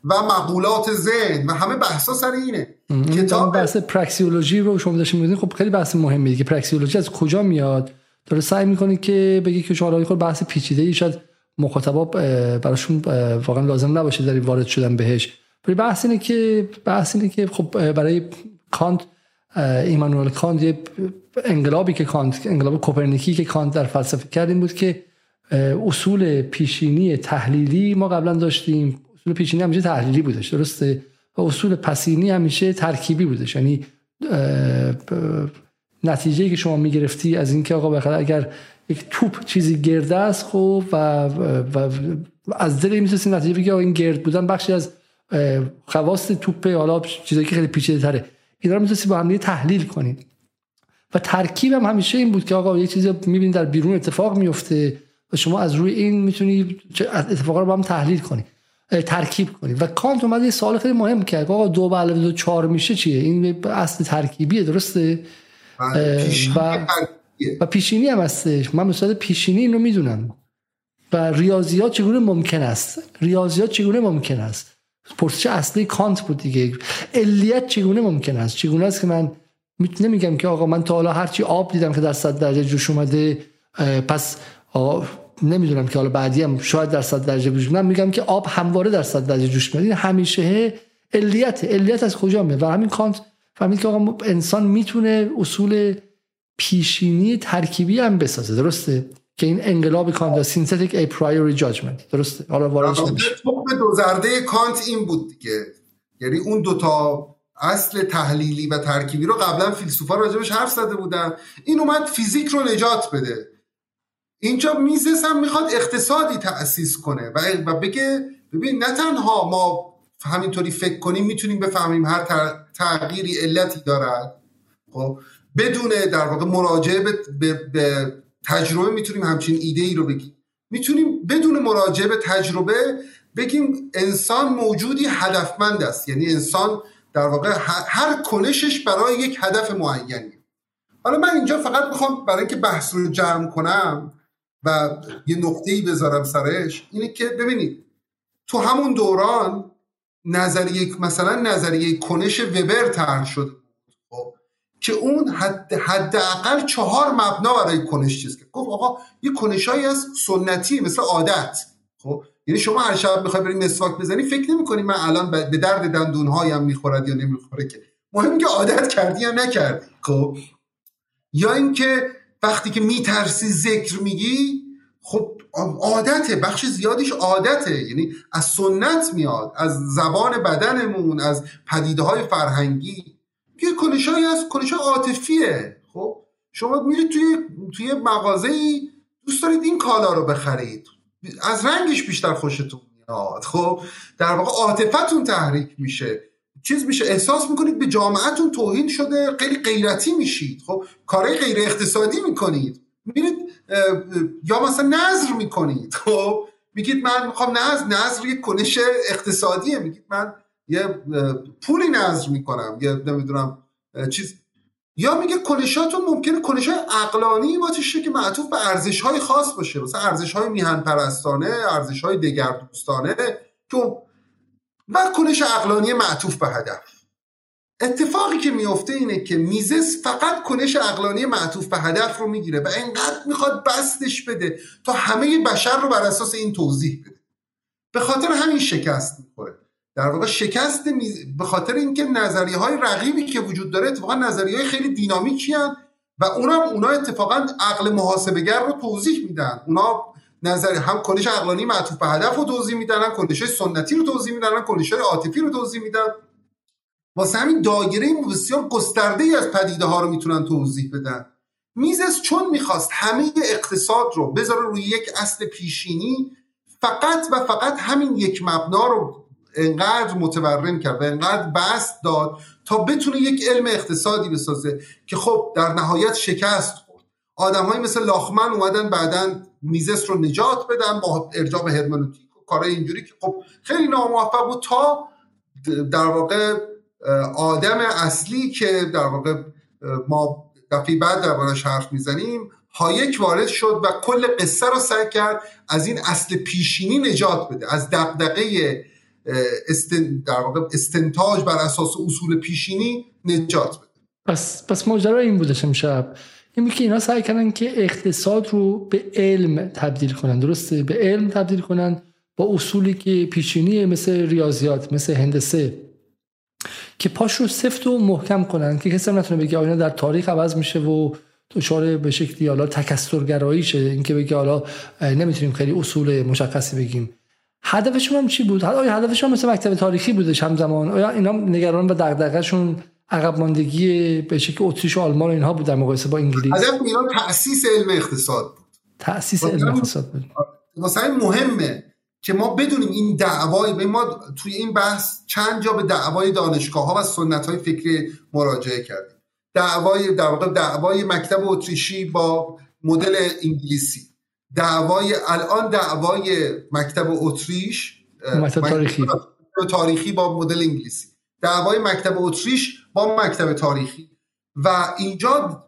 و مقولات ذهن و همه بحثا سر اینه. کتاب بحث پراکسیولوژی رو شما داشتین خب خیلی بحث مهمیه که پراکسیولوژی از کجا میاد؟ داره سعی می‌کنه که بگه که شما خود بحث پیچیده ای شاید مخاطبا براشون واقعا لازم نباشه در وارد شدن بهش. ولی بحث اینه که بحث اینه که خب برای کانت ایمانوئل کانت یه انقلابی که کانت انقلاب کوپرنیکی که کانت در فلسفه کرد بود که اصول پیشینی تحلیلی ما قبلا داشتیم. اصول پیشینی همیشه تحلیلی بودش درسته؟ و اصول پسینی همیشه ترکیبی بودش. یعنی نتیجه که شما می‌گرفتی از اینکه آقا بخاطر اگر یک توپ چیزی گرده است خب و, و, از دل می‌تونستی نتیجه بگی این گرد بودن بخشی از خواست توپ حالا چیزایی که خیلی پیچیده تره. اینا رو می‌تونستی با هم تحلیل کنید. و ترکیب هم همیشه این بود که آقا یه چیزی می‌بینی در بیرون اتفاق میفته و شما از روی این می‌تونی اتفاقا رو با هم تحلیل کنی ترکیب کنی. و کانت اومد یه سوال خیلی مهم کرد آقا دو به دو چهار میشه چیه؟ این اصل ترکیبیه درسته؟ و, و پیشینی هم هستش. من مثلا پیشینی این رو می‌دونم. و ریاضیات چگونه ممکن است؟ ریاضیات چگونه ممکن است؟ پرسش اصلی کانت بود دیگه. علیت چگونه ممکن است؟ چگونه است که من نمیگم که آقا من تا حالا هرچی آب دیدم که در صد درجه جوش اومده پس نمی‌دونم که حالا بعدی هم شاید در صد درجه جوش من میگم که آب همواره در صد درجه جوش میاد همیشه علیت علیت از کجا میاد؟ و همین کانت فهمید که آقا انسان می‌تونه اصول پیشینی ترکیبی هم بسازه درسته؟ که این انقلاب کانت synthetic a priori judgment درسته؟ حالا واردش نمیشه دو زرده کانت این بود دیگه. یعنی اون دوتا اصل تحلیلی و ترکیبی رو قبلا فیلسوفا راجبش حرف زده بودن. این اومد فیزیک رو نجات بده. اینجا میزس هم می‌خواد اقتصادی تأسیس کنه و بگه ببین نه تنها ما همینطوری فکر کنیم می‌تونیم بفهمیم هر تغییری علتی دارد. خب بدون در واقع مراجعه به, به تجربه می‌تونیم همچین ایده ای رو بگیم. می‌تونیم بدون مراجعه به تجربه بگیم انسان موجودی هدفمند است. یعنی انسان در واقع هر کنشش برای یک هدف معینی حالا من اینجا فقط می‌خوام برای اینکه بحث رو جمع کنم و یه نقطه ای بذارم سرش اینه که ببینید تو همون دوران نظریه مثلا نظریه کنش وبر طرح شده خب. که اون حد حداقل چهار مبنا برای کنش چیز که گفت آقا یه کنشایی از سنتی مثل عادت. خب. یعنی شما هر شب می‌خوای بری مسواک بزنی فکر نمی‌کنی من الان به درد دندون هایم می‌خورد یا نمی‌خوره که. مهم که عادت کردی یا نکردی. خب. یا اینکه وقتی که میترسی ذکر میگی خب عادته بخش زیادیش عادته. یعنی از سنت میاد از زبان بدنمون از پدیده های فرهنگی. که کنشایی از کنش عاطفیه. خب شما میرید توی توی مغازه دوست دارید این کالا رو بخرید. از رنگش بیشتر خوشتون میاد. خب در واقع عاطفتون تحریک میشه. چیز میشه احساس می‌کنید به جامعتون توهین شده خیلی غیرتی میشید. خب کارهای غیر اقتصادی می‌کنید. میرید یا مثلا نظر می‌کنید خب؟ میگید من می‌خوام نظر نظر یک کنش اقتصادیه. میگید من یه پولی نظر می‌کنم یا نمی‌دونم چیز. یا میگه کنشاتون ممکنه کنش های عقلانی باشه که معطوف به ارزش های خاص باشه. مثلا ارزش های میهن پرستانه ارزش های دگر دوستانه که و کنش عقلانی معطوف به هدف. اتفاقی که میفته اینه که میزس فقط کنش عقلانی معطوف به هدف رو می‌گیره و انقدر می‌خواد بستش بده تا همه بشر رو بر اساس این توضیح بده. به خاطر همین شکست می‌خوره. در واقع شکست به خاطر اینکه نظریه های رقیبی که وجود داره اتفاقا نظریه های خیلی دینامیکی هن و اونم اونا اتفاقا عقل محاسبگر رو توضیح میدن. اونا نظر هم کنش عقلانی معطوف به هدف رو توضیح میدن هم کنش سنتی رو توضیح میدن هم کنش عاطفی رو توضیح میدن. واسه همین دایره بسیار گسترده ای از پدیده ها رو می‌تونن توضیح بدن. میزس چون می‌خواست همه اقتصاد رو بذاره روی یک اصل پیشینی فقط و فقط همین یک مبنا رو انقدر متورم کرد و انقدر بست داد تا بتونه یک علم اقتصادی بسازه که خب در نهایت شکست خورد. آدم مثل لاخمن اومدن بعدا میزس رو نجات بدن با ارجاع به هرمنوتیک و کارهای اینجوری که خب خیلی ناموفق بود تا در واقع آدم اصلی که در واقع ما دفعه بعد دربارش حرف می‌زنیم هایک وارد شد و کل قصه رو سعی کرد از این اصل پیشینی نجات بده. از دقدقه استن در واقع استنتاج بر اساس اصول پیشینی نجات بده. پس پس ماجرا این بودش امشب این که اینا سعی کردن که اقتصاد رو به علم تبدیل کنن. درسته؟ به علم تبدیل کنن با اصولی که پیشینی مثل ریاضیات مثل هندسه. که پاش رو سفت و محکم کنن که کسی نتونه بگه اینا در تاریخ عوض میشه و دچار به شکلی حالا تکثرگرایی شه اینکه بگه حالا نمی‌تونیم خیلی اصول مشخصی بگیم. هدفشون هم چی بود؟ آیا هدفشون مثل مکتب تاریخی بودش همزمان؟ آیا اینا نگران و دغدغه‌شون عقب ماندگی به شکل اتریش و آلمان و اینها بود در مقایسه با انگلیس؟ هدف ایران تأسیس علم اقتصاد بود. تأسیس علم اقتصاد بود. مثلا مهمه که ما بدونیم این دعوای ما توی این بحث چند جا به دعوای دانشگاه ها و سنت های فکری مراجعه کردیم. دعوای در واقع دعوای مکتب اتریشی با مدل انگلیسی. دعوای الان دعوای مکتب اتریش مکتب تاریخی. تاریخی با مدل انگلیسی. دعوای مکتب اتریش با مکتب تاریخی. و اینجا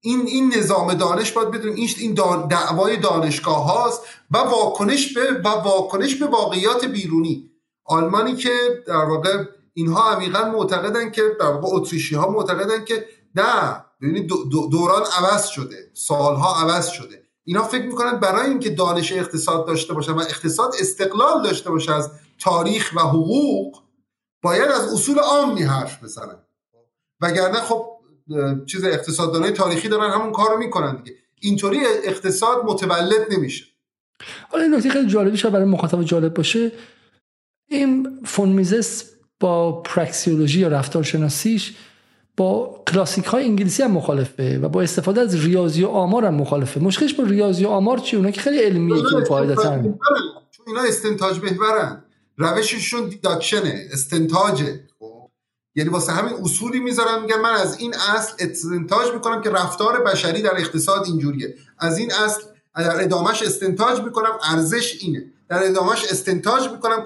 این این نظام دانش باید بدونیم این این دعوای دانشگاه هاست و واکنش به و واکنش به واقعیات بیرونی. آلمانی که در واقع اینها عمیقا معتقدن که در واقع اتریشی ها معتقدن که نه ببینید دوران عوض شده سالها عوض شده. اینا فکر می‌کنن برای اینکه دانش اقتصاد داشته باشن و اقتصاد استقلال داشته باشه از تاریخ و حقوق باید از اصول عامی حرف بزنن. وگرنه خب چیز اقتصاددانای تاریخی دارن همون کار رو می‌کنن دیگه. اینطوری اقتصاد متولد نمیشه. حالا این نکته خیلی جالبی شد برای مخاطب جالب باشه. این فون میزس با پرکسیولوژی یا رفتارشناسیش با کلاسیک های انگلیسی هم مخالفه و با استفاده از ریاضی و آمار هم مخالفه. مشکلش با ریاضی و آمار چی اونا که خیلی علمیه که قاعدتا چون اینا استنتاج محورن روششون deduction ه. استنتاجه. یعنی واسه همین اصولی می‌ذارم میگن من از این اصل استنتاج می‌کنم که رفتار بشری در اقتصاد اینجوریه. از این اصل در ادامش استنتاج می‌کنم ارزش اینه. در ادامش استنتاج می‌کنم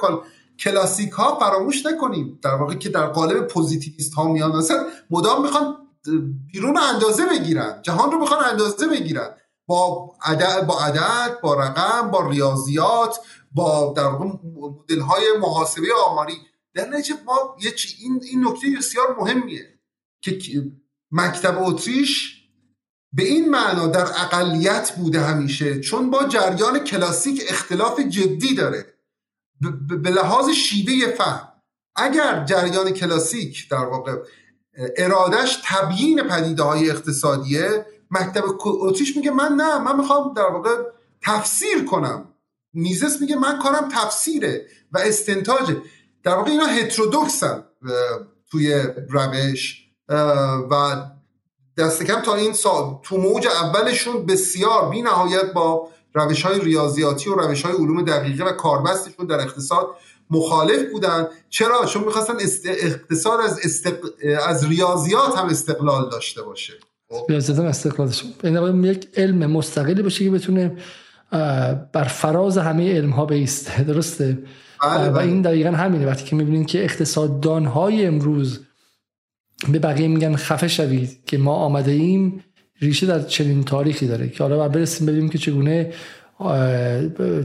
کلاسیک ها فراموش نکنیم. در واقع که در قالب پوزیتیویست ها میان. مثلا مدام می‌خوان بیرون اندازه بگیرن جهان رو می‌خوان اندازه بگیرن. با عدد با عدد با رقم با ریاضیات با در واقع مدل های محاسبه آماری. در نتیجه ما یه این این نکته بسیار مهمیه که مکتب اتریش به این معنا در اقلیت بوده همیشه چون با جریان کلاسیک اختلاف جدی داره. به لحاظ شیوه فهم. اگر جریان کلاسیک در واقع ارادش تبیین پدیده های اقتصادیه مکتب اتریش میگه من نه من می‌خوام در واقع تفسیر کنم. میزس میگه من کارم تفسیره و استنتاجه. در واقع اینا هترودوکسن توی روش و دست کم تا این سال تو موج اولشون بسیار بی نهایت با روش های ریاضیاتی و روش های علوم دقیقه و کاربستشون در اقتصاد مخالف بودن. چرا؟ چون می‌خواستن اقتصاد از, از ریاضیات هم استقلال داشته باشه. خب؟ ریاضیات هم استقلال داشته یک علم مستقلی باشه که بتونه بر فراز همه علم ها بیسته. درسته؟ بله و بله. این دقیقا همینه. وقتی که می‌بینید که اقتصاددان های امروز به بقیه میگن خفه شوید که ما آمده ایم ریشه در چنین تاریخی داره که حالا برسیم ببینیم که چگونه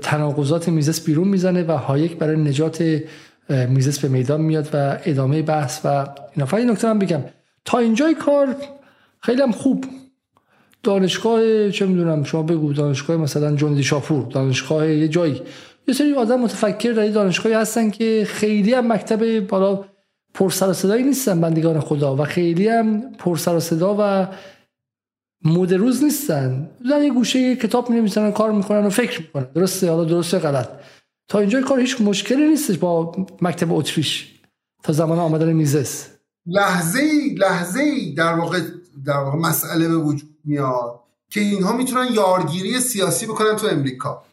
تناقضات میزس بیرون می‌زنه و هایک برای نجات میزس به میدان میاد و ادامه بحث و اینا. فقط این نکته هم بگم. تا اینجای کار خیلی هم خوب. دانشگاه چه می‌دونم شما بگو دانشگاه مثلا جندی شاپور دانشگاه یه جایی. یه سری آدم متفکر در دانشگاهی هستن که خیلی هم مکتب بالا پر سر و صدایی نیستن بندگان خدا و خیلی هم پر سر و صدا و مود روز نیستن. در یه گوشه کتاب می نویسن کار می‌کنن و فکر می‌کنن. درسته حالا درسته غلط. تا اینجا کار هیچ مشکلی نیستش با مکتب اتریش. تا زمان آمدن میزس. لحظه ای لحظه در واقع در واقع مسئله به وجود میاد که اینها می‌تونن یارگیری سیاسی بکنن تو امریکا.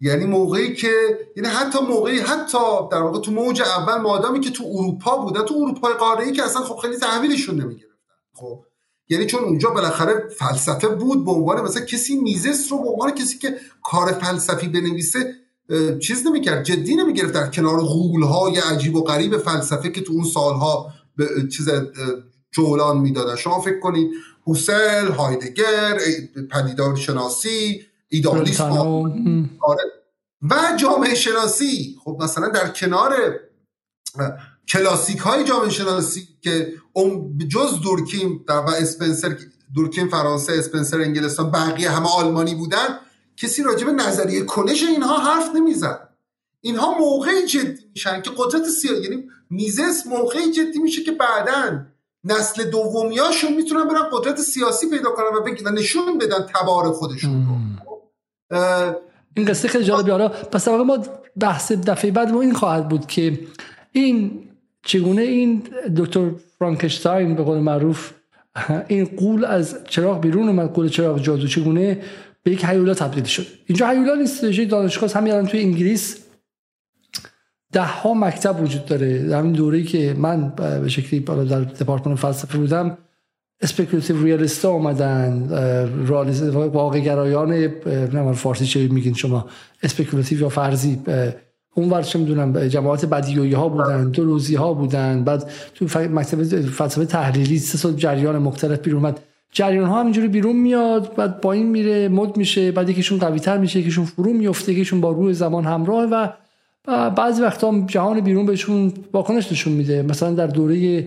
یعنی موقعی که یعنی حتی موقعی حتی در واقع تو موج اول مادامی که تو اروپا بودن تو اروپای قاره ای که اصلا خب خیلی تحویلشون نمی‌گرفتن. خب یعنی چون اونجا بالاخره فلسفه بود به عنوان مثلا کسی میزس رو به عنوان کسی که کار فلسفی بنویسه چیز نمی‌کرد جدی نمی‌گرفت در کنار غول های عجیب و غریب فلسفه که تو اون سالها به چیز جولان می‌دادن. شما فکر کنید هوسل هایدگر پدیدار شناسی ایدالیسم آره. و جامعه شناسی. خب مثلا در کنار کلاسیک های جامعه شناسی که جز دورکیم و اسپنسر دورکیم فرانسه اسپنسر انگلستان بقیه همه آلمانی بودن کسی راجع به نظریه کنش اینها حرف نمی‌زد. اینها موقعی جدی میشن که قدرت سیاسی یعنی میزس موقعی جدی میشه که بعدا نسل دومیاشون می‌تونن برن قدرت سیاسی پیدا کنن و بگیرن نشون بدن تبار خودشون این قصه خیلی جالبی حالا پس ما بحث دفعه بعد ما این خواهد بود که این چگونه این دکتر فرانکشتاین به قول معروف این غول از چراغ بیرون اومد غول چراغ جادو چگونه به یک هیولا تبدیل شد. اینجا هیولا نیست دانشگاه همین الان توی انگلیس ده ها مکتب وجود داره. در همین دوره‌ای که من به شکلی در دپارتمان فلسفه بودم speculative realist اومدن واقع گرایان فارسی چه میگین شما speculative یا فرضی اون ور چه می‌دونم جماعت بدیویی ها بودن دلوزی ها بودن بعد تو مکتب فلسفه تحلیلی سه سال جریان مختلف بیرون اومد. جریان ها همینجوری بیرون میاد بعد با این میره مد میشه بعد یکیشون قوی تر میشه یکیشون فرو میفته یکیشون با روح زمان همراه و بعضی وقتا جهان بیرون بهشون واکنش نشون میده. مثلا در دوره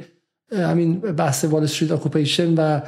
همین بحث Wall Street occupation و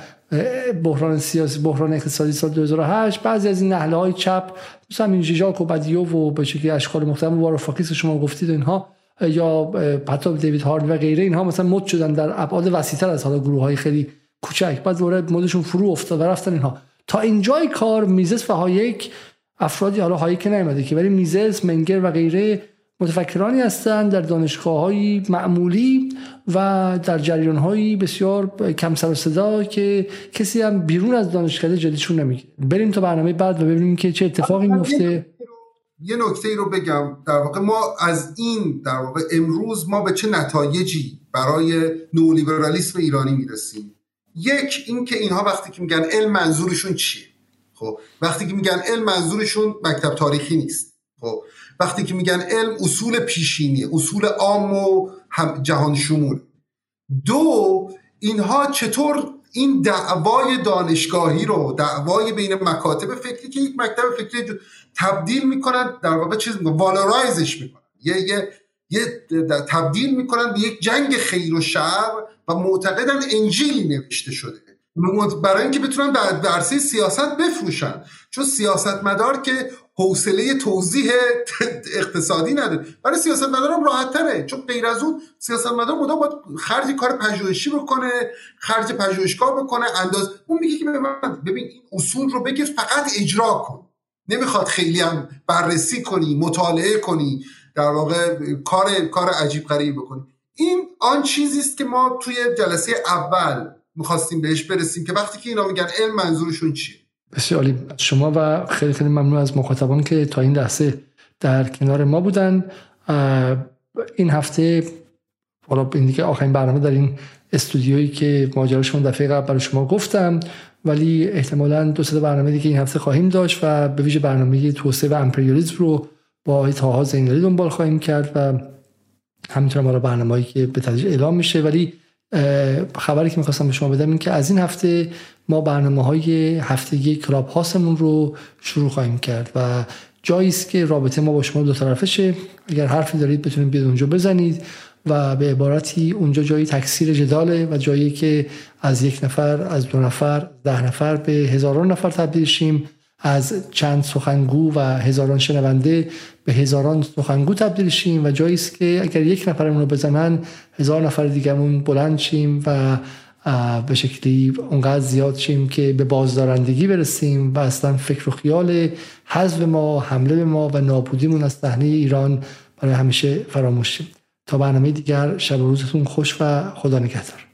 بحران سیاسی بحران اقتصادی سال 2008 بعضی از این نحله های چپ مثلا این ژیژک و و به شکلی اشکال مختلف واروفاکیس شما گفتید اینها یا حتی دیوید هاروی و غیره اینها مثلا مد شدن در ابعاد وسیعتر از حالا گروه های خیلی کوچک بعد دوره مدشون فرو افتاد و رفتن اینها. تا اینجای کار میزس و هایک افرادی حالا هایک نیومده که ولی میزس منگر و غیره متفکرانی هستند در دانشگاه های معمولی و در جریان های بسیار کم سر و صدا که کسی هم بیرون از دانشکده جدیشون نمیگه. بریم تا برنامه بعد و ببینیم که چه اتفاقی میفته یه نکته ای رو بگم. در واقع ما از این در واقع امروز ما به چه نتایجی برای نولیبرالیسم ایرانی می‌رسیم؟ یک اینکه اینها وقتی که میگن علم منظورشون چیه؟ خب وقتی که میگن علم منظورشون مکتب تاریخی نیست. خب وقتی که میگن علم اصول پیشینی اصول عام و جهان شمول. دو اینها چطور این دعوای دانشگاهی رو دعوای بین مکاتب فکری که یک مکتب فکری تبدیل می‌کنن در واقع چیز می‌کنن والورایزش می‌کنن. یه یه یه تبدیل می‌کنن به یک جنگ خیر و شر و معتقدن انجیلی نوشته شده. برای اینکه بتونن در عرصه سیاست بفروشن. چون سیاستمدار که حوصله توضیح اقتصادی نداره. برای سیاستمدار هم راحت تره چون غیر از اون سیاستمدار مدام باید خرج کار پژوهشی بکنه خرج پژوهشگاه بکنه انداز. اون میگه که ببین این اصول رو بگیر فقط اجرا کن. نمی‌خواد خیلی هم بررسی کنی مطالعه کنی در واقع کار کار عجیب غریب بکنی. این آن چیزی است که ما توی جلسه اول می‌خواستیم بهش برسیم که وقتی که اینا میگن علم منظورشون چیه؟ بسیار عالی. شما و خیلی خیلی ممنون از مخاطبان که تا این لحظه در کنار ما بودن. این هفته حالا این دیگه آخرین برنامه در این استودیویی که ماجراشون دفعه قبل برای شما گفتم ولی احتمالا دو سه برنامه دیگه این هفته خواهیم داشت و به ویژه برنامه توسعه و امپریالیسم رو با تاها زنگلی دنبال خواهیم کرد و همینطور ما برنامه‌ای که به تدریج اعلام میشه. ولی خبری که می‌خواستم به شما بدم این که از این هفته ما برنامه های هفتگی کلاب هاسمون رو شروع خواهیم کرد و جایی است که رابطه ما با شما دو طرفه شه اگر حرفی دارید بتونید بیاد اونجا بزنید و به عبارتی اونجا جایی تکثیر جداله و جایی که از یک نفر از دو نفر ده نفر به هزاران نفر تبدیل شیم. از چند سخنگو و هزاران شنونده به هزاران سخنگو تبدیل شیم و جایی است که اگر یک نفرمون رو بزنن هزار نفر دیگهمون بلند شیم و به شکلی اونقدر زیاد شیم که به بازدارندگی برسیم و اصلا فکر و خیال حذف ما حمله به ما و نابودیمون از صحنه ایران برای همیشه فراموش شیم. تا برنامه دیگر شب و روزتون خوش و خدا نگهدار.